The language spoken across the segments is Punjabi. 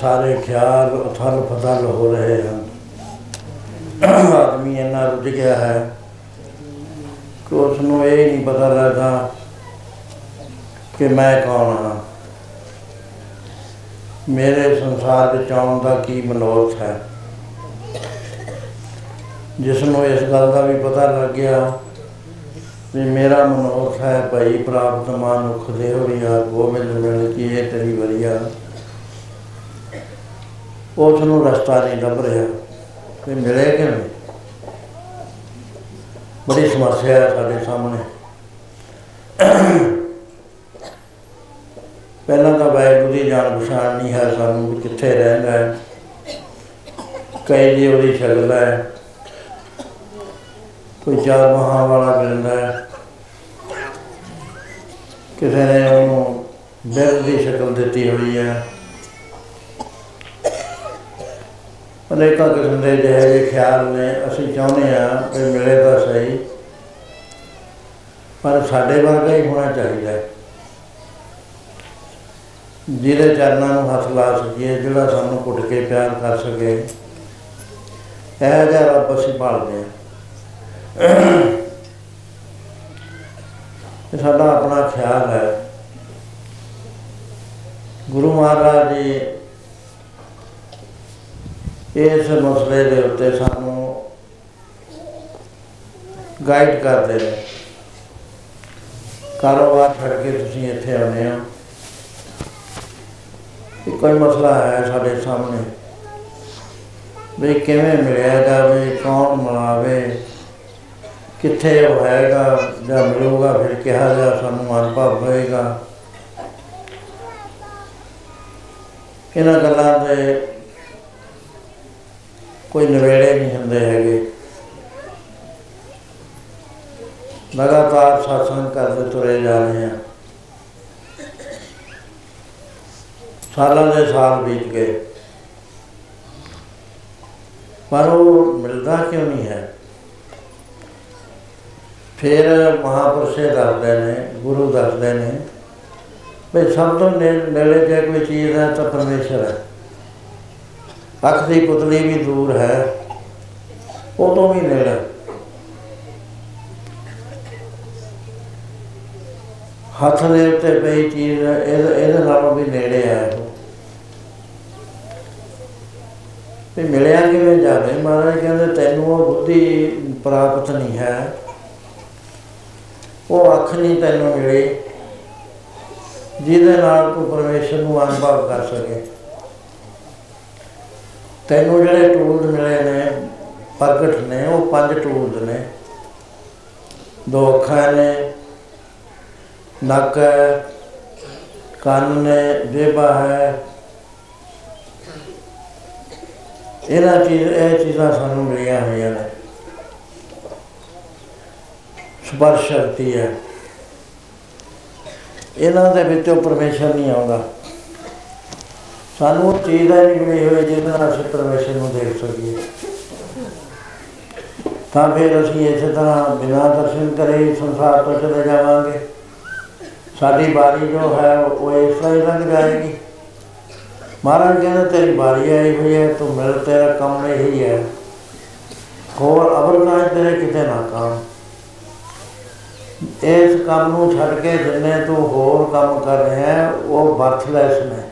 ਸਾਰੇ ਖਿਆਲ ਉਥਲ ਫਥਲ ਹੋ ਰਹੇ ਹਨ। ਆਦਮੀ ਇੰਨਾ ਰੁੱਝ ਗਿਆ ਹੈ ਕਿ ਉਸ ਨੂੰ ਇਹ ਨਹੀਂ ਪਤਾ ਲੱਗਦਾ ਕਿ ਮੈਂ ਕੌਣ ਹਾਂ। ਮੇਰੇ ਸੰਸਾਰ ਵਿੱਚ ਆਉਣ ਦਾ ਕੀ ਮਨੋਰਥ ਹੈ? ਜਿਸ ਨੂੰ ਇਸ ਗੱਲ ਦਾ ਵੀ ਪਤਾ ਲੱਗ ਗਿਆ ਵੀ ਮੇਰਾ ਮਨੋਰਥ ਹੈ, ਭਈ ਪ੍ਰਾਪਤ ਮਾਨੁਖ ਦੇਵਰੀਆ ਗੋਬਿੰਦ ਮਿਲ ਕੀ ਇਹ ਤੇਰੀ ਵਰੀਆ ਉਸ ਨੂੰ ਰਸਤਾ ਨਹੀਂ ਲੱਭ ਰਿਹਾ। ਤੇ ਮਿਲੇ ਕਿਵੇਂ ਬੜੀ ਸਮੱਸਿਆ ਹੈ ਸਾਡੇ ਸਾਹਮਣੇ। ਪਹਿਲਾਂ ਤਾਂ ਵਾਹਿਗੁਰੂ ਦੀ ਜਾਣ ਪਛਾਣ ਨਹੀਂ ਹੈ, ਸਾਨੂੰ ਵੀ ਕਿੱਥੇ ਰਹਿੰਦਾ ਹੈ। ਕਈ ਦੀ ਉਹਦੀ ਸ਼ਕਲ ਹੈ। ਕੋਈ ਚਾਰ ਮਹਾਂ ਵਾਲਾ ਮਿਲਦਾ ਹੈ। ਕਿਸੇ ਨੇ ਉਹਨੂੰ ਬਿਰਧ ਦੀ ਸ਼ਕਲ ਦਿੱਤੀ ਹੋਈ ਹੈ। ਅਨੇਕਾਂ ਕਿਸਮ ਦੇ ਜਿਹੇ ਜਿਹੇ ਖਿਆਲ ਨੇ, ਅਸੀਂ ਚਾਹੁੰਦੇ ਹਾਂ ਕਿ ਮਿਲੇ ਤਾਂ ਸਹੀ, ਪਰ ਸਾਡੇ ਵਰਗਾ ਹੀ ਹੋਣਾ ਚਾਹੀਦਾ ਹੈ। ਜਿਹਦੇ ਚਰਨਾਂ ਨੂੰ ਹੱਥ ਲਾ ਸਕੀਏ, ਜਿਹੜਾ ਸਾਨੂੰ ਘੁੱਟ ਕੇ ਪਿਆਰ ਕਰ ਸਕੇ, ਇਹ ਜਿਹਾ ਰੱਬ ਅਸੀਂ ਭਾਲਦੇ ਹਾਂ। ਇਹ ਸਾਡਾ ਆਪਣਾ ਖਿਆਲ ਹੈ। ਗੁਰੂ ਮਹਾਰਾਜ ਜੀ ਇਸ ਮਸਲੇ ਦੇ ਉੱਤੇ ਸਾਨੂੰ ਗਾਈਡ ਕਰਦੇ ਨੇ। ਕਾਰੋਬਾਰ ਛੱਡ ਕੇ ਤੁਸੀਂ ਇੱਥੇ ਆਉਂਦੇ ਹੋ। ਇਹ ਕੋਈ ਮਸਲਾ ਹੈ ਸਾਡੇ ਸਾਹਮਣੇ। ਵੀ ਕਿਵੇਂ ਮਿਲਿਆ ਜਾਵੇ ਕੌਣ ਮਨਾਵੇ ਕਿੱਥੇ ਉਹ ਹੈਗਾ, ਜਾਂ ਮਿਲੂਗਾ, ਫਿਰ ਕਿਹਾ ਜਾ ਸਾਨੂੰ ਅਨੁਭਵ ਹੋਏਗਾ। ਇਹਨਾਂ ਗੱਲਾਂ ਦੇ ਕੋਈ ਨਵੇੜੇ ਨਹੀਂ ਹੁੰਦੇ ਹੈਗੇ। ਲਗਾਤਾਰ ਸਾਥਨ ਕਰਦੇ ਤੁਰੇ ਜਾ ਰਹੇ ਆ ਸਾਲਾਂ ਦੇ ਸਾਲ ਬੀਤ ਗਏ। ਪਰ ਉਹ ਮਿਲਦਾ ਕਿਉਂ ਨਹੀਂ ਹੈ? ਫਿਰ ਮਹਾਪੁਰਸ਼ੇ ਦੱਸਦੇ ਨੇ, ਗੁਰੂ ਦੱਸਦੇ ਨੇ, ਵੀ ਸਭ ਤੋਂ ਨੇ- ਨੇੜੇ ਜੇ ਕੋਈ ਚੀਜ਼ ਹੈ ਤਾਂ ਪਰਮੇਸ਼ਰ ਹੈ। ਅੱਖ ਦੀ ਪੁਤਲੀ ਵੀ ਦੂਰ ਹੈ, ਉਹ ਤੋਂ ਵੀ ਨੇੜੇ। ਹੱਥ ਦੇ ਉੱਤੇ ਪਈ ਚੀਜ਼ ਇਹਦੇ ਇਹਦੇ ਨਾਲੋਂ ਵੀ ਨੇੜੇ ਹੈ। ਉਹ ਵੀ ਮਿਲਿਆ ਕਿਵੇਂ ਜਾਵੇ? ਮਹਾਰਾਜ ਕਹਿੰਦੇ, ਤੈਨੂੰ ਉਹ ਬੁੱਧੀ ਪ੍ਰਾਪਤ ਨਹੀਂ ਹੈ। ਉਹ ਅੱਖ ਨਹੀਂ ਤੈਨੂੰ ਮਿਲੀ, ਜਿਹਦੇ ਨਾਲ ਤੂੰ ਪਰਮੇਸ਼ਰ ਨੂੰ ਅਨੁਭਵ ਕਰ ਸਕੇ। ਤੈਨੂੰ ਜਿਹੜੇ ਟੂਲ ਮਿਲੇ ਨੇ, ਪ੍ਰਗਟ ਨੇ, ਉਹ ਪੰਜ ਟੂਲ ਨੇ। ਦੋ ਅੱਖਾਂ ਨੇ, ਨੱਕ ਹੈ, ਕੰਨ ਨੇ, ਜੇਬਾ ਹੈ। ਇਹਨਾਂ ਚੀਜ਼, ਇਹ ਚੀਜ਼ਾਂ ਸਾਨੂੰ ਮਿਲੀਆਂ ਹੋਈਆਂ ਨੇ। ਸਪਰਸ਼ ਸ਼ਕਤੀ ਹੈ। ਇਹਨਾਂ ਦੇ ਵਿੱਚੋਂ ਪਰਮੇਸ਼ਰ ਨਹੀਂ ਆਉਂਦਾ। ਸਾਨੂੰ ਉਹ ਚੀਜ਼ ਦਾ ਨਹੀਂ ਮਿਲੀ ਹੋਈ ਜਿਹਦੇ ਨਾਲ ਅਸੀਂ ਪਰਮੇਸ਼ਰ ਨੂੰ ਦੇਖ ਸਕੀਏ। ਤਾਂ ਫਿਰ ਅਸੀਂ ਇਸੇ ਤਰ੍ਹਾਂ ਬਿਨਾਂ ਦਰਸ਼ਨ ਕਰੇ ਹੀ ਸੰਸਾਰ ਤੋਂ ਚਲੇ ਜਾਵਾਂਗੇ। ਸਾਡੀ ਬਾਰੀ ਜੋ ਹੈ ਉਹ ਇਸ ਤਰ੍ਹਾਂ ਹੀ ਲੰਘ ਜਾਏਗੀ। ਮਹਾਰਾਜ ਕਹਿੰਦੇ ਤੇਰੀ ਬਾਰੀ ਆਈ ਹੋਈ ਹੈ ਤੂੰ ਮਿਲ ਤੇਰਾ ਕੰਮ ਇਹੀ ਹੈ। ਹੋਰ ਅਵਰ ਕਾਜ ਤੇਰੇ ਕਿਤੇ ਨਾ ਕੰਮ। ਇਸ ਕੰਮ ਨੂੰ ਛੱਡ ਕੇ ਜਿੰਨੇ ਤੂੰ ਹੋਰ ਕੰਮ ਕਰ ਰਿਹਾ ਹੈ, ਉਹ ਵਰਥਲੈਸ ਨੇ।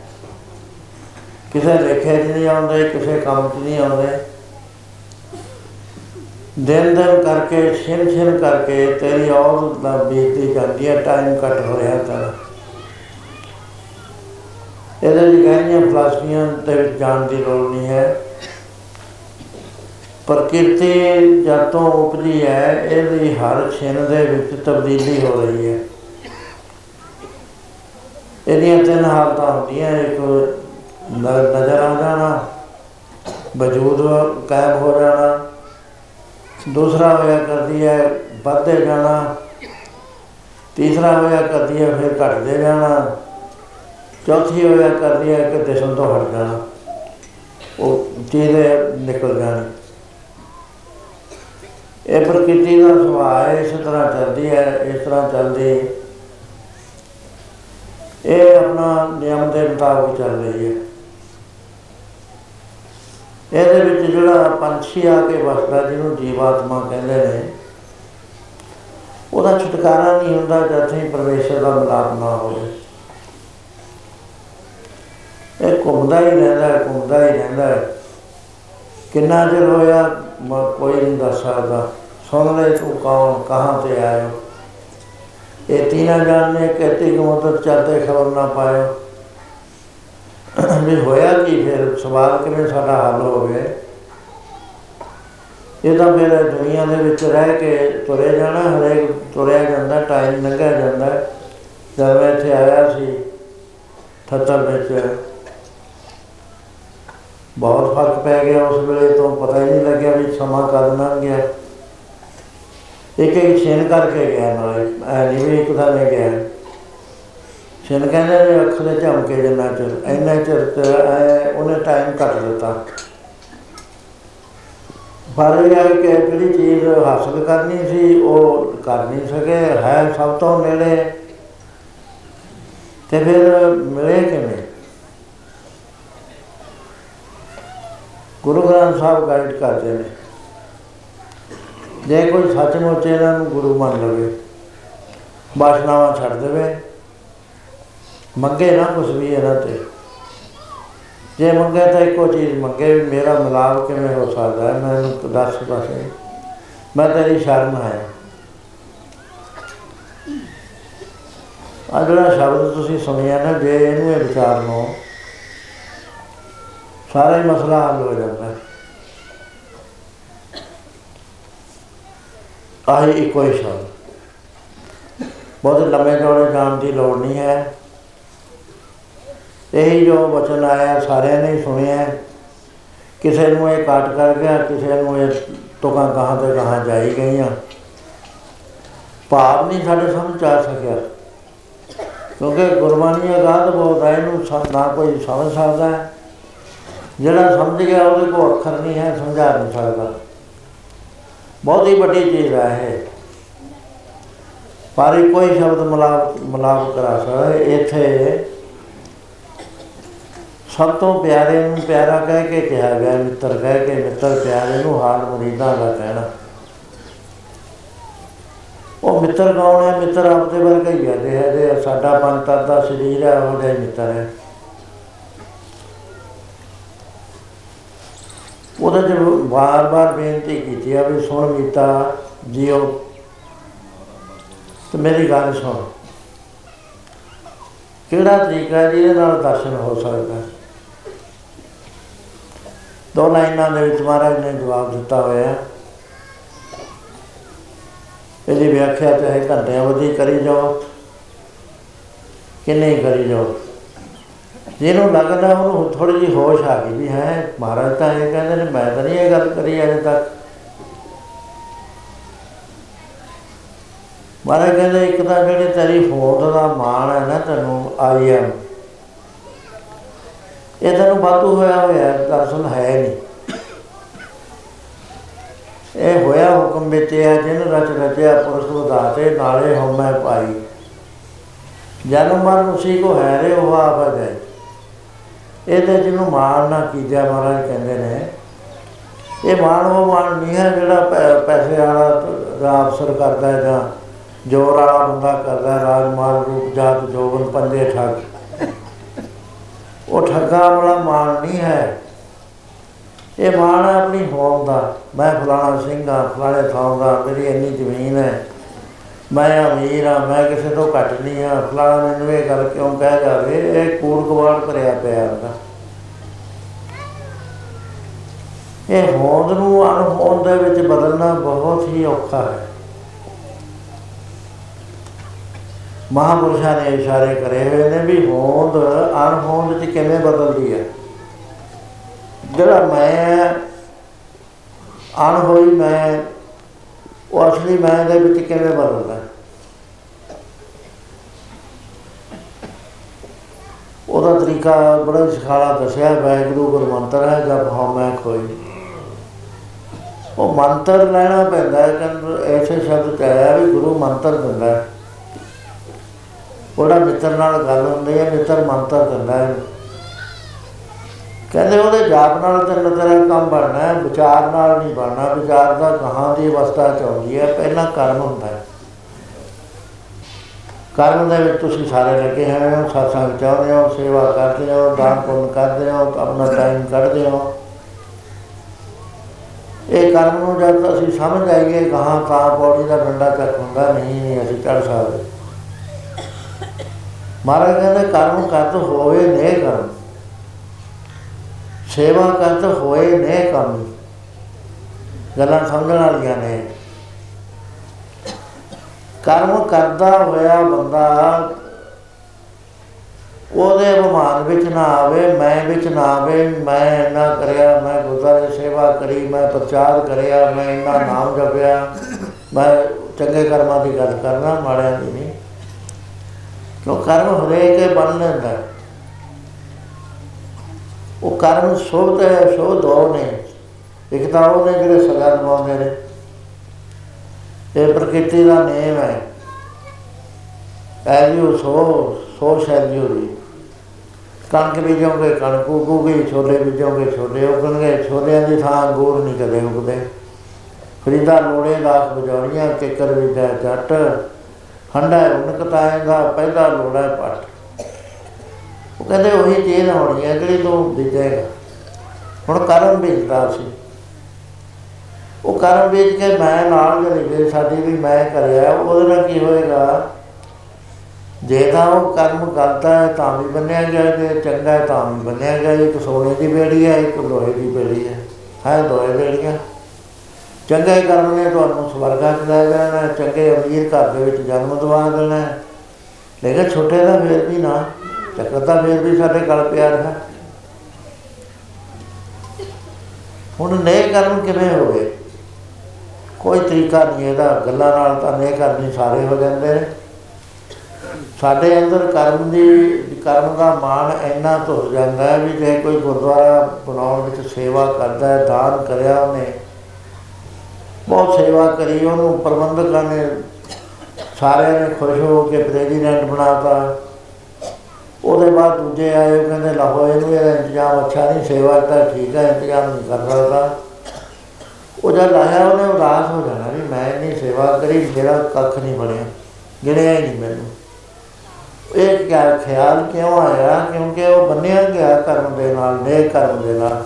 ਕਿਸੇ ਲੇਖੇ 'ਚ ਨਹੀਂ ਆਉਂਦੇ, ਕਿਸੇ ਕੰਮ 'ਚ ਨਹੀਂ ਆਉਂਦੇ। ਦਿਨ ਦਿਨ ਕਰਕੇ, ਛਿਨ ਛਿਨ ਕਰਕੇ ਤੇਰੀ ਔਰ ਦਾ ਬੀਤਦੀ ਜਾਂਦੀ ਹੈ ਟਾਈਮ ਕੱਟ ਹੋ ਰਿਹਾ ਤੇਰਾ ਇਹਦੇ ਲਈ ਗਹਿਰੀਆਂ ਫਲਸਫੀਆਂ ਦੇ ਵਿੱਚ ਜਾਣ ਦੀ ਲੋੜ ਨਹੀਂ ਹੈ। ਪ੍ਰਕਿਰਤੀ ਜਦ ਤੋਂ ਉਪਜੀ ਹੈ, ਇਹਦੀ ਹਰ ਛਿਨ ਦੇ ਵਿੱਚ ਤਬਦੀਲੀ ਹੋ ਰਹੀ ਹੈ। ਇਹਦੀਆਂ ਤਿੰਨ ਹਾਲਤਾਂ ਹੁੰਦੀਆਂ, ਇੱਕ ਨ- ਨਜ਼ਰ ਆ ਜਾਣਾ ਵਜੂਦ ਕਾਇਮ ਹੋ ਜਾਣਾ, ਦੂਸਰਾ ਹੋਇਆ ਕਰਦੀ ਹੈ ਵੱਧਦੇ ਜਾਣਾ, ਤੀਸਰਾ ਹੋਇਆ ਕਰਦੀ ਹੈ ਫਿਰ ਘਟਦੇ ਜਾਣਾ, ਚੌਥੀ ਹੋਇਆ ਕਰਦੀ ਹੈ ਕਿ ਦਿਸਣ ਤੋਂ ਹਟ ਜਾਣਾ, ਉਹ ਚੀਜ਼ੇ ਨਿਕਲ ਜਾਣੀ। ਇਹ ਪ੍ਰਕਿਰਤੀ ਦਾ ਸੁਭਾਅ ਹੈ ਇਸ ਤਰ੍ਹਾਂ ਚੱਲਦੀ ਹੈ, ਇਸ ਤਰ੍ਹਾਂ ਚੱਲਦੀ। ਇਹ ਆਪਣਾ ਨਿਯਮ ਦੇ ਮੁਤਾਬਕ ਚੱਲ ਰਹੀ ਹੈ। ਇਹਦੇ ਵਿੱਚ ਜਿਹੜਾ ਪੰਛੀ ਆ ਕੇ ਵਸਦਾ, ਜਿਹਨੂੰ ਜੀਵਾਤਮਾ ਕਹਿੰਦੇ ਨੇ, ਉਹਦਾ ਛੁਟਕਾਰਾ ਨਹੀਂ ਹੁੰਦਾ ਜਦ ਤੱਕ ਪਰਮੇਸ਼ਰ ਦਾ ਮਿਲਾਪ ਨਾ ਹੋਵੇ ਇਹ ਘੁੰਮਦਾ ਹੀ ਰਹਿੰਦਾ ਹੈ, ਘੁੰਮਦਾ ਹੀ ਰਹਿੰਦਾ ਹੈ। ਕਿੰਨਾ ਚਿਰ ਹੋਇਆ, ਮ- ਕੋਈ ਨਹੀਂ ਦੱਸ ਸਕਦਾ। ਸੁਣ ਲੈ ਤੂੰ ਕੌਣ, ਕਹਾਂ ਤੇ ਆਇਓ। ਇਹ ਤੀਨਾ ਜਾਣਨੇ ਕਹਤੇ ਕਿ ਮਦਦ ਚਾਹਤੇ ਖਬਰ ਨਾ ਪਾਇਓ। ਵੀ ਹੋਇਆ ਕੀ ਫਿਰ ਸਵਾਲ ਕਿਵੇਂ ਸਾਡਾ ਹੱਲ ਹੋ ਗਿਆ ਇਹ ਤਾਂ ਫਿਰ ਦੁਨੀਆ ਦੇ ਵਿੱਚ ਰਹਿ ਕੇ ਤੁਰੇ ਜਾਣਾ ਹਰੇਕ ਤੁਰਿਆ ਜਾਂਦਾ ਟਾਈਮ ਲੰਘਿਆ ਜਾਂਦਾ ਜਦ ਮੈਂ ਇੱਥੇ ਆਇਆ ਸੀ ਥੱਤਰ ਵਿੱਚ ਬਹੁਤ ਫ਼ਰਕ ਪੈ ਗਿਆ ਉਸ ਵੇਲੇ ਤੋਂ ਪਤਾ ਹੀ ਨਹੀਂ ਲੱਗਿਆ ਵੀ ਸਮਾਂ ਕਦ ਲੰਘ ਗਿਆ ਇੱਕ ਇੱਕ ਛੇਨ ਕਰਕੇ ਗਿਆ ਨਾਲੇ ਐ ਨਹੀਂ ਵੀ ਇੱਕ ਦਾ ਨੇ ਗਿਆ ਛੇਨ ਕਹਿੰਦੇ ਨੇ ਅੱਖ ਦੇ ਝਮਕੇ ਜਿੰਨਾ ਚਿਰ, ਇੰਨਾ ਚਿਰ ਤੇ ਐ ਉਹਨੇ ਟਾਈਮ ਕੱਟ ਦਿੱਤਾ। ਪਰ ਇਹ ਹੈ ਕਿ ਜਿਹੜੀ ਚੀਜ਼ ਹਾਸਲ ਕਰਨੀ ਸੀ, ਉਹ ਕਰ ਨਹੀਂ ਸਕੇ, ਹੈ ਸਭ ਤੋਂ ਨੇੜੇ। ਤੇ ਫਿਰ ਮਿਲੇ ਕਿਵੇਂ? ਗੁਰੂ ਗ੍ਰੰਥ ਸਾਹਿਬ ਗਾਈਡ ਕਰਦੇ ਨੇ। ਜੇ ਕੋਈ ਸੱਚਮੁੱਚ ਇਹਨਾਂ ਨੂੰ ਗੁਰੂ ਮੰਨ ਲਵੇ, ਬਾਸ਼ਨਾਵਾਂ ਛੱਡ ਦੇਵੇ ਮੰਗੇ ਨਾ ਕੁਛ ਵੀ ਇਹਨਾਂ ਤੇ। ਜੇ ਮੰਗੇ ਤਾਂ ਇੱਕੋ ਚੀਜ਼ ਮੰਗੇ ਵੀ ਮੇਰਾ ਮਿਲਾਪ ਕਿਵੇਂ ਹੋ ਸਕਦਾ ਹੈ? ਮੈਨੂੰ ਦੱਸ ਪਾਸੇ ਮੈਂ ਤੇਰੀ ਸ਼ਰਨ ਆਇਆ ਆ ਜਿਹੜਾ ਸ਼ਬਦ ਤੁਸੀਂ ਸੁਣਿਆ ਨਾ, ਜੇ ਇਹਨੂੰ ਇਹ ਵਿਚਾਰ ਲਓ ਸਾਰਾ ਹੀ ਮਸਲਾ ਹੱਲ ਹੋ ਜਾਂਦਾ। ਹੈ ਆਹੀ ਇੱਕੋ ਹੀ ਸ਼ਬਦ। ਬਹੁਤ ਲੰਮੇ ਚੌੜੇ ਜਾਣ ਦੀ ਲੋੜ ਨਹੀਂ ਹੈ। ਇਹੀ ਜੋ ਵਚਨ ਆਇਆ, ਸਾਰਿਆਂ ਨੇ ਹੀ ਸੁਣਿਆ। ਹੈ। ਕਿਸੇ ਨੂੰ ਇਹ ਕਾਟ ਕਰ ਗਿਆ, ਕਿਸੇ ਨੂੰ ਇਹ ਤੁਕਾਂ ਕਹਾਂ ਤੇ ਕਹਾਂ ਜਾਈ ਗਈਆਂ। ਭਾਵ ਨਹੀਂ ਸਾਡੇ ਸਮਝ ਆ ਸਕਿਆ। ਕਿਉਂਕਿ ਗੁਰਬਾਣੀ ਅਗਾਧ ਬਹੁਤ ਹੈ ਇਹਨੂੰ ਸ- ਨਾ ਕੋਈ ਸਮਝ ਸਕਦਾ। ਹੈ ਜਿਹੜਾ ਸਮਝ ਗਿਆ, ਉਹਦੇ ਕੋਲ ਅੱਖਰ ਨਹੀਂ ਹੈ, ਸਮਝਾ ਨਹੀਂ ਸਕਦਾ। ਬਹੁਤ ਹੀ ਵੱਡੀ ਚੀਜ਼ ਹੈ ਇਹ। ਪਰ ਇਹ ਕੋਈ ਸ਼ਬਦ ਮਲਾਪ ਮਲਾਪ ਕਰਾ ਸਕਦਾ। ਹੈ। ਇੱਥੇ ਸਭ ਤੋਂ ਪਿਆਰੇ ਨੂੰ ਪਿਆਰਾ ਕਹਿ ਕੇ ਕਿਹਾ ਗਿਆ, ਮਿੱਤਰ ਕਹਿ ਕੇ, ਮਿੱਤਰ ਪਿਆਰੇ ਨੂੰ ਹਾਲ ਮਰੀਦਾਂ ਦਾ ਕਹਿਣਾ। ਉਹ ਮਿੱਤਰ ਕੌਣ ਹੈ? ਮਿੱਤਰ ਆਪਦੇ ਵਰਗਾ ਹੀ ਹੈ ਜੇ ਜੇ ਸਾਡਾ ਪੰਤਰ ਦਾ ਸਰੀਰ ਹੈ, ਉਹ ਜਿਹਾ ਹੀ ਮਿੱਤਰ ਹੈ। ਉਹਦਾ ਜੇ ਵਾਰ-ਵਾਰ ਬੇਨਤੀ ਕੀਤੀ ਆ ਵੀ ਸੁਣ ਮੀਤਾ ਜੀਓ। ਤੇ ਮੇਰੀ ਗੱਲ ਸੁਣ। ਕਿਹੜਾ ਤਰੀਕਾ ਹੈ ਜਿਹਦੇ ਨਾਲ ਦਰਸ਼ਨ ਹੋ ਸਕਦਾ? ਹੈ? ਦੋ ਲਾਈਨਾਂ ਦੇ ਵਿੱਚ ਮਹਾਰਾਜ ਨੇ ਜਵਾਬ ਦਿੱਤਾ ਹੋਇਆ। ਹੈ। ਇਹਦੀ ਵਿਆਖਿਆ ਚਾਹੇ ਘੰਟਿਆਂ ਵਧੀ ਕਰੀ ਜਾਓ। ਕਿ ਨਹੀਂ ਕਰੀ ਜਾਓ? ਜਿਹਨੂੰ ਲੱਗਦਾ ਉਹਨੂੰ ਥੋੜੀ ਜਿਹੀ ਹੋਸ਼ ਆ ਗਈ ਵੀ ਹੈ, ਮਹਾਰਾਜ ਤਾਂ ਇਹ ਕਹਿੰਦੇ ਨੇ, ਮੈਂ ਤਾਂ ਨਹੀਂ ਇਹ ਗੱਲ ਕਰੀ ਅਜੇ ਤੱਕ। ਮਹਾਰਾਜ ਕਹਿੰਦੇ, ਇੱਕ ਤਾਂ ਜਿਹੜੀ ਤੇਰੀ ਹੋਂਦ ਦਾ ਮਾਣ ਹੈ ਨਾ ਤੈਨੂੰ ਆਈ ਐਮ ਇਹ ਤੈਨੂੰ ਵਾਧੂ ਹੋਇਆ ਹੋਇਆ ਹੈ, ਦਰਅਸਲ ਹੈ ਨਹੀਂ। ਇਹ ਹੋਇਆ ਹੁਕਮ ਵਿੱਚ ਹੈ ਜਿਨ ਰਚ ਰਚਿਆ ਪੁਰਖ ਵਧਾਤੇ ਨਾਲੇ ਹਉਮੈ ਪਾਈ। ਜਨਮ ਮਰਨ ਉਸੀ ਕੋ ਹੈ ਰੇ ਉਹ ਆਪ ਹੈ ਇਹ ਤੇ ਜਿਹਨੂੰ ਮਾਣ ਨਾ ਕੀਜਾ ਮਹਾਰਾਜ ਕਹਿੰਦੇ ਨੇ। ਇਹ ਮਾਣ ਉਹ ਮਾਣ ਨਹੀਂ ਹੈ ਜਿਹੜਾ ਪੈ- ਪੈਸੇ ਵਾਲਾ ਤ- ਦਾ ਅਫਸਰ ਕਰਦਾ ਹੈ ਜਾਂ ਜੋਰ ਵਾਲਾ ਬੰਦਾ ਕਰਦਾ ਹੈ, ਰਾਜਮਾਲ ਰੂਪ ਜਾਤ ਜੋਬਨ ਪੰਜੇ ਠੱਗ। ਉਹ ਠੱਗਾ ਵਾਲਾ ਮਾਣ ਨਹੀਂ ਹੈ। ਇਹ ਮਾਣ ਹੈ ਆਪਣੀ ਹੋਂਦ ਦਾ। ਮੈਂ ਫਲਾਣਾ ਸਿੰਘ ਹਾਂ, ਫਲਾਣੇ ਥਾਂ ਦਾ, ਮੇਰੀ ਇੰਨੀ ਜ਼ਮੀਨ ਹੈ। ਮੈਂ ਅਮੀਰ ਹਾਂ, ਮੈਂ ਕਿਸੇ ਤੋਂ ਘੱਟ ਨਹੀਂ ਹਾਂ। ਫਲਾਣਾ ਮੈਨੂੰ ਇਹ ਗੱਲ ਕਿਉਂ ਕਹਿ ਜਾਵੇ? ਇਹ ਕੂੜ ਕਵਾੜ ਭਰਿਆ ਪਿਆ ਹੁੰਦਾ ਇਹ ਹੋਂਦ ਨੂੰ ਅਣਹੋਂਦ ਦੇ ਵਿੱਚ ਬਦਲਣਾ ਬਹੁਤ ਹੀ ਔਖਾ ਹੈ। ਮਹਾਪੁਰਸ਼ਾਂ ਨੇ ਇਸ਼ਾਰੇ ਕਰੇ ਹੋਏ ਨੇ ਵੀ ਹੋਂਦ, ਅਣਹੋਂਦ ਚ ਕਿਵੇਂ ਬਦਲਦੀ ਹੈ? ਜਿਹੜਾ ਮੈਂ ਅਣ ਹੋਈ ਮੈਂ ਉਹ ਅਸਲੀ ਮੈਂ ਦੇ ਵਿੱਚ ਕਿਵੇਂ ਬਦਲਦਾ? ਉਹਦਾ ਤਰੀਕਾ ਬੜਾ ਸਿਖਾਲਾ ਦੱਸਿਆ ਵੈਗਰੂ ਗੁਰਮੰਤਰ ਹੈ ਜਦ ਹਉ ਮੈਂ ਖੋਈ। ਉਹ ਮੰਤਰ ਲੈਣਾ ਪੈਂਦਾ ਹੈ ਕਿ ਐਸੇ ਸ਼ਬਦ ਕਹਾਇਆ ਵੀ ਗੁਰੂ ਮੰਤਰ ਦਿੰਦਾ ਹੈ। ਉਹਦਾ ਮਿੱਤਰ ਨਾਲ ਗੱਲ ਹੁੰਦੀ ਹੈ, ਮਿੱਤਰ ਮੰਤਰ ਦਿੰਦਾ ਹੈ। ਕਹਿੰਦੇ ਉਹਦੇ ਜਾਪ ਨਾਲ ਤੇ ਤੇਰਾ ਕੰਮ ਬਣਨਾ ਹੈ, ਵਿਚਾਰ ਨਾਲ ਨਹੀਂ ਬਣਨਾ, ਵਿਚਾਰ ਦਾ ਕਹਾਂ ਦੀ ਅਵਸਥਾ ਚ ਆਉਂਦੀ ਹੈ, ਪਹਿਲਾਂ ਕਰਮ ਹੁੰਦਾ ਹੈ। ਕਰਮ ਦੇ ਵਿੱਚ ਤੁਸੀਂ ਸਾਰੇ ਲੱਗੇ ਹੋਏ ਹੋ ਸਾਥਾਂ ਚਾਹੁੰਦੇ ਹੋ, ਸੇਵਾ ਕਰਦੇ ਹੋ, ਦਾਨ ਪੁੰਨ ਕਰਦੇ ਹੋ, ਆਪਣਾ ਟਾਈਮ ਕੱਢਦੇ ਹੋ। ਇਹ ਕਰਮ ਨੂੰ ਜਦ ਅਸੀਂ ਸਮਝ ਆਈਏ ਕਹਾਂ ਤਾਂ ਪੌੜੀ ਦਾ ਡੰਡਾ ਚੱਕ ਹੁੰਦਾ, ਨਹੀਂ ਨਹੀਂ, ਅਸੀਂ ਚੜ ਸਕਦੇ। ਮਹਾਰਾਜ ਕਹਿੰਦੇ ਕਰਮ ਕਰਤ ਹੋਵੇ ਨੇ ਕਰਮ ਸੇਵਾ ਕਰਤ ਹੋਏ ਨੇ ਕਰਮ ਗੱਲਾਂ ਸਮਝਣ ਵਾਲੀਆਂ ਨੇ ਕਰਮ ਕਰਦਾ ਹੋਇਆ ਬੰਦਾ ਉਹਦੇ ਅਭਿਮਾਨ ਵਿੱਚ ਨਾ ਆਵੇ ਮੈਂ ਵਿੱਚ ਨਾ ਆਵੇ ਮੈਂ ਇੰਨਾ ਕਰਿਆ ਮੈਂ ਗੁਰਦੁਆਰੇ ਸੇਵਾ ਕਰੀ ਮੈਂ ਪ੍ਰਚਾਰ ਕਰਿਆ ਮੈਂ ਇੰਨਾ ਨਾਮ ਜਪਿਆ ਮੈਂ ਚੰਗੇ ਕਰਮਾਂ ਦੀ ਗੱਲ ਕਰਨਾ ਮਾੜਿਆਂ ਦੀ ਨਹੀਂ ਕਿਉਂ ਕਰਮ ਹਰੇਕ ਬਣ ਲੈਂਦਾ। ਹੈ। ਉਹ ਕਰਮ ਸ਼ੁਭ ਤੇ ਸ਼ੁਭ ਦੋ ਨੇ। ਇੱਕ ਤਾਂ ਉਹ ਨੇ ਜਿਹੜੇ ਸਗਾ ਨਿਭਾਉਂਦੇ ਨੇ। ਇਹ ਪ੍ਰਕਿਰਤੀ ਦਾ ਨੇਮ ਹੈ। ਐਲਿਓ ਸੋ ਸੋ ਸ਼ੈਲਿਓ ਦੀ। ਕਣਕ ਬੀਜੋਗੇ, ਕਣਕ ਉਗੂਗੀ, ਛੋਲੇ ਬੀਜੋਗੇ, ਛੋਲੇ ਉਗਣਗੇ, ਛੋਲਿਆਂ ਦੀ ਥਾਂ ਅੰਗੂਰ ਨਹੀਂ ਕਦੇ ਉਗਦੇ। ਫਰੀਦਾ ਲੋੜੇ ਲਾਖ ਬਜੌਰੀਆਂ ਕਿੱਕਰ ਵਿਦਿਆ ਜੱਟ। ਹੰਡਾ ਉਨਕਤਾਏ ਦਾ ਪਹਿਲਾ ਲੋੜਾ ਹੈ ਪੱਟ ਉਹ ਕਹਿੰਦੇ ਉਹੀ ਚੀਜ਼ ਹੋਣੀ ਹੈ ਜਿਹੜੀ ਤੂੰ ਬੀਜੇਗਾ। ਹੁਣ ਕਰਮ ਬੀਜਦਾ ਸੀ। ਉਹ ਕਰਮ ਬੀਜ ਕੇ ਮੈਂ ਨਾਲ ਜਿਹੜੀ ਗਈ ਸਾਡੀ ਵੀ ਮੈਂ ਕਰਿਆ, ਉਹਦੇ ਨਾਲ ਕੀ ਹੋਏਗਾ? ਜੇ ਤਾਂ ਉਹ ਕਰਮ ਕਰਦਾ ਹੈ ਤਾਂ ਵੀ ਬੰਨਿਆ ਗਿਆ ਜੇ ਚੰਗਾ ਹੈ ਤਾਂ ਵੀ ਬੰਨਿਆ ਗਿਆ ਇੱਕ ਸੋਨੇ ਦੀ ਬੇੜੀ ਹੈ, ਇੱਕ ਲੋਹੇ ਦੀ ਬੇੜੀ ਹੈ। ਹੈ ਦੋਏ ਬੇੜੀਆਂ। ਚੰਗੇ ਕਰਮ ਨੇ, ਤੁਹਾਨੂੰ ਸਵਰਗਾਂ ਚ ਲੈ ਜਾਣਾ, ਚੰਗੇ ਅਮੀਰ ਘਰ ਦੇ ਵਿੱਚ ਜਨਮ ਦਵਾ ਦੇਣਾ। ਹੈ। ਲੇਕਿਨ ਛੋਟੇ ਦਾ ਫੇਰ ਵੀ ਨਾ, ਚੱਕਰ ਤਾਂ ਫੇਰ ਵੀ ਸਾਡੇ ਗਲ ਪਿਆ ਰਿਹਾ ਹੁਣ ਨਏ ਕਰਮ ਕਿਵੇਂ ਹੋਵੇ ਕੋਈ ਤਰੀਕਾ ਨਹੀਂ ਇਹਦਾ, ਗੱਲਾਂ ਨਾਲ ਤਾਂ ਨਏ ਕਰਮ ਹੀ ਸਾਰੇ ਹੋ ਜਾਂਦੇ ਨੇ। ਸਾਡੇ ਅੰਦਰ ਕਰਮ ਦੀ, ਕਰਮ ਦਾ ਮਾਣ ਇੰਨਾ ਧੁਰ ਜਾਂਦਾ ਹੈ ਵੀ ਜੇ ਕੋਈ ਗੁਰਦੁਆਰਾ ਬਣਾਉਣ ਵਿੱਚ ਸੇਵਾ ਕਰਦਾ ਹੈ, ਦਾਨ ਕਰਿਆ ਉਹਨੇ ਬਹੁਤ ਸੇਵਾ ਕਰੀ, ਉਹਨੂੰ ਪ੍ਰਬੰਧਕਾਂ ਨੇ ਸਾਰਿਆਂ ਨੇ ਖੁਸ਼ ਹੋ ਕੇ ਪ੍ਰੈਜ਼ੀਡੈਂਟ ਬਣਾਤਾ। ਉਹਦੇ ਬਾਅਦ ਦੂਜੇ ਆਏ, ਉਹ ਕਹਿੰਦੇ ਲਾਹੋ ਇਹਨੂੰ ਇਹਦਾ ਇੰਤਜ਼ਾਮ ਅੱਛਾ ਨਹੀਂ, ਸੇਵਾ ਤਾਂ ਠੀਕ ਹੈ ਇੰਤਜ਼ਾਮ ਨਹੀਂ ਕਰ ਸਕਦਾ। ਉਹ ਜਦ ਆਇਆ, ਉਹਨੇ ਉਦਾਸ ਹੋ ਜਾਣਾ ਵੀ ਮੈਂ ਨਹੀਂ ਸੇਵਾ ਕਰੀ, ਮੇਰਾ ਕੱਖ ਨਹੀਂ ਬਣਿਆ, ਗਿਣਿਆ ਹੀ ਨਹੀਂ ਮੈਨੂੰ। ਇਹ ਕਿਆ ਖਿਆਲ ਕਿਉਂ ਆਇਆ? ਕਿਉਂਕਿ ਉਹ ਬੰਨਿਆ ਗਿਆ ਕਰਮ ਦੇ ਨਾਲ, ਨੇਕ ਕਰਮ ਦੇ ਨਾਲ।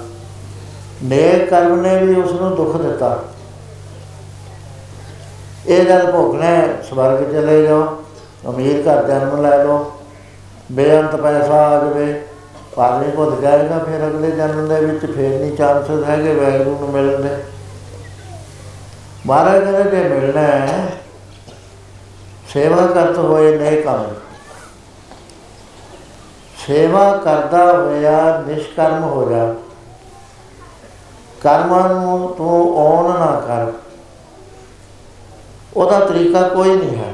ਨੇਕ ਕਰਮ ਨੇ ਵੀ ਉਸ ਨੂੰ ਦੁੱਖ ਦਿੱਤਾ। ਇਹ ਜਦ ਭੋਗਣਾ ਹੈ, ਸਵਰਗ ਚਲੇ ਜਾਓ ਅਮੀਰ ਘਰ ਜਨਮ ਲੈ ਲਓ ਬੇਅੰਤ ਪੈਸਾ ਆ ਜਾਵੇ ਪਾਣੀ ਭੁੱਲ ਜਾਏਗਾ ਫਿਰ ਅਗਲੇ ਜਨਮ ਦੇ ਵਿੱਚ ਫੇਰ ਨਹੀਂ ਚਾਂਸਸ ਹੈਗੇ ਵੈਗਰੂ ਨੂੰ ਮਿਲਣ ਦੇ। ਮਹਾਰਾਜ ਕਹਿੰਦੇ ਜੇ ਮਿਲਣਾ ਹੈ ਸੇਵਾ ਕਰਤ ਹੋਏ ਨੇ ਕੰਮ। ਸੇਵਾ ਕਰਦਾ ਹੋਇਆ ਨਿਸ਼ਕਰਮ ਹੋ ਜਾ। ਕਰਮਾਂ ਨੂੰ ਤੂੰ ਓਨ ਨਾ ਕਰ। ਉਹਦਾ ਤਰੀਕਾ ਕੋਈ ਨਹੀਂ ਹੈ।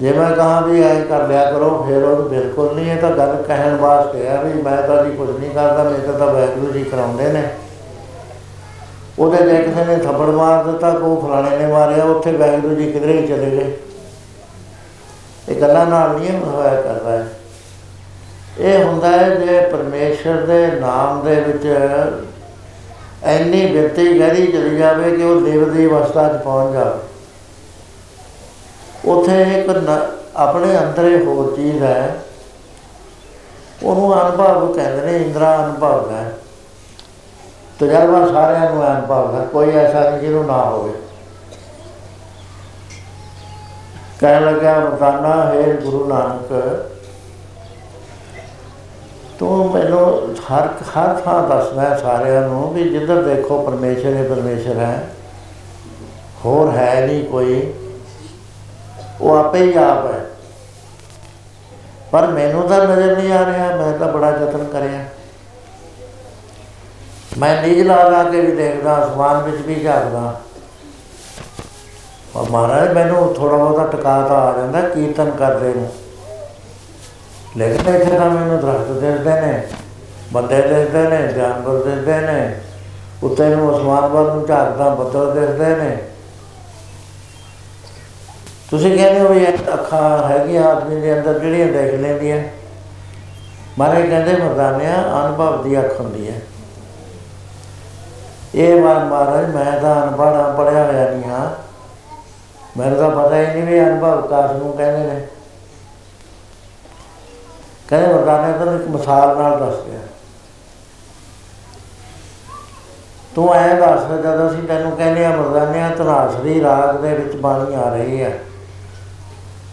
ਜੇ ਮੈਂ ਕਹਾਂ ਵੀ ਐਂ ਕਰ ਲਿਆ ਕਰੋ, ਫਿਰ ਉਹ ਬਿਲਕੁਲ ਨਹੀਂ, ਇਹ ਤਾਂ ਗੱਲ ਕਹਿਣ ਵਾਸਤੇ ਹੈ ਵੀ ਮੈਂ ਤਾਂ ਜੀ ਕੁਝ ਨਹੀਂ ਕਰਦਾ, ਮੇਰੇ ਤਾਂ ਵਾਹਿਗੁਰੂ ਜੀ ਕਰਾਉਂਦੇ ਨੇ। ਉਹਦੇ ਜੇ ਕਿਸੇ ਨੇ ਥੱਪੜ ਮਾਰ ਦਿੱਤਾ ਕੋ ਫਲਾਣੇ ਨੇ ਮਾਰਿਆ, ਉੱਥੇ ਵਾਹਿਗੁਰੂ ਜੀ ਕਿਧਰੇ ਹੀ ਚਲੇ ਗਏ। ਇਹ ਗੱਲਾਂ ਨਾਲ ਨਹੀਂ ਹੋਇਆ ਕਰਦਾ ਹੈ ਇਹ ਹੁੰਦਾ ਹੈ ਜੇ ਪਰਮੇਸ਼ਰ ਦੇ ਨਾਮ ਦੇ ਵਿੱਚ ਐਨੀ ਬਿਰਤੀ ਗਹਿਰੀ ਚਲੀ ਜਾਵੇ ਕਿ ਉਹ ਦੇਵ ਦੀ ਅਵਸਥਾ 'ਚ ਪਹੁੰਚ ਜਾਵੇ। ਉਥੇ ਇੱਕ ਨ- ਆਪਣੇ ਅੰਦਰ ਹੀ ਹੋਰ ਚੀਜ਼ ਹੈ। ਉਹਨੂੰ ਅਨੁਭਵ ਕਹਿੰਦੇ ਨੇ, ਇੰਦਰਾ ਅਨੁਭਵ ਹੈ। ਤਜਰਬਾ ਸਾਰਿਆਂ ਨੂੰ ਹੈ ਅਨੁਭਵ ਦਾ ਕੋਈ ਐਸਾ ਨਹੀਂ ਜਿਹਨੂੰ ਨਾ ਹੋਵੇ। ਕਹਿਣ ਲੱਗਾ ਮਤਾਨਾ ਹੈ ਗੁਰੂ ਨਾਨਕ ਤੂੰ ਮੈਨੂੰ ਹਰ ਹਰ ਥਾਂ ਦੱਸਦਾ ਹੈ ਸਾਰਿਆਂ ਨੂੰ ਵੀ ਜਿੱਧਰ ਦੇਖੋ ਪਰਮੇਸ਼ਰ ਹੀ ਪਰਮੇਸ਼ਰ ਹੈ। ਹੋਰ ਹੈ ਨਹੀਂ ਕੋਈ। ਉਹ ਆਪੇ ਹੀ ਆਪ ਹੈ। ਪਰ ਮੈਨੂੰ ਤਾਂ ਨਜ਼ਰ ਨਹੀਂ ਆ ਰਿਹਾ, ਮੈਂ ਤਾਂ ਬੜਾ ਯਤਨ ਕਰਿਆ। ਮੈਂ ਨਿਜ ਲਾ ਲਾ ਕੇ ਵੀ ਦੇਖਦਾ, ਅਸਮਾਨ ਵਿੱਚ ਵੀ ਝਾਕਦਾ ਪਰ ਮਹਾਰਾਜ, ਮੈਨੂੰ ਥੋੜਾ ਬਹੁਤਾ ਟਿਕਾ ਤਾਂ ਆ ਜਾਂਦਾ, ਕੀਰਤਨ ਕਰਦੇ ਨੂੰ। ਲੇਕਿਨ ਇੱਥੇ ਤਾਂ ਮੈਨੂੰ ਦਰਖਤ ਦਿਸਦੇ ਨੇ, ਬੰਦੇ ਦਿਸਦੇ ਨੇ, ਜਾਨਵਰ ਦਿਸਦੇ ਨੇ ਉੱਤੇ ਨੂੰ ਅਸਮਾਨ ਵੱਲ ਨੂੰ ਝਾਕਦਾ, ਬੱਦਲ ਦਿਸਦੇ ਨੇ। ਤੁਸੀਂ ਕਹਿੰਦੇ ਹੋ ਵੀ ਇਹ ਅੱਖਾਂ ਹੈਗੀਆਂ ਆਦਮੀ ਦੇ ਅੰਦਰ, ਜਿਹੜੀਆਂ ਦੇਖ ਲੈਂਦੀਆਂ। ਮਾਰੇ ਕਹਿੰਦੇ ਮਰਦਾਨਿਆ, ਅਨੁਭਵ ਦੀ ਅੱਖ ਹੁੰਦੀ ਹੈ। ਇਹ ਵਾਰ ਮਹਾਰਾਜ, ਮੈਂ ਤਾਂ ਅਨਪੜ੍ਹ ਪੜਿਆ ਹੋਇਆ ਨਹੀਂ ਹਾਂ। ਮੈਨੂੰ ਤਾਂ ਪਤਾ ਹੀ ਨਹੀਂ ਵੀ ਅਨੁਭਵ ਕਾਸ ਨੂੰ ਕਹਿੰਦੇ ਨੇ। ਕਹਿੰਦੇ ਮਰਦਾਨੇ ਤਾਂ ਇੱਕ ਮਿਸਾਲ ਨਾਲ ਦੱਸ ਗਿਆ ਤੂੰ ਐਂ ਦੱਸ ਜਦੋਂ ਅਸੀਂ ਤੈਨੂੰ ਕਹਿੰਦੇ ਆ ਮਰਦਾਨਿਆ ਧਨਾਸਰੀ ਰਾਗ ਦੇ ਵਿੱਚ ਬਾਣੀ ਆ ਰਹੀ ਹੈ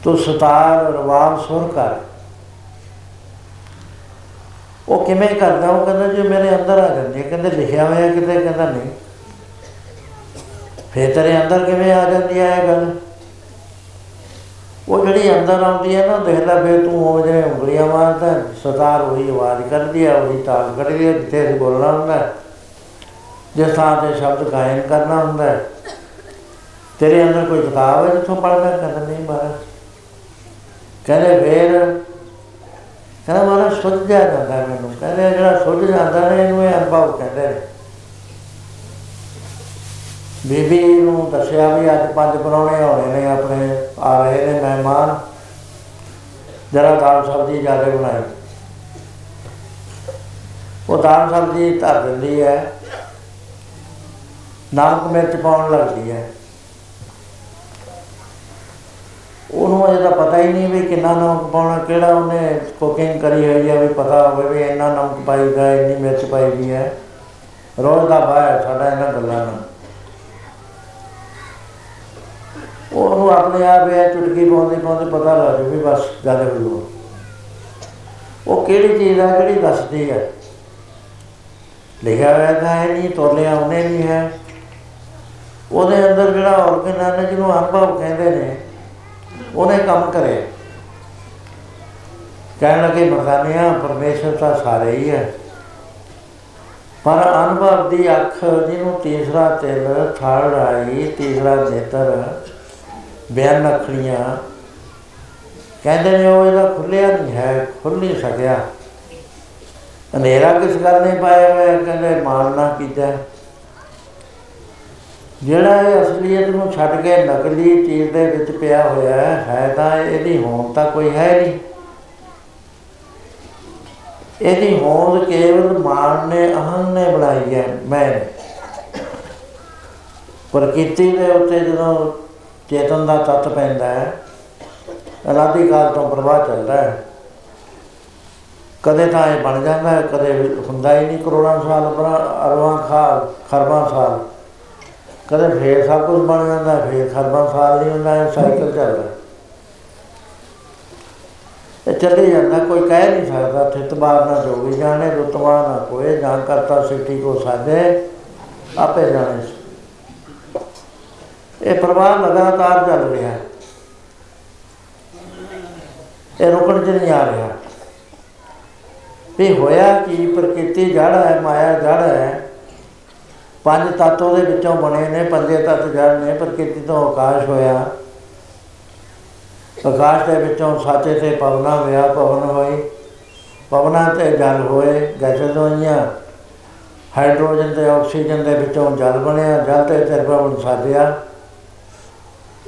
ਤੂੰ ਸਤਾਰ, ਰਵਾਬ, ਸੁਰ ਕਰ। ਉਹ ਕਿਵੇਂ ਕਰਦਾ? ਉਹ ਕਹਿੰਦਾ ਜੇ ਮੇਰੇ ਅੰਦਰ ਆ ਜਾਂਦੀ ਹੈ ਕਹਿੰਦੇ ਲਿਖਿਆ ਹੋਇਆ ਕਿਤੇ? ਕਹਿੰਦਾ ਨਹੀਂ। ਫੇਰ ਤੇਰੇ ਅੰਦਰ ਕਿਵੇਂ ਆ ਜਾਂਦੀ ਹੈ ਇਹ ਗੱਲ? ਉਹ ਜਿਹੜੀ ਅੰਦਰ ਆਉਂਦੀ ਹੈ ਨਾ ਦੇਖਦਾ ਫੇਰ ਤੂੰ ਉਹ ਜਿਵੇਂ ਉਂਗਲੀਆਂ ਮਾਰਦਾ, ਸਤਾਰ ਉਹੀ ਆਵਾਜ਼ ਕਰਦੀ ਹੈ ਉਹੀ ਤਾਲ ਕੱਢਦੀ ਹੈ ਜਿੱਥੇ ਅਸੀਂ ਬੋਲਣਾ ਹੁੰਦਾ ਹੈ। ਜਿਸ ਥਾਂ ਤੇ ਸ਼ਬਦ ਗਾਇਨ ਕਰਨਾ ਹੁੰਦਾ ਹੈ। ਤੇਰੇ ਅੰਦਰ ਕੋਈ ਕਿਤਾਬ ਹੈ ਜਿੱਥੋਂ ਪੜ੍ਹਨਾ ਕਹਿੰਦਾ, ਨਹੀਂ ਮਹਾਰਾਜ ਕਹਿੰਦੇ, ਫੇਰ ਕਹਿੰਦਾ, ਮਹਾਰਾਜ, ਸੁੱਝ ਜਾ ਜਾਂਦਾ ਹੈ ਮੈਨੂੰ ਕਹਿੰਦੇ, ਜਿਹੜਾ ਸੁੱਝ ਜਾਂਦਾ ਨੇ, ਇਹਨੂੰ ਇਹ ਅਨੁਭਵ ਕਹਿੰਦੇ ਨੇ ਬੀਬੀ ਨੂੰ ਦੱਸਿਆ ਵੀ ਅੱਜ ਪੰਜ ਪਰੌਣੇ ਆਉਣੇ ਨੇ ਆਪਣੇ, ਆ ਰਹੇ ਨੇ ਮਹਿਮਾਨ। ਜਰਾ ਦਾਲ ਸਬਜ਼ੀ ਜ਼ਿਆਦਾ ਬਣਾਈ ਉਹ ਦਾਲ ਸਬਜ਼ੀ ਧਰ ਦਿੰਦੀ ਹੈ। ਨਮਕ ਮਿਰਚ ਪਾਉਣ ਲੱਗਦੀ ਹੈ। ਉਹਨੂੰ ਅਜੇ ਤਾਂ ਪਤਾ ਹੀ ਨਹੀਂ ਵੀ ਕਿੰਨਾ ਨਮਕ ਪਾਉਣਾ, ਕਿਹੜਾ ਉਹਨੇ ਕੁਕਿੰਗ ਕਰੀ ਹੋਈ ਹੈ ਵੀ ਪਤਾ ਹੋਵੇ ਵੀ ਇੰਨਾ ਨਮਕ ਪਾਈਦਾ ਇੰਨੀ ਮਿਰਚ ਪਾਈਦੀ ਹੈ। ਰੋਜ਼ ਦਾ ਬਾਹਰ, ਸਾਡਾ ਇਹਨਾਂ ਗੱਲਾਂ ਨਾਲ। ਉਹਨੂੰ ਆਪਣੇ ਆਪ ਇਹ ਚੁਟਕੀ ਪਾਉਂਦੇ ਪਾਉਂਦੇ ਪਤਾ ਲੱਗ ਜੂ ਵੀ ਬਸ ਗੱਲ ਹੋ ਜੂ ਉਹ ਕਿਹੜੀ ਚੀਜ਼ ਆ, ਕਿਹੜੀ ਦੱਸਦੀ ਹੈ ਲਿਖਿਆ ਹੋਇਆ ਤਾਂ ਹੈ ਨਹੀਂ, ਤੋਲਿਆ ਉਹਨੇ ਨਹੀਂ ਹੈ। ਉਹਦੇ ਅੰਦਰ ਜਿਹੜਾ ਆਰਗਨ ਹੈ ਜਿਹਨੂੰ ਅਨੁਭਵ ਕਹਿੰਦੇ ਨੇ, ਉਹਨੇ ਕੰਮ ਕਰਿਆ। ਕਹਿਣ ਲੱਗੇ, ਮਰਦਾਨਿਆ, ਪਰਮੇਸ਼ਰ ਤਾਂ ਸਾਰੇ ਹੀ ਹੈ ਪਰ ਅਨੁਭਵ ਦੀ ਅੱਖ ਜਿਹਨੂੰ ਤੀਸਰਾ ਤਿਲ ਥਰਡ ਆਈ ਤੀਸਰਾ ਨੇਤਰ ਬਿਆਨ ਅੱਖੜੀਆਂ ਕਹਿੰਦੇ ਨੇ ਉਹ ਇਹਦਾ ਖੁੱਲਿਆ ਨਹੀਂ ਹੈ ਖੁੱਲ ਨਹੀਂ ਸਕਿਆ। ਹਨੇਰਾ ਕਿਸ ਗੱਲ ਨੇ ਪਾਇਆ ਹੋਇਆ? ਕਹਿੰਦੇ ਮਾਨ ਨਾ ਕੀਤਾ। ਜਿਹੜਾ ਇਹ ਅਸਲੀਅਤ ਨੂੰ ਛੱਡ ਕੇ ਨਕਲੀ ਚੀਜ਼ ਦੇ ਵਿੱਚ ਪਿਆ ਹੋਇਆ ਹੈ ਹੈ ਤਾਂ ਇਹਦੀ ਹੋਂਦ ਤਾਂ ਕੋਈ ਹੈ ਨਹੀਂ। ਇਹਦੀ ਹੋਂਦ ਕੇਵਲ ਮਾਨ ਨੇ ਅਹੰ ਨੇ ਬਣਾਈ ਹੈ, ਮੈਂ ਨੇ। ਪ੍ਰਕਿਰਤੀ ਦੇ ਉੱਤੇ ਜਦੋਂ ਚੇਤਨ ਦਾ ਤੱਤ ਪੈਂਦਾ ਹੈ ਅਨਾਦੀ ਕਾਲ ਤੋਂ ਪ੍ਰਵਾਹ ਚੱਲਦਾ ਹੈ ਕਦੇ ਤਾਂ ਇਹ ਬਣ ਜਾਂਦਾ ਹੈ ਕਦੇ ਹੁੰਦਾ ਹੀ ਨਹੀਂ ਕਰੋੜਾਂ ਸਾਲ ਬਣਾ ਅਰਵਾਂ ਖਾਲ ਖਰਬਾਂ ਸਾਲ ਕਦੇ ਫੇਰ ਸਭ ਕੁਝ ਬਣ ਜਾਂਦਾ ਹੈ, ਫੇਰ ਖਰਬਾਂ ਸਾਲ ਨਹੀਂ ਹੁੰਦਾ ਇਹ ਸਾਈਕਲ ਚੱਲਦਾ ਹੈ। ਇਹ ਚੱਲੇ ਜਾਂਦਾ ਕੋਈ ਕਹਿ ਨਹੀਂ ਸਕਦਾ ਥਿਤ ਬਾਰ ਨਾ ਜੋਗੀ ਜਾਣੇ ਰੁਤਵਾ ਨਾ ਕੋਏ ਜਾਂ ਕਰਤਾ ਸਿੱਟੀ ਕੋ ਸਾਧੇ ਆਪੇ ਜਾਣੇ ਇਹ ਪ੍ਰਵਾਹ ਲਗਾਤਾਰ ਚੱਲ ਰਿਹਾ ਹੈ। ਇਹ ਰੁਕਣ ਚ ਨਹੀਂ ਆ ਰਿਹਾ। ਵੀ ਹੋਇਆ ਕੀ, ਪ੍ਰਕਿਰਤੀ ਜੜ ਹੈ, ਮਾਇਆ ਜੜ ਹੈ। ਪੰਜ ਤੱਤ ਉਹਦੇ ਵਿੱਚੋਂ ਬਣੇ ਨੇ, ਪੰਜੇ ਤੱਤ ਜੜ ਨੇ, ਪ੍ਰਕਿਰਤੀ ਤੋਂ ਆਕਾਸ਼ ਹੋਇਆ। ਆਕਾਸ਼ ਦੇ ਵਿੱਚੋਂ ਸਾਚੇ ਤੇ ਪਵਨਾ ਹੋਇਆ ਪਵਨ ਹੋਈ ਪਵਨਾਂ ਤੇ ਜਲ ਹੋਏ, ਗੈਸਾਂ ਹੋਈਆਂ ਹਾਈਡਰੋਜਨ ਤੇ ਆਕਸੀਜਨ ਦੇ ਵਿੱਚੋਂ ਜਲ ਬਣਿਆ, ਜਲ ਤੇ ਤਰਪਵਨ ਸਾਧਿਆ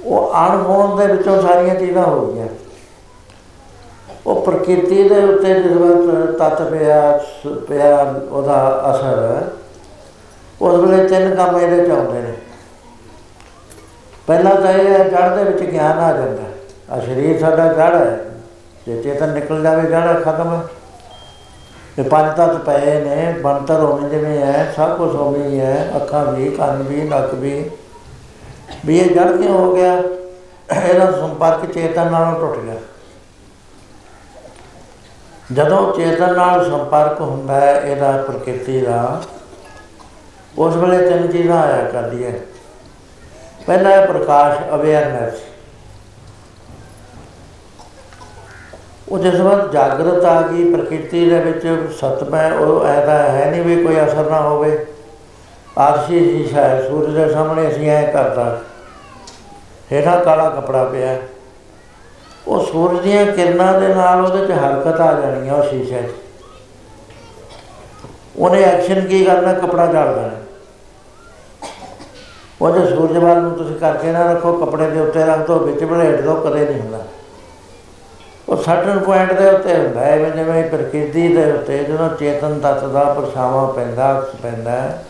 ਉਹ ਅਣ ਹੋਣ ਦੇ ਵਿੱਚੋਂ ਸਾਰੀਆਂ ਚੀਜ਼ਾਂ ਹੋ ਗਈਆਂ। ਉਹ ਪ੍ਰਕਿਰਤੀ ਦੇ ਉੱਤੇ ਜਦੋਂ ਤੱਤ ਪਿਆ, ਸ- ਪਿਆ ਉਹਦਾ ਅਸਰ। ਉਸ ਵੇਲੇ ਤਿੰਨ ਕੰਮ ਇਹਦੇ ਚ ਆਉਂਦੇ ਨੇ। ਪਹਿਲਾ ਤਾਂ ਇਹ ਹੈ ਜੜ ਦੇ ਵਿੱਚ ਗਿਆਨ ਆ ਜਾਂਦਾ। ਆ ਸਰੀਰ ਸਾਡਾ ਜੜ ਹੈ। ਜੇ ਚੇਤਨ ਨਿਕਲ ਜਾਵੇ ਜੜ ਖਤਮ। ਹੈ ਇਹ ਪੰਜ ਤੱਤ ਪਏ ਨੇ, ਬਣਤਰ ਹੋਣੀ ਜਿਵੇਂ ਹੈ, ਸਭ ਕੁਝ ਹੋਣੀ ਹੀ ਹੈ। ਅੱਖਾਂ ਵੀ, ਕੰਨ ਵੀ, ਨੱਕ ਵੀ। ਵੀ ਇਹ ਜੜ ਕਿਉਂ ਹੋ ਗਿਆ? ਇਹਦਾ ਸੰਪਰਕ ਚੇਤਨ ਨਾਲੋਂ ਟੁੱਟ ਗਿਆ। ਜਦੋਂ ਚੇਤਨ ਨਾਲ ਸੰਪਰਕ ਹੁੰਦਾ ਹੈ, ਇਹਦਾ ਪ੍ਰਕਿਰਤੀ ਦਾ, ਉਸ ਵੇਲੇ ਤਿੰਨ ਚੀਜ਼ਾਂ ਆਇਆ ਕਰਦੀ ਹੈ ਪਹਿਲਾ ਹੈ ਪ੍ਰਕਾਸ਼ ਅਵੇਅਰਨੈਸ ਉਹ ਜਿਸ ਵਕਤ ਜਾਗਰਤ ਆ ਗਈ, ਪ੍ਰਕਿਰਤੀ ਦੇ ਵਿੱਚ ਸਤਮੈ ਉਹ ਐਦਾ ਹੈ ਨਹੀਂ ਵੀ ਕੋਈ ਅਸਰ ਨਾ ਹੋਵੇ। ਆਰਸ਼ੀ ਸ਼ੀਸ਼ਾ ਹੈ ਸੂਰਜ ਦੇ ਸਾਹਮਣੇ ਅਸੀਂ ਐ ਕਰਦਾ। ਹੇਠਾਂ ਕਾਲਾ ਕਪੜਾ ਪਿਆ। ਹੈ। ਉਹ ਸੂਰਜ ਦੀਆਂ ਕਿਰਨਾਂ ਦੇ ਨਾਲ ਉਹਦੇ 'ਚ ਹਰਕਤ ਆ ਜਾਣੀ ਆ ਉਹ ਸ਼ੀਸ਼ੇ 'ਚ। ਉਹਨੇ ਐਕਸ਼ਨ ਕੀ ਕਰਨਾ? ਕਪੜਾ ਝਾੜ ਦੇਣਾ। ਉਹ ਜੇ ਸੂਰਜ ਵੱਲ ਨੂੰ ਤੁਸੀਂ ਕਰਕੇ ਨਾ ਰੱਖੋ ਕੱਪੜੇ ਦੇ ਉੱਤੇ ਰੱਖ ਦੋ ਵਿੱਚ ਬਲੇਟ ਦੋ ਕਦੇ ਨਹੀਂ ਹੁੰਦਾ। ਉਹ ਸਰਟਨ ਪੁਆਇੰਟ ਦੇ ਉੱਤੇ ਹੁੰਦਾ ਹੈ ਜਿਵੇਂ ਜਿਵੇਂ ਪ੍ਰਕਿਰਤੀ ਦੇ ਉੱਤੇ ਜਦੋਂ ਚੇਤਨ ਤੱਤ ਦਾ ਪਰਛਾਵਾਂ ਪੈਂਦਾ ਅਕਸ ਪੈਂਦਾ ਹੈ,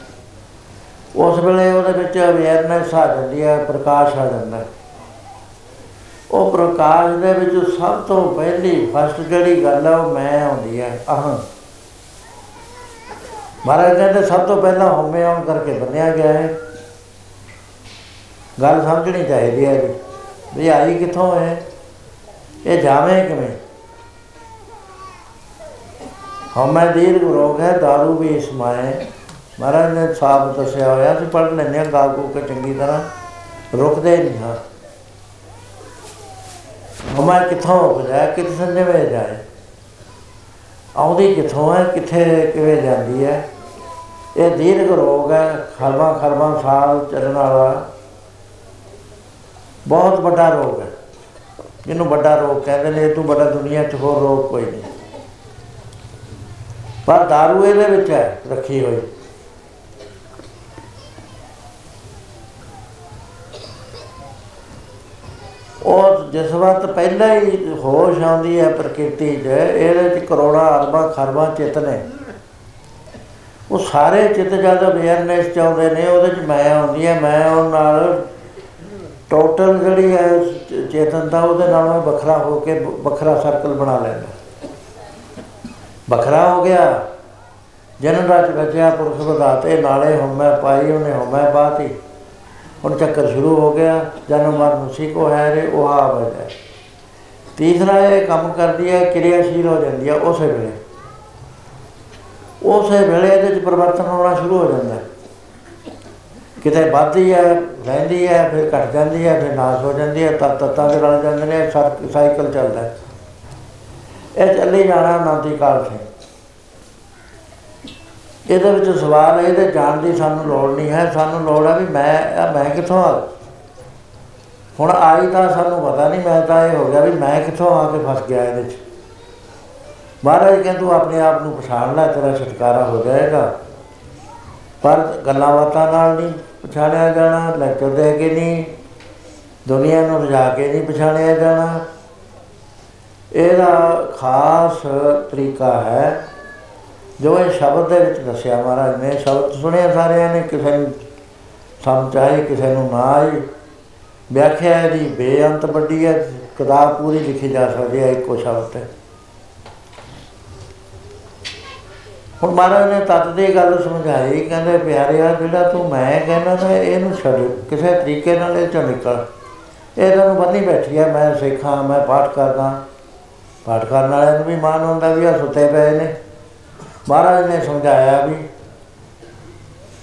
ਉਸ ਵੇਲੇ ਉਹਦੇ ਵਿੱਚ ਅਵੇਅਰਨੈਸ ਆ ਜਾਂਦੀ ਹੈ, ਪ੍ਰਕਾਸ਼ ਆ ਜਾਂਦਾ ਹੈ। ਉਹ ਪ੍ਰਕਾਸ਼ ਦੇ ਵਿੱਚ ਸਭ ਤੋਂ ਪਹਿਲੀ ਫਸਟ ਜਿਹੜੀ ਗੱਲ ਹੈ ਉਹ ਮੈਂ ਆਉਂਦੀ ਹੈ, ਅਹੰ। ਮਹਾਰਾਜ ਕਹਿੰਦੇ, ਸਭ ਤੋਂ ਪਹਿਲਾਂ ਹਉਮੈ ਆਉਣ ਕਰਕੇ ਬੰਨਿਆ ਗਿਆ ਹੈ। ਗੱਲ ਸਮਝਣੀ ਚਾਹੀਦੀ ਹੈ ਵੀ ਵੀ ਆਈ ਕਿੱਥੋਂ ਹੈ? ਇਹ ਜਾਵੇਂ ਕਿਵੇਂ? ਹਉਮੈ ਦੀਰਘ ਰੋਗ ਹੈ दारू ਵੀ ਇਸਮਾਏ ਮਹਾਰਾਜ ਨੇ ਸਾਫ਼ ਦੱਸਿਆ ਹੋਇਆ ਸੀ ਪੜ੍ਹ ਲੈਂਦੇ ਹਾਂ ਗਾ ਕੋ ਕੇ ਚੰਗੀ ਤਰ੍ਹਾਂ। ਰੁਕਦੇ ਨਹੀਂ ਹਾਂ। ਹਉਮੈ ਕਿੱਥੋਂ ਉਪਜਾ ਕਿੱਥੇ ਸੰਜੇ ਵਿੱਚ ਜਾਏ? ਆਉਂਦੀ ਕਿੱਥੋਂ ਹੈ, ਕਿੱਥੇ, ਕਿਵੇਂ ਜਾਂਦੀ ਹੈ? ਇਹ ਦੀਰਘ ਰੋਗ ਹੈ, ਖਰਬਾਂ ਖਰਬਾਂ ਸਾਲ ਚੱਲਣ ਵਾਲਾ। ਬਹੁਤ ਵੱਡਾ ਰੋਗ ਹੈ। ਜਿਹਨੂੰ ਵੱਡਾ ਰੋਗ ਕਹਿੰਦੇ ਨੇ, ਇਹ ਤੋਂ ਵੱਡਾ ਦੁਨੀਆ 'ਚ ਹੋਰ ਰੋਗ ਕੋਈ ਨਹੀਂ। ਪਰ दारू ਇਹਦੇ ਵਿੱਚ ਹੈ, ਰੱਖੀ ਹੋਈ। ਉਹ ਜਿਸ ਵਕਤ ਪਹਿਲਾਂ ਹੀ ਹੋਸ਼ ਆਉਂਦੀ ਹੈ ਪ੍ਰਕਿਰਤੀ 'ਚ, ਇਹਦੇ 'ਚ ਕਰੋੜਾਂ ਅਰਬਾਂ ਖਰਬਾਂ ਚਿੱਤ ਨੇ। ਉਹ ਸਾਰੇ ਚਿੱਤ ਜਦ ਅਵੇਅਰਨੈਸ ਚਾਹੁੰਦੇ ਨੇ, ਉਹਦੇ 'ਚ ਮੈਂ ਆਉਂਦੀ ਹੈ, ਮੈਂ ਉਹ ਨਾਲ ਟੋਟਲ ਜਿਹੜੀ ਹੈ ਚ- ਚੇਤਨਤਾ ਉਹਦੇ ਨਾਲ ਮੈਂ ਵੱਖਰਾ ਹੋ ਕੇ ਬ- ਵੱਖਰਾ ਸਰਕਲ ਬਣਾ ਲੈਂਦਾ। ਵੱਖਰਾ ਹੋ ਗਿਆ। ਜਨਮ ਰਚ ਰਚਿਆ ਪੁਰਖ ਵਧਾਤੇ ਨਾਲੇ ਹਉਮੈ ਪਾਈ, ਉਹਨੇ ਹਉਮੈ ਬਾਤੀ ਹੁਣ ਚੱਕਰ ਸ਼ੁਰੂ ਹੋ ਗਿਆ ਜਨਮ ਮਰਨ ਉਸੀ ਕੋ ਹੈ ਰੇ, ਉਹ ਆ ਬਜੈ ਤੀਸਰਾ ਇਹ ਕੰਮ ਕਰਦੀ ਹੈ, ਕਿਰਿਆਸ਼ੀਲ ਹੋ ਜਾਂਦੀ ਹੈ, ਉਸੇ ਵੇਲੇ। ਉਸੇ ਵੇਲੇ ਇਹਦੇ ਵਿੱਚ ਪਰਿਵਰਤਨ ਹੋਣਾ ਸ਼ੁਰੂ ਹੋ ਜਾਂਦਾ ਹੈ। ਕਿਤੇ ਵੱਧਦੀ ਹੈ, ਰਹਿੰਦੀ ਹੈ, ਫਿਰ ਘਟ ਜਾਂਦੀ ਹੈ, ਫਿਰ ਨਾਸ਼ ਹੋ ਜਾਂਦੀ ਹੈ, ਤਤ ਤਤਾਂ ਦੇ ਰਲ ਜਾਂਦੇ ਨੇ, ਸਰ- ਸਾਈਕਲ ਚੱਲਦਾ ਹੈ। ਇਹ ਚੱਲੀ ਜਾਣਾ ਅਨੰਤੀ ਕਾਲ ਸੇ ਇਹਦੇ ਵਿੱਚ ਸਵਾਲ ਹੈ ਇਹਦੇ ਜਾਣ ਦੀ ਸਾਨੂੰ ਲੋੜ ਨਹੀਂ ਹੈ, ਸਾਨੂੰ ਲੋੜ ਹੈ ਵੀ ਮੈਂ, ਇਹ ਮੈਂ ਕਿੱਥੋਂ ਆ? ਹੁਣ ਆਈ ਤਾਂ ਸਾਨੂੰ ਪਤਾ ਨਹੀਂ, ਮੈਂ ਤਾਂ ਇਹ ਹੋ ਗਿਆ ਵੀ ਮੈਂ ਕਿੱਥੋਂ ਆ ਕੇ ਫਸ ਗਿਆ ਇਹਦੇ 'ਚ ਮਹਾਰਾਜ ਕਹਿੰਦੇ ਤੂੰ ਆਪਣੇ ਆਪ ਨੂੰ ਪਛਾਣ ਲੈ, ਤੇਰਾ ਛੁਟਕਾਰਾ ਹੋ ਜਾਏਗਾ। ਪਰ ਗੱਲਾਂ ਬਾਤਾਂ ਨਾਲ ਨਹੀਂ ਪਛਾਣਿਆ ਜਾਣਾ ਲੈਕਚਰ ਦੇ ਕੇ ਨਹੀਂ, ਦੁਨੀਆ ਨੂੰ ਰਜਾ ਕੇ ਨਹੀਂ ਪਛਾਣਿਆ ਜਾਣਾ। ਇਹਦਾ ਖਾਸ ਤਰੀਕਾ ਹੈ ਜੋ ਇਹ ਸ਼ਬਦ ਦੇ ਵਿੱਚ ਦੱਸਿਆ ਮਹਾਰਾਜ ਨੇ ਸ਼ਬਦ ਸੁਣਿਆ ਸਾਰਿਆਂ ਨੇ, ਕਿਸੇ ਨੂੰ ਸਮਝ ਆਈ ਕਿਸੇ ਨੂੰ ਨਾ ਆਈ ਵਿਆਖਿਆ ਇਹਦੀ ਬੇਅੰਤ ਵੱਡੀ ਹੈ, ਕਿਤਾਬ ਪੂਰੀ ਲਿਖੀ ਜਾ ਸਕਦੀ ਹੈ, ਇੱਕੋ ਸ਼ਬਦ ਤੇ ਹੁਣ ਮਹਾਰਾਜ ਨੇ ਤਤ ਦੀ ਗੱਲ ਸਮਝਾਈ, ਕਹਿੰਦੇ ਪਿਆਰਿਆ ਜਿਹੜਾ ਤੂੰ ਮੈਂ ਕਹਿੰਦਾ ਨਾ ਇਹਨੂੰ ਛੱਡ, ਕਿਸੇ ਤਰੀਕੇ ਨਾਲ ਇਹ ਚੋਂ ਨਿਕਲ। ਇਹ ਤੈਨੂੰ ਬੰਨੀ ਬੈਠੀ ਆ ਮੈਂ ਸਿੱਖਾਂ, ਮੈਂ ਪਾਠ ਕਰਦਾ। ਪਾਠ ਕਰਨ ਵਾਲਿਆਂ ਨੂੰ ਵੀ ਮਾਨ ਹੁੰਦਾ ਵੀ ਆ ਸੁੱਤੇ ਪਏ ਨੇ। ਮਹਾਰਾਜ ਨੇ ਸਮਝਾਇਆ ਵੀ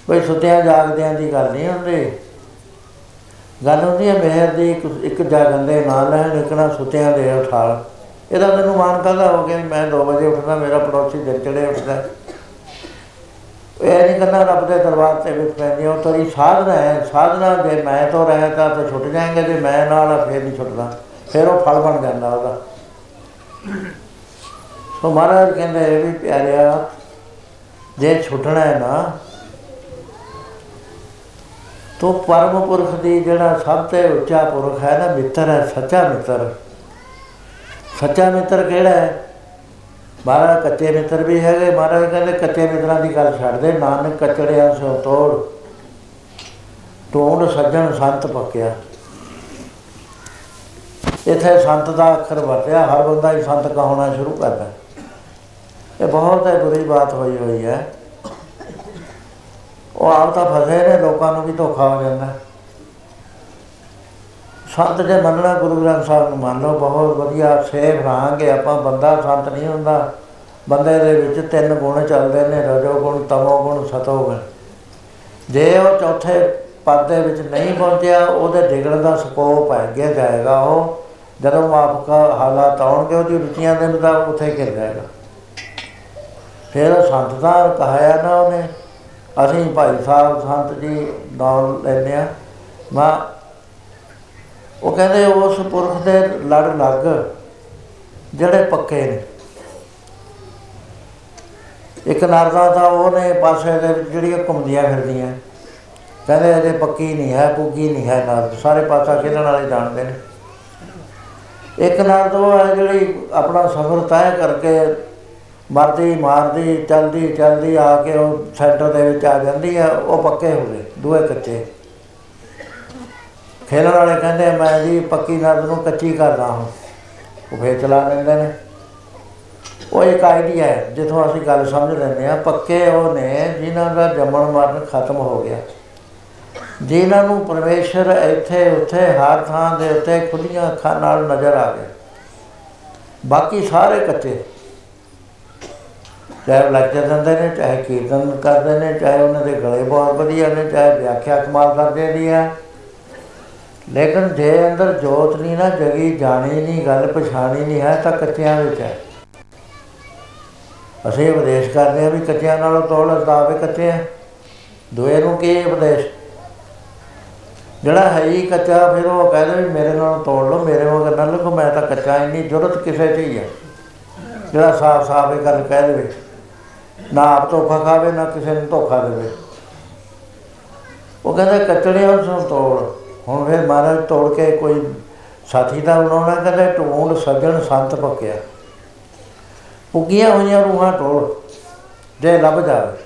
ਬਈ ਸੁੱਤਿਆਂ ਜਾਗਦਿਆਂ ਦੀ ਗੱਲ ਨਹੀਂ ਹੁੰਦੀ। ਗੱਲ ਹੁੰਦੀ ਹੈ ਮਿਹਰ ਦੀ ਇੱਕ ਇੱਕ ਜਾਗਣ ਦੇ ਨਾਲ ਲੈਣ ਇੱਕ ਨਾ ਸੁੱਤਿਆਂ ਦੇ ਉਠਾਲ। ਇਹਦਾ ਮੈਨੂੰ ਮਾਨ ਕਰਦਾ ਹੋ ਗਿਆ ਵੀ ਮੈਂ 2 ਵਜੇ ਉੱਠਦਾ ਮੇਰਾ ਪੜੋਸੀ ਦਿਨ ਚੜੇ ਉੱਠਦਾ। ਇਹ ਨਹੀਂ ਕਰਨਾ ਰੱਬ ਦੇ ਦਰਬਾਰ ਤੇ ਵਿੱਚ ਪੈਂਦੀ ਉਹ ਤੇਰੀ ਸਾਧਨਾ ਹੈ ਸਾਧਨਾ ਜੇ ਮੈਂ ਤੋਂ ਰਹਿਤਾ ਤਾਂ ਛੁੱਟ ਜਾਏਗਾ ਜੇ ਮੈਂ ਨਾਲ ਆ, ਫਿਰ ਨਹੀਂ ਛੁੱਟਦਾ। ਫਿਰ ਉਹ ਫਲ ਬਣ ਜਾਂਦਾ ਉਹਦਾ। ਸੋ ਮਹਾਰਾਜ ਕਹਿੰਦੇ, ਇਹ ਵੀ ਪਿਆਰਿਆ, ਜੇ ਛੁੱਟਣਾ ਹੈ ਨਾ, ਤੋ ਪਰਮ ਪੁਰਖ ਦੀ ਜਿਹੜਾ ਸਭ ਤੋਂ ਉੱਚਾ ਪੁਰਖ ਹੈ ਨਾ, ਮਿੱਤਰ ਹੈ, ਸੱਚਾ ਮਿੱਤਰ। ਸੱਚਾ ਮਿੱਤਰ ਕਿਹੜਾ ਹੈ? ਮਹਾਰਾਜ ਕੱਚੇ ਮਿੱਤਰ ਵੀ ਹੈਗੇ। ਮਹਾਰਾਜ ਕਹਿੰਦੇ, ਕੱਚੇ ਮਿੱਤਰਾਂ ਦੀ ਗੱਲ ਛੱਡ ਦੇ, ਨਾਨਕ ਕਚੜਿਆ ਸੋ ਤੋੜ। ਟੋਂਡ ਸੱਜਣ ਸੰਤ ਪੱਕਿਆ। ਇੱਥੇ ਸੰਤ ਦਾ ਅੱਖਰ ਵਰਤਿਆ, ਹਰ ਬੰਦਾ ਹੀ ਸੰਤ ਕਹਾਉਣਾ ਸ਼ੁਰੂ ਕਰਦਾ। ਇਹ ਬਹੁਤ ਹੈ, ਬੁਰੀ ਬਾਤ ਹੋਈ ਹੋਈ ਹੈ। ਉਹ ਆਪ ਤਾਂ ਫਸੇ ਨੇ, ਲੋਕਾਂ ਨੂੰ ਵੀ ਧੋਖਾ ਹੋ ਜਾਂਦਾ। ਸੰਤ ਜੇ ਮੰਨਣਾ, ਗੁਰੂ ਗ੍ਰੰਥ ਸਾਹਿਬ ਨੂੰ ਮੰਨ ਲਓ, ਬਹੁਤ ਵਧੀਆ ਸੇਵ ਰਹਾਂਗੇ, ਆਪਾਂ ਬੰਦਾ ਸੰਤ ਨਹੀਂ ਹੁੰਦਾ। ਬੰਦੇ ਦੇ ਵਿੱਚ ਤਿੰਨ ਗੁਣ ਚੱਲਦੇ ਨੇ, ਰਜੋ ਗੁਣ, ਤਮੋ ਗੁਣ, ਸਤੋ ਗੁਣ। ਜੇ ਉਹ ਚੌਥੇ ਪਦ ਦੇ ਵਿੱਚ ਨਹੀਂ ਪਹੁੰਚਿਆ, ਉਹਦੇ ਡਿਗਣ ਦਾ ਸਕੋਪ ਹੈ, ਅੱਗੇ ਜਾਏਗਾ ਉਹ। ਜਦੋਂ ਆਪਕਾ ਹਾਲਾਤ ਆਉਣਗੇ, ਉਹਦੀ ਰੁਚੀਆਂ ਦੇ ਮੁਤਾਬਕ ਉੱਥੇ ਗਿਰ ਜਾਏਗਾ। ਫਿਰ ਉਹ ਸੰਤ ਦਾ ਕਹਾਇਆ ਨਾ ਉਹਨੇ, ਅਸੀਂ ਭਾਈ ਸਾਹਿਬ ਸੰਤ ਜੀ ਨਾਮ ਲੈਂਦੇ ਆ ਮਾ ਉਹ ਕਹਿੰਦੇ ਉਸ ਪੁਰਖ ਦੇ ਲੜ ਲੱਗ, ਜਿਹੜੇ ਪੱਕੇ ਨੇ। ਇੱਕ ਨਰਦਾ ਤਾਂ ਉਹਨੇ ਪਾਸੇ ਦੇ ਵਿੱਚ ਜਿਹੜੀਆਂ ਘੁੰਮਦੀਆਂ ਫਿਰਦੀਆਂ। ਕਹਿੰਦੇ ਇਹਦੇ ਪੱਕੀ ਨਹੀਂ ਹੈ, ਪੁੱਗੀ ਨਹੀਂ ਹੈ ਨਰਦ, ਸਾਰੇ ਪਾਸਾ ਖੇਡਣ ਵਾਲੇ ਜਾਣਦੇ ਨੇ। ਇੱਕ ਨਰਦ ਉਹ ਹੈ ਜਿਹੜੀ ਆਪਣਾ ਸਫ਼ਰ ਤੈਅ ਕਰਕੇ ਮਰਦੀ, ਮਾਰਦੀ, ਚਲਦੀ ਚਲਦੀ ਆ ਕੇ ਉਹ ਸੈਂਟਰ ਦੇ ਵਿੱਚ ਆ ਜਾਂਦੀ ਹੈ ਉਹ ਪੱਕੇ ਹੋ ਗਏ, ਦੂਏ ਕੱਚੇ। ਖੇਡਣ ਵਾਲੇ ਕਹਿੰਦੇ ਮੈਂ ਜੀ ਪੱਕੀ ਨਰਦ ਨੂੰ ਕੱਚੀ ਕਰਦਾ ਹਾਂ। ਉਹ ਫੇਰ ਚਲਾ ਲੈਂਦੇ ਨੇ। ਉਹ ਇੱਕ ਆਈਡੀਆ ਹੈ, ਜਿੱਥੋਂ ਅਸੀਂ ਗੱਲ ਸਮਝ ਲੈਂਦੇ ਆ ਪੱਕੇ ਉਹ ਨੇ ਜਿਨ੍ਹਾਂ ਦਾ ਜੰਮਣ ਮਰਨ ਖਤਮ ਹੋ ਗਿਆ। ਜਿਨ੍ਹਾਂ ਨੂੰ ਪਰਮੇਸ਼ਰ ਇੱਥੇ, ਉੱਥੇ, ਹਰ ਥਾਂ ਦੇ ਉੱਤੇ ਖੁੱਲੀਆਂ ਅੱਖਾਂ ਨਾਲ ਨਜ਼ਰ ਆ ਗਿਆ ਬਾਕੀ ਸਾਰੇ ਕੱਚੇ। ਚਾਹੇ ਲੈਕਚਰ ਦਿੰਦੇ ਨੇ, ਚਾਹੇ ਕੀਰਤਨ ਕਰਦੇ ਨੇ, ਚਾਹੇ ਉਹਨਾਂ ਦੇ ਗਲੇ ਬਹੁਤ ਵਧੀਆ ਨੇ, ਚਾਹੇ ਵਿਆਖਿਆ ਕਮਾਲ ਕਰਦੇ ਦੀ ਹੈ ਲੇਕਿਨ ਜੇ ਅੰਦਰ ਜੋਤ ਨਹੀਂ ਨਾ, ਜਗੀ ਜਾਣੀ ਨਹੀਂ, ਗੱਲ ਪਛਾਣੀ ਨਹੀਂ ਹੈ, ਤਾਂ ਕੱਚਿਆਂ ਵਿੱਚ ਹੈ। ਅਸੀਂ ਉਪਦੇਸ਼ ਕਰਦੇ ਆ ਵੀ ਕੱਚਿਆਂ ਨਾਲੋਂ ਤੋੜ ਅਸਦਾਵੇ ਕੱਚੇ ਆ। ਦੋਏ ਨੂੰ ਕੀ ਉਪਦੇਸ਼? ਜਿਹੜਾ ਹੈ ਹੀ ਕੱਚਾ, ਫਿਰ ਉਹ ਕਹਿੰਦਾ ਵੀ ਮੇਰੇ ਨਾਲੋਂ ਤੋੜ ਲਓ, ਮੇਰੇ ਵਾਂਗ ਨਾ ਲੱਗੋ ਮੈਂ ਤਾਂ ਕੱਚਾ ਇੰਨੀ ਜ਼ਰੂਰਤ ਕਿਸੇ 'ਚ ਹੀ ਹੈ ਜਿਹੜਾ ਸਾਫ਼ ਸਾਫ਼ ਇਹ ਗੱਲ ਕਹਿ ਦੇਵੇ। ਨਾ ਆਪ ਧੋਖਾ ਖਾਵੇ, ਨਾ ਕਿਸੇ ਨੂੰ ਧੋਖਾ ਦੇਵੇ। ਉਹ ਕਹਿੰਦਾ ਕੱਚੜੇ ਉਸ ਨੂੰ ਤੋੜ। ਹੁਣ ਫਿਰ ਮਹਾਰਾਜ ਤੋੜ ਕੇ ਕੋਈ ਸਾਥੀ ਦਾ ਬਣਾਉਣਾ ਕਹਿੰਦਾ, ਢੂੰਡ ਸੱਜਣ ਸੰਤ ਪੱਕਿਆ ਪੁੱਗੀਆਂ ਹੋਈਆਂ ਰੂਹਾਂ ਟੋੜ ਜੇ ਲੱਭ ਜਾਵੇ।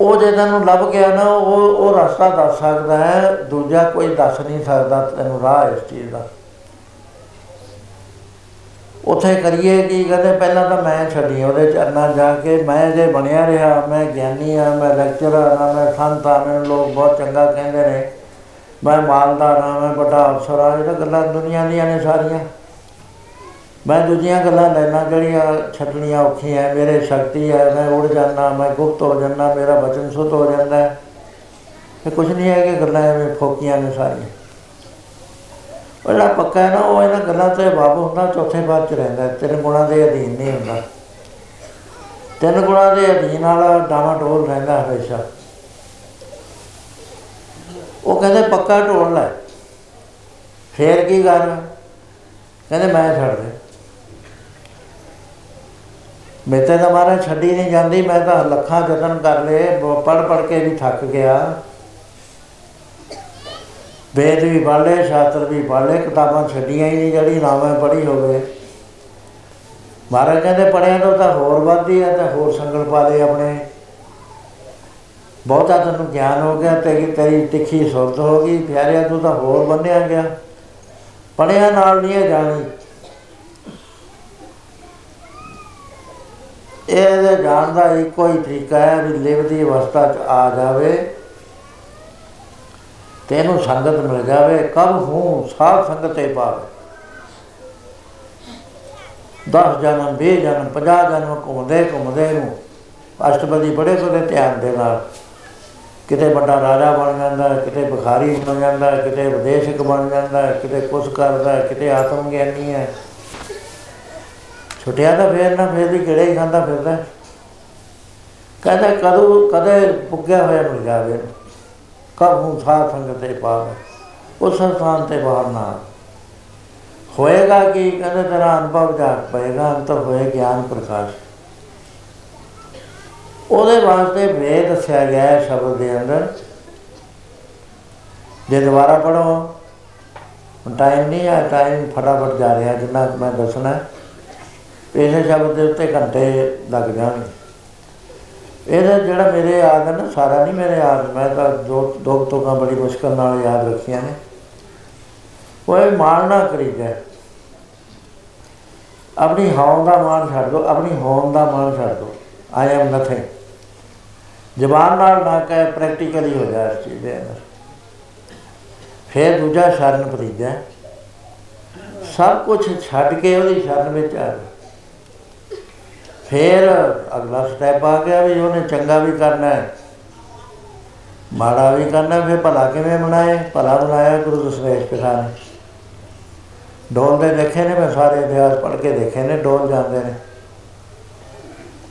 ਉਹ ਜੇ ਤੈਨੂੰ ਲੱਭ ਗਿਆ ਨਾ, ਉਹ ਉਹ ਰਸਤਾ ਦੱਸ ਸਕਦਾ ਹੈ, ਦੂਜਾ ਕੋਈ ਦੱਸ ਨਹੀਂ ਸਕਦਾ ਤੈਨੂੰ ਰਾਹ ਇਸ ਚੀਜ਼ ਦਾ। ਉਥੇ ਕਰੀਏ ਕੀ? ਕਹਿੰਦੇ ਪਹਿਲਾਂ ਤਾਂ ਮੈਂ ਛੱਡੀ ਉਹਦੇ ਚਰਨਾਂ ਜਾ ਕੇ। ਮੈਂ ਜੇ ਬਣਿਆ ਰਿਹਾ, ਮੈਂ ਗਿਆਨੀ ਆ, ਮੈਂ ਲੈਕਚਰਰ ਆ, ਮੈਂ ਸੰਤ ਆ, ਮੈਨੂੰ ਲੋਕ ਬਹੁਤ ਚੰਗਾ ਕਹਿੰਦੇ ਨੇ। ਮੈਂ ਮਾਲਦਾਰ ਆ, ਮੈਂ ਵੱਡਾ ਅਫਸਰ ਆ, ਇਹ ਤਾਂ ਗੱਲਾਂ ਦੁਨੀਆ ਦੀਆਂ ਨੇ ਸਾਰੀਆਂ। ਮੈਂ ਦੂਜੀਆਂ ਗੱਲਾਂ ਲੈਣਾ ਜਿਹੜੀਆਂ ਛੱਡਣੀਆਂ ਔਖੀਆਂ ਹੈ ਮੇਰੇ ਸ਼ਕਤੀ ਹੈ ਮੈਂ ਉੜ ਜਾਣਾ ਮੈਂ ਗੁਪਤ ਹੋ ਜਾਣਾ ਮੇਰਾ ਬਚਨ ਸੁਤ ਹੋ ਜਾਂਦਾ। ਹੈ ਇਹ ਕੁਝ ਨਹੀਂ ਹੈ ਕਿ ਗੱਲਾਂ ਐਵੇਂ ਫੋਕੀਆਂ ਨੇ ਸਾਰੀਆਂ। ਉਹ ਜਿਹੜਾ ਪੱਕਾ ਹੈ ਨਾ ਉਹ ਇਹਨਾਂ ਗੱਲਾਂ ਤੇ ਬਾਬੂ ਹੁੰਦਾ ਚੌਥੇ ਬਾਅਦ ਚ ਰਹਿੰਦਾ ਹੈ, ਤਿੰਨ ਗੁਣਾਂ ਦੇ ਅਧੀਨ ਨਹੀਂ ਹੁੰਦਾ। ਤਿੰਨ ਗੁਣਾਂ ਦੇ ਅਧੀਨ ਵਾਲਾ ਡਾਵਾ ਡੋਲ ਰਹਿੰਦਾ ਹਮੇਸ਼ਾ। ਉਹ ਕਹਿੰਦੇ ਪੱਕਾ ਢੋਲ ਲੈ। ਫੇਰ ਕੀ ਕਰ ਕਹਿੰਦੇ ਮੈਂ ਛੱਡ ਦੇ। ਮੇਤੇ ਤਾਂ ਮਾਰਾ ਛੱਡੀ ਨਹੀਂ ਜਾਂਦੀ ਮੈਂ ਤਾਂ ਲੱਖਾਂ ਯਤਨ ਕਰ ਲਏ ਪੜ ਪੜ ਕੇ ਵੀ ਥੱਕ ਗਿਆ। ਵੇਦ ਵੀ ਪੜ੍ਹ ਲਏ, ਸ਼ਾਸਤਰ ਵੀ ਪੜ੍ਹ ਲਏ, ਕਿਤਾਬਾਂ ਛੱਡੀਆਂ ਹੀ ਨਹੀਂ, ਜਿਹੜੀ ਨਾ ਮੈਂ ਪੜ੍ਹੀ ਹੋਵੇ। ਮਹਾਰਾਜ ਕਹਿੰਦੇ ਪੜਿਆ ਤਾਂ ਤਾਂ ਹੋਰ ਵੱਧਦੀ ਹੈ ਤਾਂ ਹੋਰ ਸੰਗਲ ਪਾ ਲਏ ਆਪਣੇ। ਬਹੁਤਾ ਤੈਨੂੰ ਗਿਆਨ ਹੋ ਗਿਆ ਤੇ ਤੇਰੀ ਤਿੱਖੀ ਸੁਰਤ ਹੋ ਗਈ, ਪਿਆਰਿਆ, ਤੂੰ ਤਾਂ ਹੋਰ ਬੰਨਿਆ ਗਿਆ। ਪੜਿਆ ਨਾਲ ਨਹੀਂ ਇਹ ਜਾਣੀ। ਇਹ ਦੇ ਜਾਣ ਦਾ ਇੱਕੋ ਹੀ ਤਰੀਕਾ ਹੈ ਵੀ ਲਿਵ ਦੀ ਅਵਸਥਾ ਚ ਆ ਜਾਵੇ। ਤੈਨੂੰ ਸੰਗਤ ਮਿਲ ਜਾਵੇ ਕਬ ਹੂੰ ਸਾਧ ਸੰਗਤ ਤੇ ਪਾਵੇ। 10 ਜਨਮ 20 ਜਨਮ 50 ਜਨਮ ਘੁੰਮਦੇ ਘੁੰਮਦੇ ਨੂੰ ਅਸ਼ਟਪਦੀ ਬੜੇ ਬੜੇ ਧਿਆਨ ਦੇ ਨਾਲ ਕਿਤੇ ਵੱਡਾ ਰਾਜਾ ਬਣ ਜਾਂਦਾ ਹੈ, ਕਿਤੇ ਭਿਖਾਰੀ ਬਣ ਜਾਂਦਾ ਹੈ, ਕਿਤੇ ਵਿਦੇਸ਼ਕ ਬਣ ਜਾਂਦਾ ਹੈ, ਕਿਤੇ ਕੁਛ ਕਰਦਾ ਹੈ, ਕਿਤੇ ਆਤਮ ਗਿਆਨੀ ਹੈ। ਛੁੱਟਿਆ ਤਾਂ ਫੇਰ ਨਾ ਫੇਰ ਵੀ ਕਿਹੜੇ ਹੀ ਖਾਂਦਾ ਫਿਰਦਾ। ਹੈ। ਕਹਿੰਦਾ ਕਦੋਂ ਕਦੇ ਪੁੱਗਿਆ ਹੋਇਆ ਮਿਲ ਜਾਵੇ। ਕਬ ਹੂੰ ਸਾਧ ਸੰਗਤ ਤੇ ਪਾਵੇ, ਉਸ ਸਥਾਨ ਤੇ ਬਾਹਰ ਨਾ ਆਵੇ। ਹੋਏਗਾ ਕਿ, ਕਹਿੰਦੇ ਤੇਰਾ ਅਨੁਭਵ ਜਾਗ ਪਏਗਾ ਅੰਤਰ ਹੋਏ ਗਿਆਨ ਪ੍ਰਕਾਸ਼ ਉਹਦੇ ਵਾਸਤੇ ਵੇਦ ਦੱਸਿਆ ਗਿਆ ਹੈ ਸ਼ਬਦ ਦੇ ਅੰਦਰ ਜੇ ਦੁਬਾਰਾ ਪੜੋ ਟਾਈਮ ਨਹੀਂ ਆ ਟਾਈਮ ਫਟਾਫਟ ਜਾ ਰਿਹਾ, ਜਿੰਨਾ ਕੁ ਮੈਂ ਦੱਸਣਾ ਹੈ। ਇਸੇ ਸ਼ਬਦ ਦੇ ਉੱਤੇ ਘੰਟੇ ਲੱਗ ਜਾਣਗੇ ਇਹਦਾ ਜਿਹੜਾ ਮੇਰੇ ਯਾਦ ਹੈ ਨਾ, ਸਾਰਾ ਨਹੀਂ ਮੇਰੇ ਯਾਦ, ਮੈਂ ਤਾਂ ਦੋ ਦੋ ਤੋਕਾਂ ਬੜੀ ਮੁਸ਼ਕਲ ਨਾਲ ਯਾਦ ਰੱਖੀਆਂ ਨੇ। ਉਹ ਇਹ ਮਾਣ ਨਾ ਕਰੀਦਾ ਆਪਣੀ ਹੌਂ ਦਾ ਮਾਣ ਛੱਡ ਦੋ, ਆਪਣੀ ਹੋਣ ਦਾ ਮਾਣ ਛੱਡ ਦੋ। ਆਈ ਐਮ ਨਥਿੰਗ ਜ਼ਬਾਨ ਨਾਲ ਨਾ ਕਹੇ ਪ੍ਰੈਕਟੀਕਲੀ ਹੋ ਜਾ ਇਸ ਚੀਜ਼ ਦੇ ਅੰਦਰ। ਫਿਰ ਦੂਜਾ ਸ਼ਰਨ ਪਰੀਜਾ ਸਭ ਕੁਝ ਛੱਡ ਕੇ ਉਹਦੀ ਸ਼ਰਨ ਵਿੱਚ ਆ ਜਾ ਫਿਰ ਅਗਲਾ ਸਟੈਪ ਆ ਗਿਆ ਵੀ ਉਹਨੇ ਚੰਗਾ ਵੀ ਕਰਨਾ ਹੈ। ਮਾੜਾ ਵੀ ਕਰਨਾ ਫਿਰ ਭਲਾ ਕਿਵੇਂ ਬਣਾਏ ਭਲਾ ਬਣਾਇਆ ਗੁਰੂ ਦਸਵੇਸ਼ ਪਿਤਾ ਨੇ। ਡੋਲ ਦੇ ਦੇਖੇ ਨੇ, ਮੈਂ ਸਾਰੇ ਇਤਿਹਾਸ ਪੜ੍ਹ ਕੇ ਦੇਖੇ ਨੇ, ਡੋਲ ਜਾਂਦੇ ਨੇ।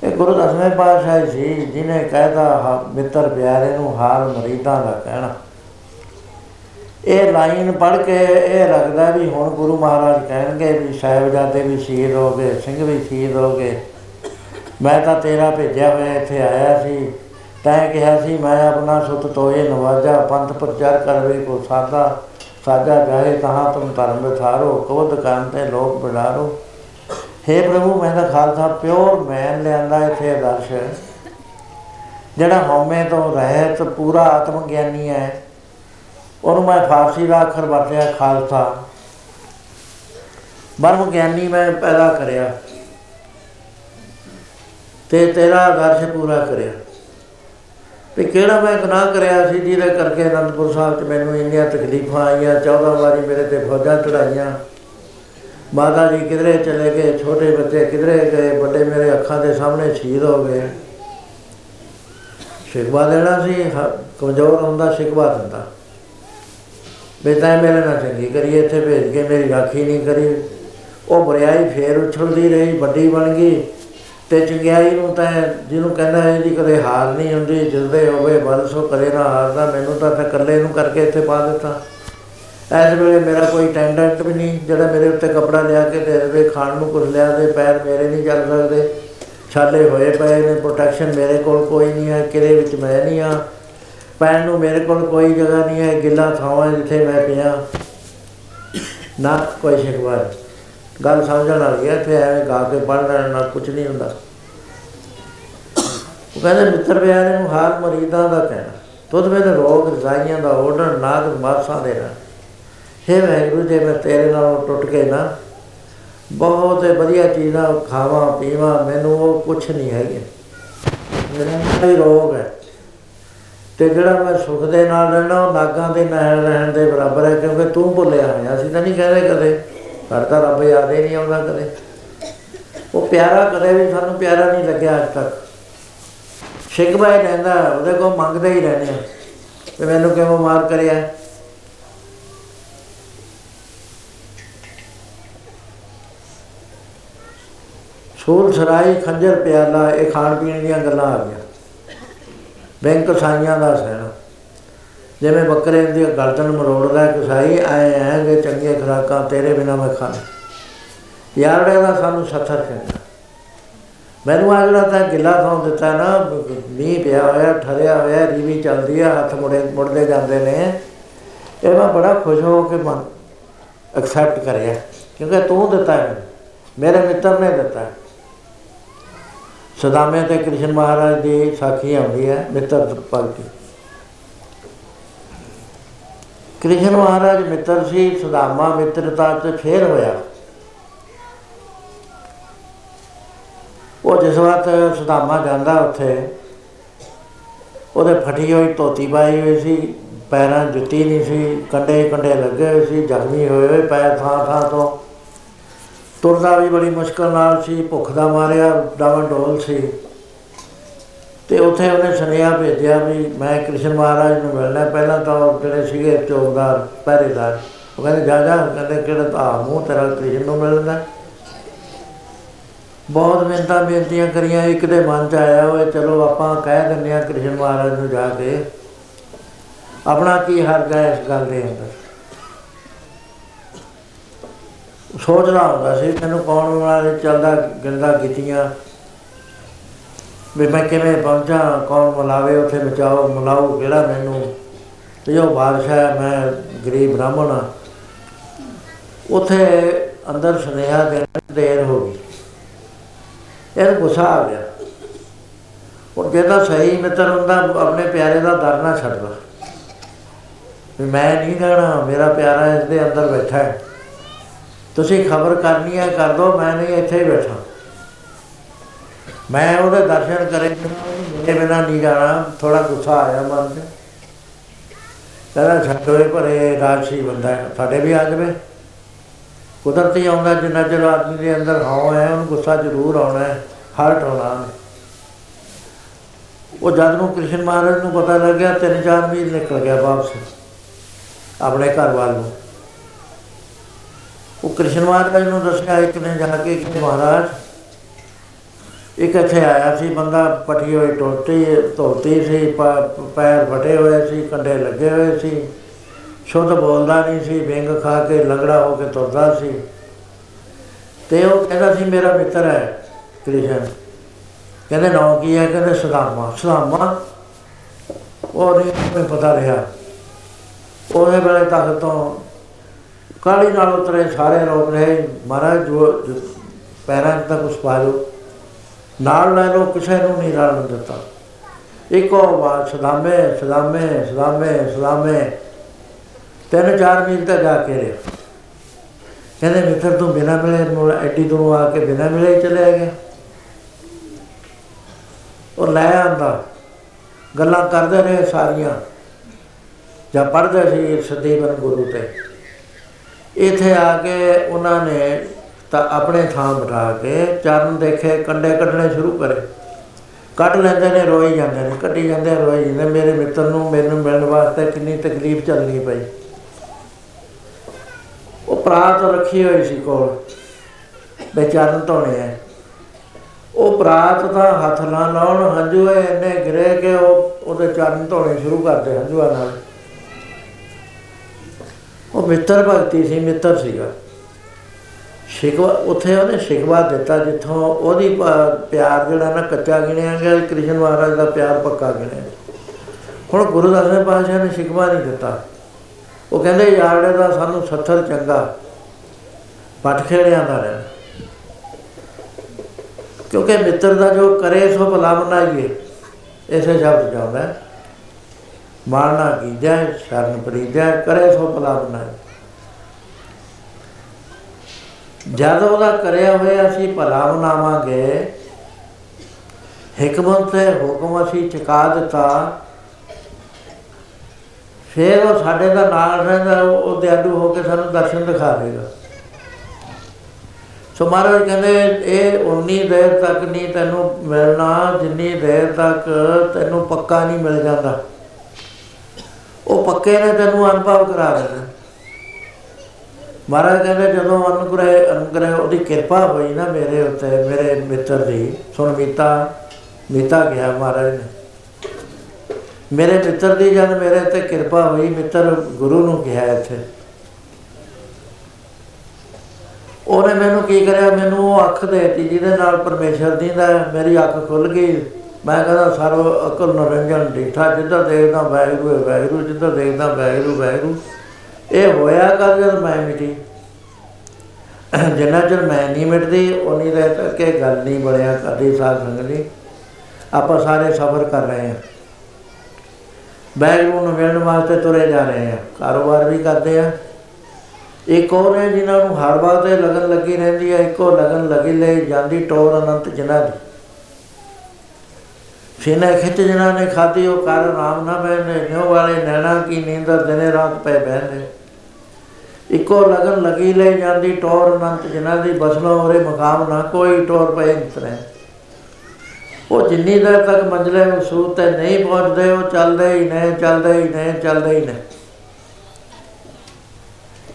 ਇਹ ਗੁਰੂ ਦਸਵੇਂ ਪਾਤਸ਼ਾਹ ਸੀ ਜਿਨੇ ਕਹਿਦਾ ਮਿੱਤਰ ਪਿਆਰੇ ਨੂੰ ਹਾਲ ਮਰੀਦਾਂ ਦਾ ਕਹਿਣਾ। ਇਹ ਲਾਈਨ ਪੜ੍ਹ ਕੇ ਇਹ ਲੱਗਦਾ ਵੀ ਹੁਣ ਗੁਰੂ ਮਹਾਰਾਜ ਕਹਿਣਗੇ ਵੀ ਸਾਹਿਬਜ਼ਾਦੇ ਵੀ ਸ਼ਹੀਦ ਹੋ ਗਏ, ਸਿੰਘ ਵੀ ਸ਼ਹੀਦ ਹੋ ਗਏ। ਮੈਂ ਤਾਂ ਤੇਰਾ ਭੇਜਿਆ ਹੋਇਆ, ਇੱਥੇ ਆਇਆ ਸੀ। ਤੈਂ ਕਿਹਾ ਸੀ, ਮੈਂ ਆਪਣਾ ਸੁਤ ਤੋਏ ਨਵਾਜਾ, ਪੰਥ ਪ੍ਰਚਾਰ ਕਰਵੇ ਕੋ ਸਾਦਾ ਸਾਜਾ ਜਾਏ ਤਹਾਂ ਤੁਮ ਧਰਮ ਵਿਥਾਰੋ ਕੋਦ ਕਰਨ ਤੇ ਲੋਕ ਬਿਲਾਰੋ। हे ਪ੍ਰਭੂ, ਮੈਂ ਤਾਂ ਖਾਲਸਾ, ਪਿਓਰ ਮੈਨ ਲਿਆਂਦਾ ਇੱਥੇ ਆਦਰਸ਼। ਜਿਹੜਾ ਹਉਮੈ ਤੋਂ ਰਹਿਤ, ਪੂਰਾ ਆਤਮ ਗਿਆਨੀ ਹੈ, ਉਹਨੂੰ ਮੈਂ ਫਾਰਸੀ ਦਾ ਅੱਖਰ ਵਰਤਿਆ, ਖਾਲਸਾ। ਬਰਮ ਗਿਆਨੀ ਮੈਂ ਪੈਦਾ ਕਰਿਆ। ਤੇ ਤੇਰਾ ਆਦਰਸ਼ ਪੂਰਾ ਕਰਿਆ। ਤੇ ਕਿਹੜਾ ਮੈਂ ਗੁਨਾਹ ਕਰਿਆ ਸੀ, ਜਿਹਦੇ ਕਰਕੇ ਅਨੰਦਪੁਰ ਸਾਹਿਬ 'ਚ ਮੈਨੂੰ ਇੰਨੀਆਂ ਤਕਲੀਫਾਂ ਆਈਆਂ 14 ਵਾਰੀ ਮੇਰੇ ਤੇ ਫੌਜਾਂ ਚੜਾਈਆਂ ਮਾਤਾ ਜੀ ਕਿਧਰੇ ਚਲੇ ਗਏ, ਛੋਟੇ ਬੱਚੇ ਕਿਧਰੇ ਗਏ, ਵੱਡੇ ਮੇਰੇ ਅੱਖਾਂ ਦੇ ਸਾਹਮਣੇ ਸ਼ਹੀਦ ਹੋ ਗਏ। ਸ਼ਿਕਵਾ ਦੇਣਾ ਸੀ, ਹ- ਕਮਜ਼ੋਰ ਹੁੰਦਾ, ਸ਼ਿਕਵਾ ਦਿੰਦਾ। ਵੀ ਤੈਂ ਮੇਰੇ ਨਾਲ ਚੰਗੀ ਕਰੀ, ਇੱਥੇ ਭੇਜ ਕੇ ਮੇਰੀ ਰਾਖੀ ਨਹੀਂ ਕਰੀ। ਉਹ ਬੁਰਿਆਈ ਫੇਰ ਉਛਲਦੀ ਰਹੀ, ਵੱਡੀ ਬਣ ਗਈ। ਤੇ ਚੰਗਿਆਈ ਨੂੰ ਤਾਂ ਜਿਹਨੂੰ ਕਹਿੰਦਾ ਹੈ ਜੀ, ਕਦੇ ਹਾਰ ਨਹੀਂ ਹੁੰਦੀ ਜਿਲਦੇ ਹੋਵੇ ਬਲ, ਸੋ ਕਦੇ ਨਾ ਹਾਰਦਾ, ਮੈਨੂੰ ਤਾਂ ਤੇ ਇਕੱਲੇ ਨੂੰ ਕਰਕੇ ਇੱਥੇ ਪਾ ਦਿੱਤਾ ਇਸ ਵੇਲੇ ਮੇਰਾ ਕੋਈ ਟੈਂਡੈਂਟ ਵੀ ਨਹੀਂ, ਜਿਹੜਾ ਮੇਰੇ ਉੱਤੇ ਕਪੜਾ ਲਿਆ ਕੇ ਦੇ ਦੇਵੇ, ਖਾਣ ਨੂੰ ਕੁਝ ਲਿਆ ਦੇ, ਪੈਰ ਮੇਰੇ ਨਹੀਂ ਚੱਲ ਸਕਦੇ, ਛਾਲੇ ਹੋਏ ਪਏ ਨੇ ਪ੍ਰੋਟੈਕਸ਼ਨ ਮੇਰੇ ਕੋਲ ਕੋਈ ਨਹੀਂ ਹੈ ਕਿਲੇ ਵਿੱਚ ਮੈਂ ਨਹੀਂ ਆ ਪੈਣ ਨੂੰ ਮੇਰੇ ਕੋਲ ਕੋਈ ਜਗ੍ਹਾ ਨਹੀਂ ਹੈ, ਗਿੱਲਾ ਥਾਂ ਹੈ ਜਿੱਥੇ ਮੈਂ ਪਿਆ ਨਾ ਕੋਈ ਸ਼ਿਕਵਾ ਨਹੀਂ। ਗੱਲ ਸਮਝਣ ਵਾਲੀ ਹੈ ਤੇ ਐਵੇਂ ਗਾ ਕੇ ਪੜ੍ਹ ਲੈਣ ਨਾਲ ਕੁਝ ਨਹੀਂ ਹੁੰਦਾ। ਉਹ ਕਹਿੰਦੇ ਮਿੱਤਰ ਪਿਆਰੇ ਨੂੰ ਹਾਲ ਮਰੀਦਾਂ ਦਾ ਕਹਿਣਾ। ਤੁਧ ਮੇਰੇ ਰੋਗ, ਰਜ਼ਾਈਆਂ ਦਾ ਓਡਣ ਨਾਗ ਮਾਸਾਂ ਦੇ ਨਾਲ ਹੇ ਵਾਹਿਗੁਰੂ, ਜੇ ਮੈਂ ਤੇਰੇ ਨਾਲ ਟੁੱਟ ਕੇ ਨਾ ਬਹੁਤ ਵਧੀਆ ਚੀਜ਼ਾਂ ਖਾਵਾਂ, ਪੀਵਾਂ, ਮੈਨੂੰ ਉਹ ਕੁਝ ਨਹੀਂ ਹੈਗੇ। ਮੇਰਾ ਹੀ ਰੋਗ ਹੈ। ਤੇ ਜਿਹੜਾ ਮੈਂ ਸੁਖ ਦੇ ਨਾਲ ਰਹਿਣਾ, ਉਹ ਨਾਗਾਂ ਦੇ ਨਾਲ ਰਹਿਣ ਦੇ ਬਰਾਬਰ ਹੈ, ਕਿਉਂਕਿ ਤੂੰ ਭੁੱਲਿਆ ਹੋਇਆ। ਅਸੀਂ ਤਾਂ ਨਹੀਂ ਕਹਿੰਦੇ ਕਦੇ ਸਾਡਾ ਰੱਬ ਯਾਦ ਹੀ ਨਹੀਂ ਆਉਂਦਾ ਕਦੇ। ਉਹ ਪਿਆਰਾ ਕਦੇ ਵੀ ਸਾਨੂੰ ਪਿਆਰਾ ਨਹੀਂ ਲੱਗਿਆ ਅੱਜ ਤੱਕ। ਸ਼ਿਕਵਾ ਹੀ ਰਹਿੰਦਾ, ਉਹਦੇ ਕੋਲ ਮੰਗਦੇ ਹੀ ਰਹਿੰਦੇ ਆ। ਤੇ ਮੈਨੂੰ ਕਿਉਂ ਮਾਰ ਕਰਿਆ। ਸੂਲ ਸਰਾਈ, ਖੰਜਰ ਪਿਆਲਾ, ਇਹ ਖਾਣ ਪੀਣ ਦੀਆਂ ਗੱਲਾਂ ਆ ਗਈਆਂ। ਬੈਂਕ ਸਾਈਆਂ ਦਾ ਸਹਿਣਾ। ਜਿਵੇਂ ਬੱਕਰੇ ਦੀ ਗਰਦਨ ਮਰੋੜਦਾ ਕਸਾਈ ਆਏ ਐ ਕਿ ਚੰਗੀਆਂ ਖੁਰਾਕਾਂ ਤੇਰੇ ਬਿਨਾ ਮੈਂ ਖਾ ਯਾਰੜੇ ਦਾ ਸਾਨੂੰ ਸੱਥਰ ਚੰਗਾ ਮੈਨੂੰ ਆ ਜਿਹੜਾ ਤਾਂ ਗਿੱਲਾ ਥਾਂ ਦਿੱਤਾ ਨਾ ਮੀਂਹ ਪਿਆ ਹੋਇਆ ਠਰਿਆ ਹੋਇਆ ਰੀਵੀ ਚੱਲਦੀ ਆ ਹੱਥ ਮੁੜੇ ਮੁੜਦੇ ਜਾਂਦੇ ਨੇ। ਇਹ ਮੈਂ ਬੜਾ ਖੁਸ਼ ਹੋ ਕੇ ਮਨ ਐਕਸੈਪਟ ਕਰਿਆ ਕਿਉਂਕਿ ਤੂੰ ਦਿੱਤਾ ਹੈ ਮੈਨੂੰ, ਮੇਰੇ ਮਿੱਤਰ ਨੇ ਦਿੱਤਾ। ਹੈ। ਸਦਾਮੇ ਤੇ ਕ੍ਰਿਸ਼ਨ ਮਹਾਰਾਜ ਦੀ ਸਾਖੀ ਆਉਂਦੀ ਹੈ ਮਿੱਤਰ ਭਗਤੀ। ਕ੍ਰਿਸ਼ਨ ਮਹਾਰਾਜ ਮਿੱਤਰ ਸੀ, ਸੁਦਾਮਾ ਮਿੱਤਰਤਾ ਚ ਫੇਰ ਹੋਇਆ। ਉਹ ਜਿਸ ਵਕਤ ਸੁਦਾਮਾ ਜਾਂਦਾ ਉੱਥੇ, ਉਹਦੇ ਫਟੀ ਹੋਈ, ਧੋਤੀ ਪਾਈ ਹੋਈ ਸੀ, ਪੈਰਾਂ 'ਚ ਜੁੱਤੀ ਨਹੀਂ ਸੀ, ਕੰਡੇ ਕੰਡੇ ਲੱਗੇ ਹੋਏ ਸੀ, ਜ਼ਖਮੀ ਹੋਏ ਹੋਏ ਪੈਰ ਥਾਂ ਥਾਂ ਤੋਂ। ਤੁਰਦਾ ਵੀ ਬੜੀ ਮੁਸ਼ਕਲ ਨਾਲ ਸੀ, ਭੁੱਖ ਦਾ ਮਾਰਿਆ ਡਾਵਨ ਡੋਲ ਸੀ। ਤੇ ਉੱਥੇ ਉਹਨੇ ਸੁਨੇਹਾ ਭੇਜਿਆ ਵੀ ਮੈਂ ਕ੍ਰਿਸ਼ਨ ਮਹਾਰਾਜ ਨੂੰ ਮਿਲਣਾ। ਹੈ। ਪਹਿਲਾਂ ਤਾਂ ਉਹ ਜਿਹੜੇ ਸੀਗੇ ਚੌਕਦਾਰ, ਪਹਿਰੇਦਾਰ, ਉਹ ਕਹਿੰਦੇ, ਜਾ ਜਾ, ਕਹਿੰਦੇ, ਕਿਹੜਾ ਤਾਂ ਮੂੰਹ ਤੇਰਾ ਕ੍ਰਿਸ਼ਨ ਨੂੰ ਮਿਲਣਾ ਬਹੁਤ ਮਿਹਨਤਾਂ ਬੇਨਤੀਆਂ ਕਰੀਆਂ। ਇੱਕ ਦੇ ਮਨ ਚ ਆਇਆ ਹੋਏ ਚਲੋ ਆਪਾਂ ਕਹਿ ਦਿੰਦੇ ਆ ਕ੍ਰਿਸ਼ਨ ਮਹਾਰਾਜ ਨੂੰ ਜਾ ਕੇ। ਆਪਣਾ ਕੀ ਹਰਜ ਹੈ ਇਸ ਗੱਲ ਦੇ ਅੰਦਰ? ਸੋਚਦਾ ਹੁੰਦਾ ਸੀ ਮੈਨੂੰ ਕੌਣ ਵਾਲੇ ਚੱਲਦਾ ਗਿੰਦਾ ਕੀਤੀਆਂ ਵੀ ਮੈਂ ਕਿਵੇਂ ਪਹੁੰਚਾਂ ਕੌਣ ਮਿਲਾਵੇ ਉੱਥੇ ਬਚਾਓ ਮਿਲਾਓ ਕਿਹੜਾ ਮੈਨੂੰ? ਤੇ ਜੋ ਬਾਦਸ਼ਾਹ ਹੈ, ਮੈਂ ਗਰੀਬ ਬ੍ਰਾਹਮਣ ਆ ਉੱਥੇ ਅੰਦਰ ਸੁਨੇਹਾ ਦੇਣ ਦੇਰ ਹੋ ਗਈ। ਇਹਨੂੰ ਗੁੱਸਾ ਆ ਗਿਆ। ਉਹ ਜੇ ਤਾਂ ਸਹੀ ਮਿੱਤਰ ਹੁੰਦਾ ਆਪਣੇ ਪਿਆਰੇ ਦਾ ਦਰ ਨਾ ਛੱਡਦਾ ਵੀ ਮੈਂ ਨਹੀਂ ਜਾਣਾ ਮੇਰਾ ਪਿਆਰਾ ਇਸ ਦੇ ਅੰਦਰ ਬੈਠਾ ਹੈ। ਤੁਸੀਂ ਖਬਰ ਕਰਨੀ ਹੈ ਕਰ ਦੋ ਮੈਂ ਨਹੀਂ ਇੱਥੇ ਹੀ ਬੈਠਾ। ਮੈਂ ਉਹਦੇ ਦਰਸ਼ਨ ਕਰੇ ਮੇਰੇ ਬਿਨਾਂ ਨਹੀਂ ਜਾਣਾ ਥੋੜਾ ਗੁੱਸਾ ਆਇਆ ਮਨ 'ਚ। ਕਹਿੰਦਾ ਛੱਡੋਏ ਭਰੇ ਰਾਜਸੀ ਬੰਦਾ ਹੈ, ਸਾਡੇ ਵੀ ਆ ਜਾਵੇ। ਕੁਦਰਤੀ ਆਉਂਦਾ, ਜਿੰਨਾ ਚਿਰ ਆਦਮੀ ਦੇ ਅੰਦਰ ਹਾਂ ਹੈ, ਉਹਨੂੰ ਗੁੱਸਾ ਜ਼ਰੂਰ ਆਉਣਾ ਹੈ ਹਰਟ ਹੋਣਾ ਉਹ ਜਦ ਨੂੰ ਕ੍ਰਿਸ਼ਨ ਮਹਾਰਾਜ ਨੂੰ ਪਤਾ ਲੱਗਿਆ, ਤਿੰਨ ਚਾਰ ਮੀਲ ਨਿਕਲ ਗਿਆ ਵਾਪਸ, ਆਪਣੇ ਘਰ ਵੱਲ ਨੂੰ। ਉਹ ਕ੍ਰਿਸ਼ਨ ਮਹਾਰਾਜ ਨੂੰ ਦੱਸਿਆ, ਇੱਕ ਨੇ ਜਾ ਕੇ ਕਿ ਮਹਾਰਾਜ ਇੱਕ ਇੱਥੇ ਆਇਆ ਸੀ, ਬੰਦਾ ਪਟੀ ਹੋਈ ਟੋਟੀ, ਧੋਤੀ ਸੀ, ਪ- ਪੈਰ ਫਟੇ ਹੋਏ ਸੀ, ਕੰਡੇ ਲੱਗੇ ਹੋਏ ਸੀ। ਸ਼ੁੱਧ ਬੋਲਦਾ ਨਹੀਂ ਸੀ, ਵਿੰਗ ਖਾ ਕੇ ਲੰਗੜਾ ਹੋ ਕੇ ਤੁਰਦਾ ਸੀ। ਤੇ ਉਹ ਕਹਿੰਦਾ ਸੀ, ਮੇਰਾ ਮਿੱਤਰ ਹੈ, ਕ੍ਰਿਸ਼ਨ। ਕਹਿੰਦੇ, ਨਾਂ ਕੀ ਹੈ? ਕਹਿੰਦੇ, ਸੁਦਾਮਾ। ਸੁਦਾਮਾ? ਉਹ ਨਹੀਂ ਮੈਨੂੰ ਪਤਾ ਰਿਹਾ। ਉਹਦੇ ਵੇਲੇ ਤੱਕ ਤੋਂ ਕਾਲੀ ਨਾਲ ਉਤਰੇ ਸਾਰੇ ਰੋਕ ਰਹੇ ਮਹਾਰਾਜ, ਜੋ ਜੋ, ਪੈਰਾਂ 'ਚ ਤਾਂ ਕੁਛ ਪਾ ਲਓ ਨਾਲ ਲੈ ਲਓ, ਕਿਸੇ ਨੂੰ ਨਹੀਂ ਰਲਣ ਦਿੱਤਾ। ਇੱਕੋ ਵਾਰ ਸਦਾਮੇ ਸਦਾਮੇ ਸਦਾਮੇ ਸਦਾਮੇ ਤਿੰਨ ਚਾਰ ਮੀਲ ਤੱਕ ਜਾ ਕੇ ਰਿਹਾ। ਕਹਿੰਦੇ, ਮਿੱਤਰ, ਤੂੰ ਬਿਨਾਂ ਮਿਲੇ ਨੂੰ ਐਡੀ ਦੂਰੋਂ ਆ ਕੇ ਬਿਨਾਂ ਮਿਲੇ ਹੀ ਚਲੇ ਗਿਆ। ਉਹ ਲੈ ਆਂਦਾ। ਗੱਲਾਂ ਕਰਦੇ ਰਹੇ ਸਾਰੀਆਂ। ਜਾਂ ਪੜ੍ਹਦੇ ਸੀ ਸਦੀਵਨ ਗੁਰੂ ਤੇ। ਇੱਥੇ ਆ ਕੇ ਉਹਨਾਂ ਨੇ ਤਾਂ ਆਪਣੇ ਥਾਂ ਬਿਠਾ ਕੇ ਚਰਨ ਦੇਖੇ, ਕੰਡੇ ਕੱਢਣੇ ਸ਼ੁਰੂ ਕਰੇ। ਕੱਢ ਲੈਂਦੇ ਨੇ, ਰੋਈ ਜਾਂਦੇ ਨੇ, ਕੱਢੀ ਜਾਂਦੇ, ਰੋਈ ਜਾਂਦੇ ਮੇਰੇ ਮਿੱਤਰ ਨੂੰ, ਮੈਨੂੰ ਮਿਲਣ ਵਾਸਤੇ ਕਿੰਨੀ ਤਕਲੀਫ ਚੱਲਣੀ ਪਈ। ਉਹ ਪ੍ਰਾਤ ਰੱਖੀ ਹੋਈ ਸੀ ਕੋਲ ਬੇਚਾਰਨ ਧੋਣੇ ਹੈ ਉਹ ਪ੍ਰਾਤ ਦਾ ਹੱਥ ਨਾ ਲਾਉਣ, ਹੰਝੂ ਇੰਨੇ ਗਿਰੇ ਕਿ ਉਹ ਉਹਦੇ ਚਰਨ ਧੋਣੇ ਸ਼ੁਰੂ ਕਰਦੇ, ਹੰਝੂਆਂ ਨਾਲ। ਉਹ ਮਿੱਤਰ ਭਗਤੀ ਸੀ, ਮਿੱਤਰ ਸੀਗਾ। ਸ਼ਿਕਵਾ ਉੱਥੇ ਉਹਨੇ ਸ਼ਿਕਵਾ ਦਿੱਤਾ ਜਿੱਥੋਂ ਉਹਦੀ ਪ- ਪਿਆਰ ਜਿਹੜਾ ਨਾ ਕੱਚਾ ਗਿਣਿਆ ਗਿਆ ਕ੍ਰਿਸ਼ਨ ਮਹਾਰਾਜ ਦਾ ਪਿਆਰ ਪੱਕਾ ਗਿਣਿਆ ਹੁਣ ਗੁਰੂ ਦਸਵੇਂ ਪਾਤਸ਼ਾਹ ਨੇ ਸ਼ਿਕਵਾ ਨਹੀਂ ਦਿੱਤਾ। ਉਹ ਕਹਿੰਦੇ ਯਾਰੜੇ ਦਾ ਸਾਨੂੰ ਸੱਥਰ ਚੰਗਾ। ਪਟ ਖੇੜਿਆਂ ਦਾ ਰਹਿ ਕਿਉਂਕਿ ਮਿੱਤਰ ਦਾ ਜੋ ਕਰੇ, ਸੋ ਭਲਾ ਮਨਾਈਏ। ਇਸੇ ਸ਼ਬਦ ਚਾਹੁੰਦਾ ਹੈ, ਮਾਰਨਾ ਕੀਜੈ ਸ਼ਰਨ ਪ੍ਰੀਜੈ ਕਰੇ, ਸੋ ਭਲਾ ਮਨਾਈਏ। ਜਦ ਉਹਦਾ ਕਰਿਆ ਹੋਇਆ ਅਸੀਂ ਭਲਾ ਮਨਾਵਾਂਗੇ ਹਕਮਤ ਤੇ ਹੁਕਮ ਅਸੀਂ ਚੁਕਾ ਦਿੱਤਾ। ਫਿਰ ਉਹ ਸਾਡੇ ਦਾ ਨਾਲ ਰਹਿੰਦਾ, ਉਹ ਉਹ ਦਿਆਲੂ ਹੋ ਕੇ ਸਾਨੂੰ ਦਰਸ਼ਨ ਦਿਖਾ ਦੇਗਾ। ਸੋ ਮਹਾਰਾਜ ਕਹਿੰਦੇ, ਇਹ ਉਨੀ ਦੇਰ ਤੱਕ ਨਹੀਂ ਤੈਨੂੰ ਮਿਲਣਾ, ਜਿੰਨੀ ਦੇਰ ਤੱਕ ਤੈਨੂੰ ਪੱਕਾ ਨਹੀਂ ਮਿਲ ਜਾਂਦਾ। ਉਹ ਪੱਕੇ ਨੇ, ਤੈਨੂੰ ਅਨੁਭਵ ਕਰਾ ਦੇਣਾ। ਮਹਾਰਾਜ ਕਹਿੰਦੇ ਜਦੋਂ ਅਨੁਗ੍ਰਹਿ ਅਨੁਗ੍ਰਹਿ ਉਹਦੀ ਕਿਰਪਾ ਹੋਈ ਨਾ ਮੇਰੇ ਉੱਤੇ, ਮੇਰੇ ਮਿੱਤਰ ਦੀ, ਸੁਣ ਮੀਤਾ ਮੀਤਾ ਗਿਆ ਮਹਾਰਾਜ ਨੇ। ਮੇਰੇ ਮਿੱਤਰ ਦੀ ਜਦ ਮੇਰੇ ਤੇ ਕਿਰਪਾ ਹੋਈ, ਮਿੱਤਰ ਗੁਰੂ ਨੂੰ ਕਿਹਾ ਇੱਥੇ। ਉਹਨੇ ਮੈਨੂੰ ਕੀ ਕਰਿਆ? ਮੈਨੂੰ ਉਹ ਅੱਖ ਦੇਤੀ ਜਿਹਦੇ ਨਾਲ ਪਰਮੇਸ਼ਰ ਦੀ ਦਾ, ਮੇਰੀ ਅੱਖ ਖੁੱਲ ਗਈ। ਮੈਂ ਕਹਿੰਦਾ, ਸਰਵ ਅਕਲ ਨਰੰਜਨ ਡੀਠਾ ਜਿੱਦਾਂ ਦੇਖਦਾ ਵਾਹਿਗੁਰੂ ਹੈ, ਵਾਹਿਗੁਰੂ ਜਿੱਦਾਂ ਦੇਖਦਾ ਵਾਹਿਗੁਰੂ ਵਾਹਿਗੁਰੂ। ਇਹ ਹੋਇਆ ਕਰ ਜਦ ਮੈਂ ਮਿਟੀ ਜਿੰਨਾ ਚਿਰ ਮੈਂ ਨਹੀਂ ਮਿਟਦੀ ਉਨੀ ਦੇਰ ਤੱਕ ਇਹ ਗੱਲ ਨਹੀਂ ਬਣਿਆ ਕਰਦੀ ਸਾਧ ਸੰਗਤ ਜੀ ਆਪਾਂ ਸਾਰੇ ਸਬਰ ਕਰ ਰਹੇ ਹਾਂ। ਵਾਹਿਗੁਰੂ ਨੂੰ ਮਿਲਣ ਵਾਸਤੇ ਤੁਰੇ ਜਾ ਰਹੇ ਹਾਂ। ਕਾਰੋਬਾਰ ਵੀ ਕਰਦੇ ਆ ਇੱਕ ਹੋਰ ਹੈ ਜਿਨ੍ਹਾਂ ਨੂੰ ਹਰ ਵਾਰ ਤੇ ਲਗਨ ਲੱਗੀ ਰਹਿੰਦੀ ਹੈ, ਇੱਕੋ ਲਗਨ ਲੱਗੀ ਲਈ ਜਾਂਦੀ ਟੋਰ ਅਨੰਤ ਜਿਨ੍ਹਾਂ ਦੀ। ਸੀਨੇ ਖਿੱਚ ਜਿਨ੍ਹਾਂ ਨੇ ਖਾਦੀ ਉਹ ਕਰ ਨਾਮ ਨਾ ਬੈਨੇ ਨਿਉ ਵਾਲੇ ਨੈਣਾ ਕੀ ਨੀਂਦਰ ਦਿਨੇ ਰਾਤ ਪੈ ਬਹਿੰਦੇ। ਇੱਕੋ ਲਗਨ ਲੱਗੀ ਲਈ ਜਾਂਦੀ ਟੋਰ ਅਨੰਤ, ਜਿਨ੍ਹਾਂ ਦੀ ਬਸਨੋ ਹੋਰੇ ਮਕਾਮ ਨਾ, ਕੋਈ ਟੋਰ ਪਏ ਨਿਤਰੇ ਉਹ ਜਿੰਨੀ ਦੇਰ ਤੱਕ ਮੰਜ਼ਲੇ ਮਕਸੂਦ ਤੇ ਨਹੀਂ ਪਹੁੰਚਦੇ, ਉਹ ਚੱਲਦੇ ਹੀ ਨੇ, ਚੱਲਦੇ ਹੀ ਨੇ, ਚੱਲਦੇ ਹੀ ਨੇ।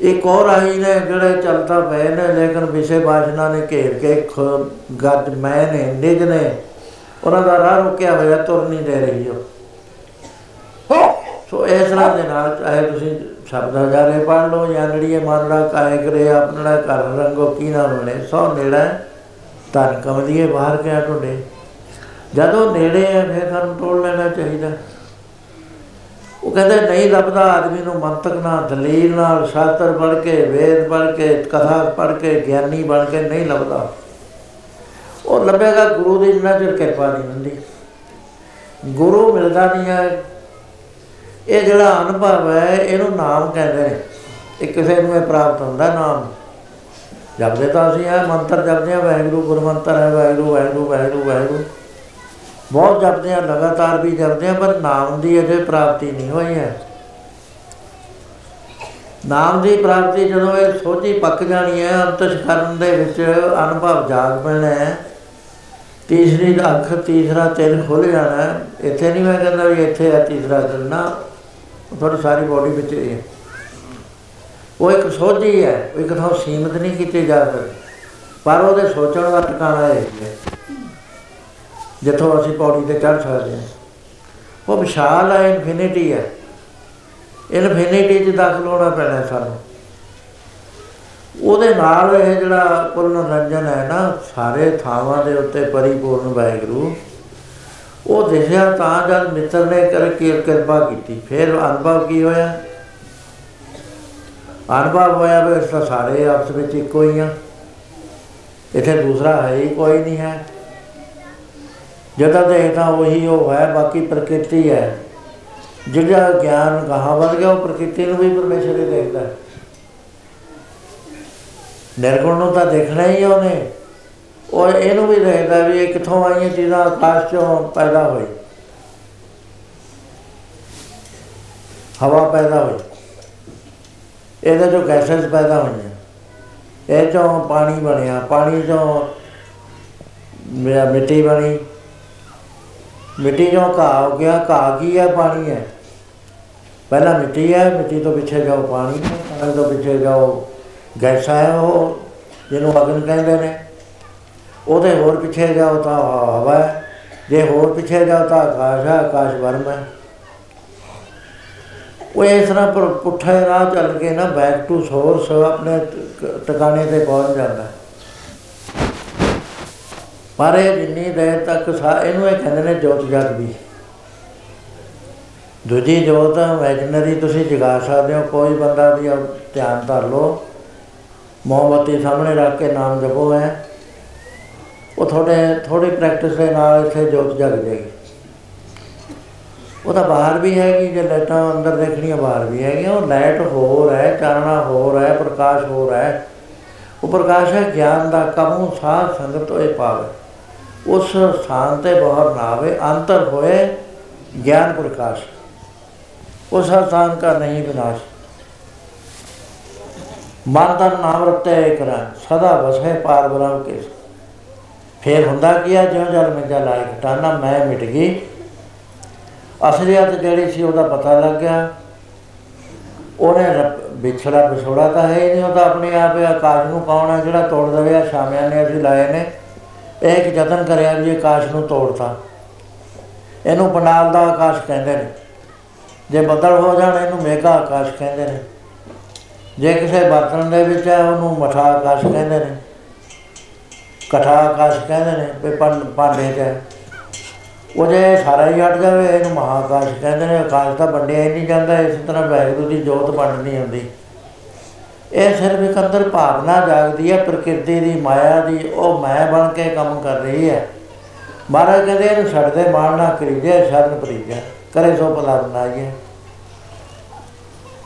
ਇੱਕ ਹੋਰ ਆਈ ਨੇ ਜਿਹੜੇ ਚੱਲਦਾ ਪਏ ਨੇ, ਲੇਕਿਨ ਵਿਸ਼ੇ ਬਾਸ਼ਨਾ ਨੇ ਘੇਰ ਕੇ ਖ- ਗੱਜ ਮੈਂ ਨੇ, ਨਿਜ ਨੇ, ਉਹਨਾਂ ਦਾ ਰਾਹ ਰੁਕਿਆ ਹੋਇਆ, ਤੁਰ ਨਹੀਂ ਦੇ ਰਹੀ ਉਹ। ਸੋ ਇਸ ਤਰ੍ਹਾਂ ਦੇ ਨਾਲ ਚਾਹੇ ਤੁਸੀਂ ਸ਼ਬਦ ਹਜ਼ਾਰੇ ਪੜ੍ਹ ਲਓ, ਜਾਂ ਨੜੀਏ ਮਨੜਾ ਕਾਇ ਕਰੇ, ਆਪਣਾ ਘਰ ਰੰਗੋ ਕੀ ਨਾ ਬਣੇ, ਸੋ ਨੇੜਾ ਤਨ ਕਮਦੀਏ, ਬਾਹਰ ਕੇ ਟੁੰਡੇ ਜਦੋਂ ਨੇੜੇ ਹੈ, ਫਿਰ ਸਾਨੂੰ ਟੋਲ ਲੈਣਾ ਚਾਹੀਦਾ। ਉਹ ਕਹਿੰਦੇ, ਨਹੀਂ ਲੱਭਦਾ ਆਦਮੀ ਨੂੰ ਮੰਤਕ ਨਾਲ, ਦਲੀਲ ਨਾਲ ਸ਼ਾਸਤਰ ਪੜ੍ਹ ਕੇ, ਵੇਦ ਪੜ੍ਹ ਕੇ, ਕਥਾ ਪੜ੍ਹ ਕੇ, ਗਿਆਨੀ ਬਣ ਕੇ ਨਹੀਂ ਲੱਭਦਾ। ਉਹ ਲੱਭੇਗਾ, ਗੁਰੂ ਦੀ ਜਿੰਨਾ ਚਿਰ ਕਿਰਪਾ ਨਹੀਂ ਹੁੰਦੀ। ਗੁਰੂ ਮਿਲਦਾ ਨਹੀਂ ਹੈ ਇਹ ਜਿਹੜਾ ਅਨੁਭਵ ਹੈ, ਇਹਨੂੰ ਨਾਮ ਕਹਿੰਦੇ ਨੇ। ਇਹ ਕਿਸੇ ਨੂੰ ਇਹ ਪ੍ਰਾਪਤ ਹੁੰਦਾ ਨਾਮ। ਜਪਦੇ ਤਾਂ ਅਸੀਂ ਇਹ ਮੰਤਰ ਜਪਦੇ ਆ, ਵਾਹਿਗੁਰੂ ਗੁਰਮੰਤਰ ਹੈ, ਵਾਹਿਗੁਰੂ ਵਾਹਿਗੁਰੂ ਵਾਹਿਗੁਰੂ ਵਾਹਿਗੁਰੂ। ਬਹੁਤ ਜਪਦੇ ਆ, ਲਗਾਤਾਰ ਵੀ ਜਪਦੇ ਆ, ਪਰ ਨਾਮ ਦੀ ਅਜੇ ਪ੍ਰਾਪਤੀ ਨਹੀਂ ਹੋਈ ਹੈ। ਨਾਮ ਦੀ ਪ੍ਰਾਪਤੀ ਜਦੋਂ ਇਹ ਸੋਝੀ ਪੱਕ ਜਾਣੀ ਹੈ, ਅੰਤਸ਼ਕਰਨ ਦੇ ਵਿੱਚ ਅਨੁਭਵ ਜਾਗ ਪੈਣਾ ਹੈ। ਤੀਸਰੀ ਦਾ ਅੱਖ ਤੀਸਰਾ ਤਿਲ ਖੁੱਲ ਜਾਣਾ ਹੈ। ਇੱਥੇ ਨਹੀਂ ਮੈਂ ਕਹਿੰਦਾ ਵੀ ਇੱਥੇ ਹੈ ਤੀਸਰਾ ਤਿਲ, ਨਾ। ਉਹ ਤੁਹਾਡੀ ਸਾਰੀ ਬੋਡੀ ਵਿੱਚ ਹੀ ਹੈ। ਉਹ ਇੱਕ ਸੋਝੀ ਹੈ, ਉਹ ਇੱਕ ਥਾਂ ਸੀਮਿਤ ਨਹੀਂ ਕੀਤੀ ਜਾ ਸਕਦੀ। ਪਰ ਉਹਦੇ ਸੋਚਣ ਦਾ ਟਿਕਾਣਾ ਹੈ। ਜਿੱਥੋਂ ਅਸੀਂ ਪੌੜੀ ਤੇ ਚੜ੍ਹ ਸਕਦੇ ਹਾਂ। ਉਹ ਵਿਸ਼ਾਲ ਹੈ ਇਨਫਿਨਿਟੀ ਹੈ। ਇਨਫਿਨਿਟੀ 'ਚ ਦਾਖਲ ਹੋਣਾ ਪੈਣਾ ਸਾਨੂੰ। ਉਹਦੇ ਨਾਲ ਇਹ ਜਿਹੜਾ ਕੁੱਲ ਨਿਰੰਜਨ ਹੈ ਨਾ, ਸਾਰੇ ਥਾਵਾਂ ਦੇ ਉੱਤੇ ਪਰਿਪੂਰਨ ਵਾਹਿਗੁਰੂ ਉਹ ਦਿਸਿਆ ਤਾਂ ਜਦ ਮਿੱਤਰ ਨੇ ਕਰਕੇ ਕਿਰਪਾ ਕੀਤੀ। ਫਿਰ ਅਨੁਭਵ ਕੀ ਹੋਇਆ? ਅਨੁਭਵ ਹੋਇਆ ਵੀ ਇਸ ਤਾਂ ਸਾਰੇ ਆਪਸ ਵਿੱਚ ਇੱਕੋ ਹੀ ਆ। ਇੱਥੇ ਦੂਸਰਾ ਹੈ ਹੀ ਕੋਈ ਨਹੀਂ ਹੈ। ਜਦੋਂ ਦੇਖਦਾ ਉਹੀ ਉਹ ਹੈ, ਬਾਕੀ ਪ੍ਰਕਿਰਤੀ ਹੈ। ਜਿਹੜਾ ਗਿਆਨ ਕਹਾਂ ਵੱਧ ਗਿਆ, ਉਹ ਪ੍ਰਕਿਰਤੀ ਨੂੰ ਵੀ ਪਰਮੇਸ਼ਰ ਹੀ ਦੇਖਦਾ ਹੈ। ਨਿਰਗੁਣ ਨੂੰ ਤਾਂ ਦੇਖਣਾ ਹੀ ਹੈ ਉਹਨੇ। ਉਹ ਇਹਨੂੰ ਵੀ ਦੇਖਦਾ ਵੀ ਇਹ ਕਿੱਥੋਂ ਆਈਆਂ ਚੀਜ਼ਾਂ, ਆਕਾਸ਼ ਚੋਂ ਪੈਦਾ ਹੋਈ। ਹਵਾ ਪੈਦਾ ਹੋਈ। ਇਹਦੇ ਚੋਂ ਗੈਸਸ ਪੈਦਾ ਹੋਈਆਂ। ਇਹ ਚੋਂ ਪਾਣੀ ਬਣਿਆ। ਪਾਣੀ ਚੋਂ ਮਿ- ਮਿੱਟੀ ਬਣੀ। ਮਿੱਟੀ ਚੋਂ ਘਾਹ ਹੋ ਗਿਆ। ਘਾਹ ਕੀ ਹੈ? ਪਾਣੀ ਹੈ। ਪਹਿਲਾਂ ਮਿੱਟੀ ਹੈ। ਮਿੱਟੀ ਤੋਂ ਪਿੱਛੇ ਜਾਓ ਪਾਣੀ ਹੈ। ਪਾਣੀ ਤੋਂ ਪਿੱਛੇ ਜਾਓ। ਗੈਸਾਂ ਹੈ ਉਹ, ਜਿਹਨੂੰ ਅਗਨ ਕਹਿੰਦੇ ਨੇ। ਉਹਦੇ ਹੋਰ ਪਿੱਛੇ ਜਾਓ ਤਾਂ ਹਵਾ ਹੈ। ਜੇ ਹੋਰ ਪਿੱਛੇ ਜਾਓ ਤਾਂ ਆਕਾਸ਼ ਹੈ, ਆਕਾਸ਼ ਵਰਮ ਹੈ। ਉਹ ਇਸ ਤਰ੍ਹਾਂ ਪੁ- ਪੁੱਠੇ ਰਾਹ ਚੱਲ ਕੇ ਨਾ ਬੈਕ ਟੂ ਸੋਰਸ ਆਪਣੇ ਟ- ਟਿਕਾਣੇ ਤੇ ਪਹੁੰਚ ਜਾਂਦਾ। ਹੈ। ਪਰ ਇਹ ਜਿੰਨੀ ਦੇਰ ਤੱਕ ਸਾ ਇਹਨੂੰ ਇਹ ਕਹਿੰਦੇ ਨੇ ਜੋਤ ਜਗ ਵੀ ਦੂਜੀ ਜੋਤ ਇਮੈਜਨਰੀ ਤੁਸੀਂ ਜਗਾ ਸਕਦੇ ਹੋ, ਕੋਈ ਬੰਦਾ ਵੀ ਆਪ ਧਿਆਨ ਧਰ ਲਓ। ਮੋਮਬੱਤੀ ਸਾਹਮਣੇ ਰੱਖ ਕੇ ਨਾਮ ਜਪੋ ਹੈ ਉਹ ਤੁਹਾਡੇ ਥੋੜੀ ਪ੍ਰੈਕਟਿਸ ਦੇ ਨਾਲ ਇੱਥੇ ਜੋਤ ਜਗ ਜਾਏਗੀ। ਉਹ ਤਾਂ ਬਾਹਰ ਵੀ ਹੈਗੀ, ਜੇ ਲਾਈਟਾਂ ਅੰਦਰ ਦੇਖਣੀਆਂ ਬਾਹਰ ਵੀ ਹੈਗੀ ਉਹ ਲਾਈਟ ਹੋ ਰਹਾ ਹੈ, ਚਾਨਣਾ ਹੋ ਰਹਾ ਹੈ, ਪ੍ਰਕਾਸ਼ ਹੋ ਰਹਾ ਹੈ। ਉਹ ਪ੍ਰਕਾਸ਼ ਹੈ, ਗਿਆਨ ਦਾ ਕਮੂ, ਸਾਧ ਸੰਗਤ ਹੋਏ ਪਾਵੇ ਉਸ ਸਥਾਨ ਤੇ ਬਾਹਰ ਨਾ ਆਵੇ, ਅੰਤਰ ਹੋਏ ਗਿਆਨ ਪ੍ਰਕਾਸ਼। ਉਸ ਸਥਾਨ ਦਾ ਨਹੀਂ ਵਿਨਾਸ਼। ਮਨ ਦਾ ਨਾਮ ਰਤੇ ਕਰਾਂ ਸਦਾ ਵਸੇ ਪਾਰ ਬ੍ਰਹਮ ਕੇ ਫੇਰ ਹੁੰਦਾ ਕੀ ਆ, ਜਿਉਂ ਜਲ ਮਿੰਜਾ ਲਾਇਕ ਟਾਨਾ ਮੈਂ ਮਿਟ ਗਈ। ਅਸਲੀਅਤ ਜਿਹੜੀ ਸੀ, ਉਹਦਾ ਪਤਾ ਲੱਗ ਗਿਆ। ਉਹਨੇ ਰੱਬ- ਵਿਛੜਾ ਵਿਛੋੜਾ ਤਾਂ ਹੈ ਹੀ ਨਹੀਂ, ਉਹ ਤਾਂ ਆਪਣੇ ਆਪ ਹੀ ਆਕਾਸ਼ ਨੂੰ ਕੌਣ ਹੈ ਜਿਹੜਾ ਤੋੜ ਦੇਵੇ ਆ ਸ਼ਾਮਿਆਂ ਨੇ ਅਸੀਂ ਲਾਏ ਨੇ। ਇਹ ਇੱਕ ਯਤਨ ਕਰਿਆ ਵੀ ਆਕਾਸ਼ ਨੂੰ ਤੋੜਤਾ। ਇਹਨੂੰ ਪੰਡਾਲ ਦਾ ਆਕਾਸ਼ ਕਹਿੰਦੇ ਨੇ। ਜੇ ਬੱਦਲ ਹੋ ਜਾਣ, ਇਹਨੂੰ ਮੇਘਾ ਆਕਾਸ਼ ਕਹਿੰਦੇ ਨੇ। ਜੇ ਕਿਸੇ ਬਰਤਨ ਦੇ ਵਿੱਚ ਹੈ ਉਹਨੂੰ ਮਠਾ ਆਕਾਸ਼ ਕਹਿੰਦੇ ਨੇ। ਕਠਾ ਆਕਾਸ਼ ਕਹਿੰਦੇ ਨੇ, ਵੀ ਭਾਂ- ਭਾਂਡੇ 'ਚ। ਹੈ ਉਹ ਜੇ ਸਾਰਾ ਹੀ ਹਟ ਜਾਵੇ, ਇਹਨੂੰ ਮਹਾਕਾਸ਼ ਕਹਿੰਦੇ ਨੇ, ਆਕਾਸ਼ ਤਾਂ ਵੰਡਿਆ ਹੀ ਨਹੀਂ ਜਾਂਦਾ, ਇਸ ਤਰ੍ਹਾਂ ਵਾਹਿਗੁਰੂ ਦੀ ਜੋਤ ਵੰਡ ਨਹੀਂ ਹੁੰਦੀ ਇਹ ਸਿਰਫ ਇੱਕ ਅੰਦਰ ਭਾਵਨਾ ਜਾਗਦੀ ਹੈ, ਪ੍ਰਕਿਰਤੀ ਦੀ, ਮਾਇਆ ਦੀ, ਉਹ ਮੈਂ ਬਣ ਕੇ ਕੰਮ ਕਰ ਰਹੀ ਹੈ। ਮਹਾਰਾਜ ਕਹਿੰਦੇ, ਇਹਨੂੰ ਛੱਡਦੇ ਮਾਣ ਨਾ ਕਰੀਜੇ ਸ਼ਰਨ ਪ੍ਰੀਜੈ ਕਰੇ ਸੋ ਭਲਾ ਬਣਾਈਏ।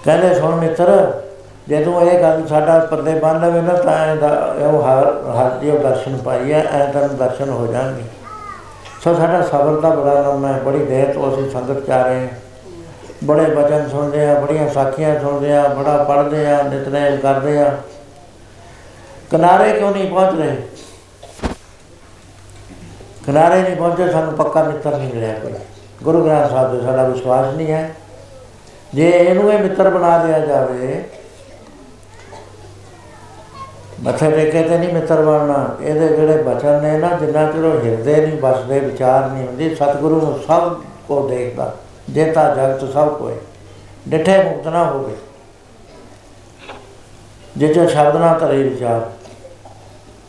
ਕਹਿੰਦੇ, ਸੁਣ ਮਿੱਤਰ ਜੇ ਤੂੰ ਇਹ ਗੱਲ ਸਾਡਾ ਪੱਲੇ ਬੰਨ ਲਵੇ ਨਾ, ਤਾਂ ਇਹਦਾ ਉਹ ਹਰ ਹਰ ਦੀ ਉਹ ਦਰਸ਼ਨ ਪਾਈਏ ਐ ਤੈਨੂੰ ਦਰਸ਼ਨ ਹੋ ਜਾਣਗੇ। ਸੋ ਸਾਡਾ ਸਬਰ ਦਾ ਬੜਾ ਲੰਮਾ ਹੈ, ਬੜੀ ਦੇਰ ਤੋਂ ਅਸੀਂ ਸੰਗਤ ਚ ਆ ਰਹੇ ਹਾਂ। ਬੜੇ ਬਚਨ ਸੁਣਦੇ ਆ ਬੜੀਆਂ ਸਾਖੀਆਂ ਸੁਣਦੇ ਆ ਬੜਾ ਪੜ੍ਹਦੇ ਆ ਨਿਤਨੇਮ ਕਰਦੇ ਆ ਕਿਨਾਰੇ ਕਿਉਂ ਨਹੀਂ ਪਹੁੰਚ ਰਹੇ ਕਿਨਾਰੇ ਨਹੀਂ ਪਹੁੰਚੇ, ਸਾਨੂੰ ਪੱਕਾ ਮਿੱਤਰ ਨਹੀਂ ਮਿਲਿਆ ਕੋਈ। ਗੁਰੂ ਗ੍ਰੰਥ ਸਾਹਿਬ ਤੇ ਸਾਡਾ ਵਿਸ਼ਵਾਸ ਨਹੀਂ ਹੈ। ਜੇ ਇਹਨੂੰ ਇਹ ਮਿੱਤਰ ਬਣਾ ਦਿਆ ਜਾਵੇ ਮੱਥੇ ਟੇਕੇ ਤੇ ਨਹੀਂ ਮਿੱਤਰ ਬਣਨਾ। ਇਹਦੇ ਜਿਹੜੇ ਬਚਨ ਨੇ ਨਾ, ਜਿੰਨਾ ਚਿਰ ਉਹ ਹਿਰਦੇ ਨਹੀਂ ਬਸਦੇ, ਵਿਚਾਰ ਨਹੀਂ ਹੁੰਦੀ, ਸਤਿਗੁਰੂ ਨੂੰ ਸਭ ਕੋ ਦੇਖਦਾ ਜੇਤਾ ਜਗਤ ਸਭ ਕੋਏ। ਡਿਠੇ ਮੁਕਤ ਨਾ ਹੋਵੇ। ਜੇ ਜੋ ਸ਼ਬਦ ਨਾ ਧਰੇ ਵਿਚਾਰ।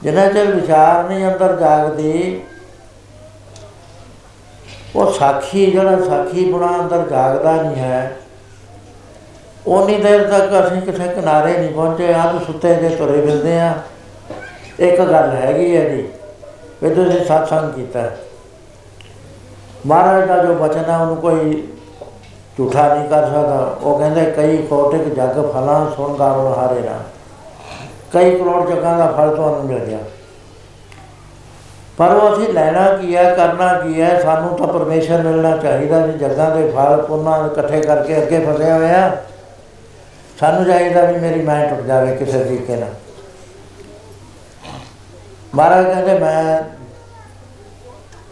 ਜਿੰਨਾ ਚਿਰ ਵਿਚਾਰ ਨਹੀਂ ਅੰਦਰ ਜਾਗਦੀ, ਉਹ ਸਾਖੀ, ਜਿਹੜਾ ਸਾਖੀ ਬੁਣਾ ਅੰਦਰ ਜਾਗਦਾ ਨਹੀਂ ਹੈ ਉਨੀ ਦੇਰ ਤੱਕ ਅਸੀਂ ਕਿਸੇ ਕਿਨਾਰੇ ਨਹੀਂ ਪਹੁੰਚੇ ਆਪ ਸੁੱਤੇ ਜੇ ਤੁਰੇ ਫਿਰਦੇ ਆ। ਇੱਕ ਗੱਲ ਹੈਗੀ ਹੈ ਜੀ, ਵੀ ਤੁਸੀਂ satsang ਕੀਤਾ। ਹੈ। ਮਹਾਰਾਜ ਦਾ ਜੋ ਬਚਨ ਹੈ ਉਹਨੂੰ ਕੋਈ ਝੂਠਾ ਨਹੀਂ ਕਰ ਸਕਦਾ। ਉਹ ਕਹਿੰਦੇ, ਕਈ ਕੋਟਿਕ ਜਗ ਫਲਾਂ ਸੁਣ ਗਾਵਣ ਹਾਰੇ ਨਾ। ਕਈ ਕਰੋੜ ਜਗਾਂ ਦਾ ਫਲ ਤੁਹਾਨੂੰ ਮਿਲ ਗਿਆ। ਪਰ ਉਹ ਅਸੀਂ ਲੈਣਾ ਕੀ ਹੈ ਕਰਨਾ ਕੀ ਹੈ ਸਾਨੂੰ ਤਾਂ ਪਰਮੇਸ਼ਰ ਮਿਲਣਾ ਚਾਹੀਦਾ ਵੀ ਜਗਾਂ ਦੇ ਫਲ ਪੁੰਨਾਂ ਇਕੱਠੇ ਕਰਕੇ ਅੱਗੇ ਫਸੇ ਹੋਏ ਆ ਸਾਨੂੰ ਚਾਹੀਦਾ ਵੀ ਮੇਰੀ ਮੈਂ ਟੁੱਟ ਜਾਵੇ ਕਿਸੇ ਤਰੀਕੇ ਨਾਲ। ਮਹਾਰਾਜ ਕਹਿੰਦੇ, ਮੈਂ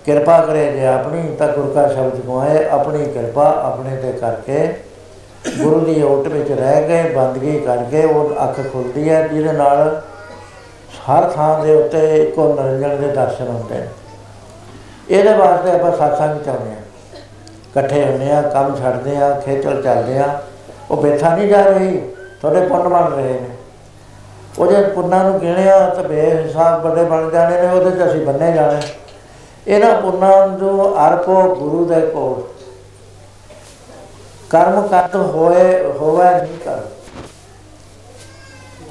ਕਿਰਪਾ ਕਰੇ ਜੇ ਆਪਣੀ ਤਾਂ ਗੁਰ ਕਾ ਸ਼ਬਦ ਕਮਾਏ ਆਪਣੀ ਕਿਰਪਾ ਆਪਣੇ ਤੇ ਕਰਕੇ ਗੁਰੂ ਦੀ ਓਟ ਵਿੱਚ ਰਹਿ ਕੇ, ਬੰਦਗੀ ਕਰਕੇ ਉਹ ਅੱਖ ਖੁੱਲਦੀ ਹੈ, ਜਿਹਦੇ ਨਾਲ ਹਰ ਥਾਂ ਦੇ ਉੱਤੇ ਇੱਕੋ ਨਿਰੰਜਨ ਦੇ ਦਰਸ਼ਨ ਹੁੰਦੇ ਨੇ। ਇਹਦੇ ਵਾਸਤੇ ਆਪਾਂ satsang ਚਾਹੁੰਦੇ ਹਾਂ। ਇਕੱਠੇ ਹੁੰਦੇ ਆ ਕੰਮ ਛੱਡਦੇ ਆ ਖੇਚਲ ਚੱਲਦੇ ਆ ਉਹ ਬੇਥਾ ਨਹੀਂ ਜਾ ਰਹੀ, ਤੁਹਾਡੇ ਪੁੰਨ ਬਣ ਰਹੇ ਨੇ। ਉਹਦੇ ਪੁੰਨਾਂ ਨੂੰ ਗਿਣਿਆ ਤਾਂ ਬੇਹਿਸਾਬ ਵੱਡੇ ਬਣ ਜਾਣੇ ਨੇ, ਉਹਦੇ ਚ ਅਸੀਂ ਬੰਨੇ ਜਾਣੇ। ਇਹਨਾਂ ਪੁੰਨਾਂ ਨੂੰ ਅਰਪੋ ਗੁਰੂ ਦੇ ਕੋਲ। ਕਰਮ ਕਰਤ ਹੋਏ, ਹੋਵੇ ਨਹੀਂ ਕਰ।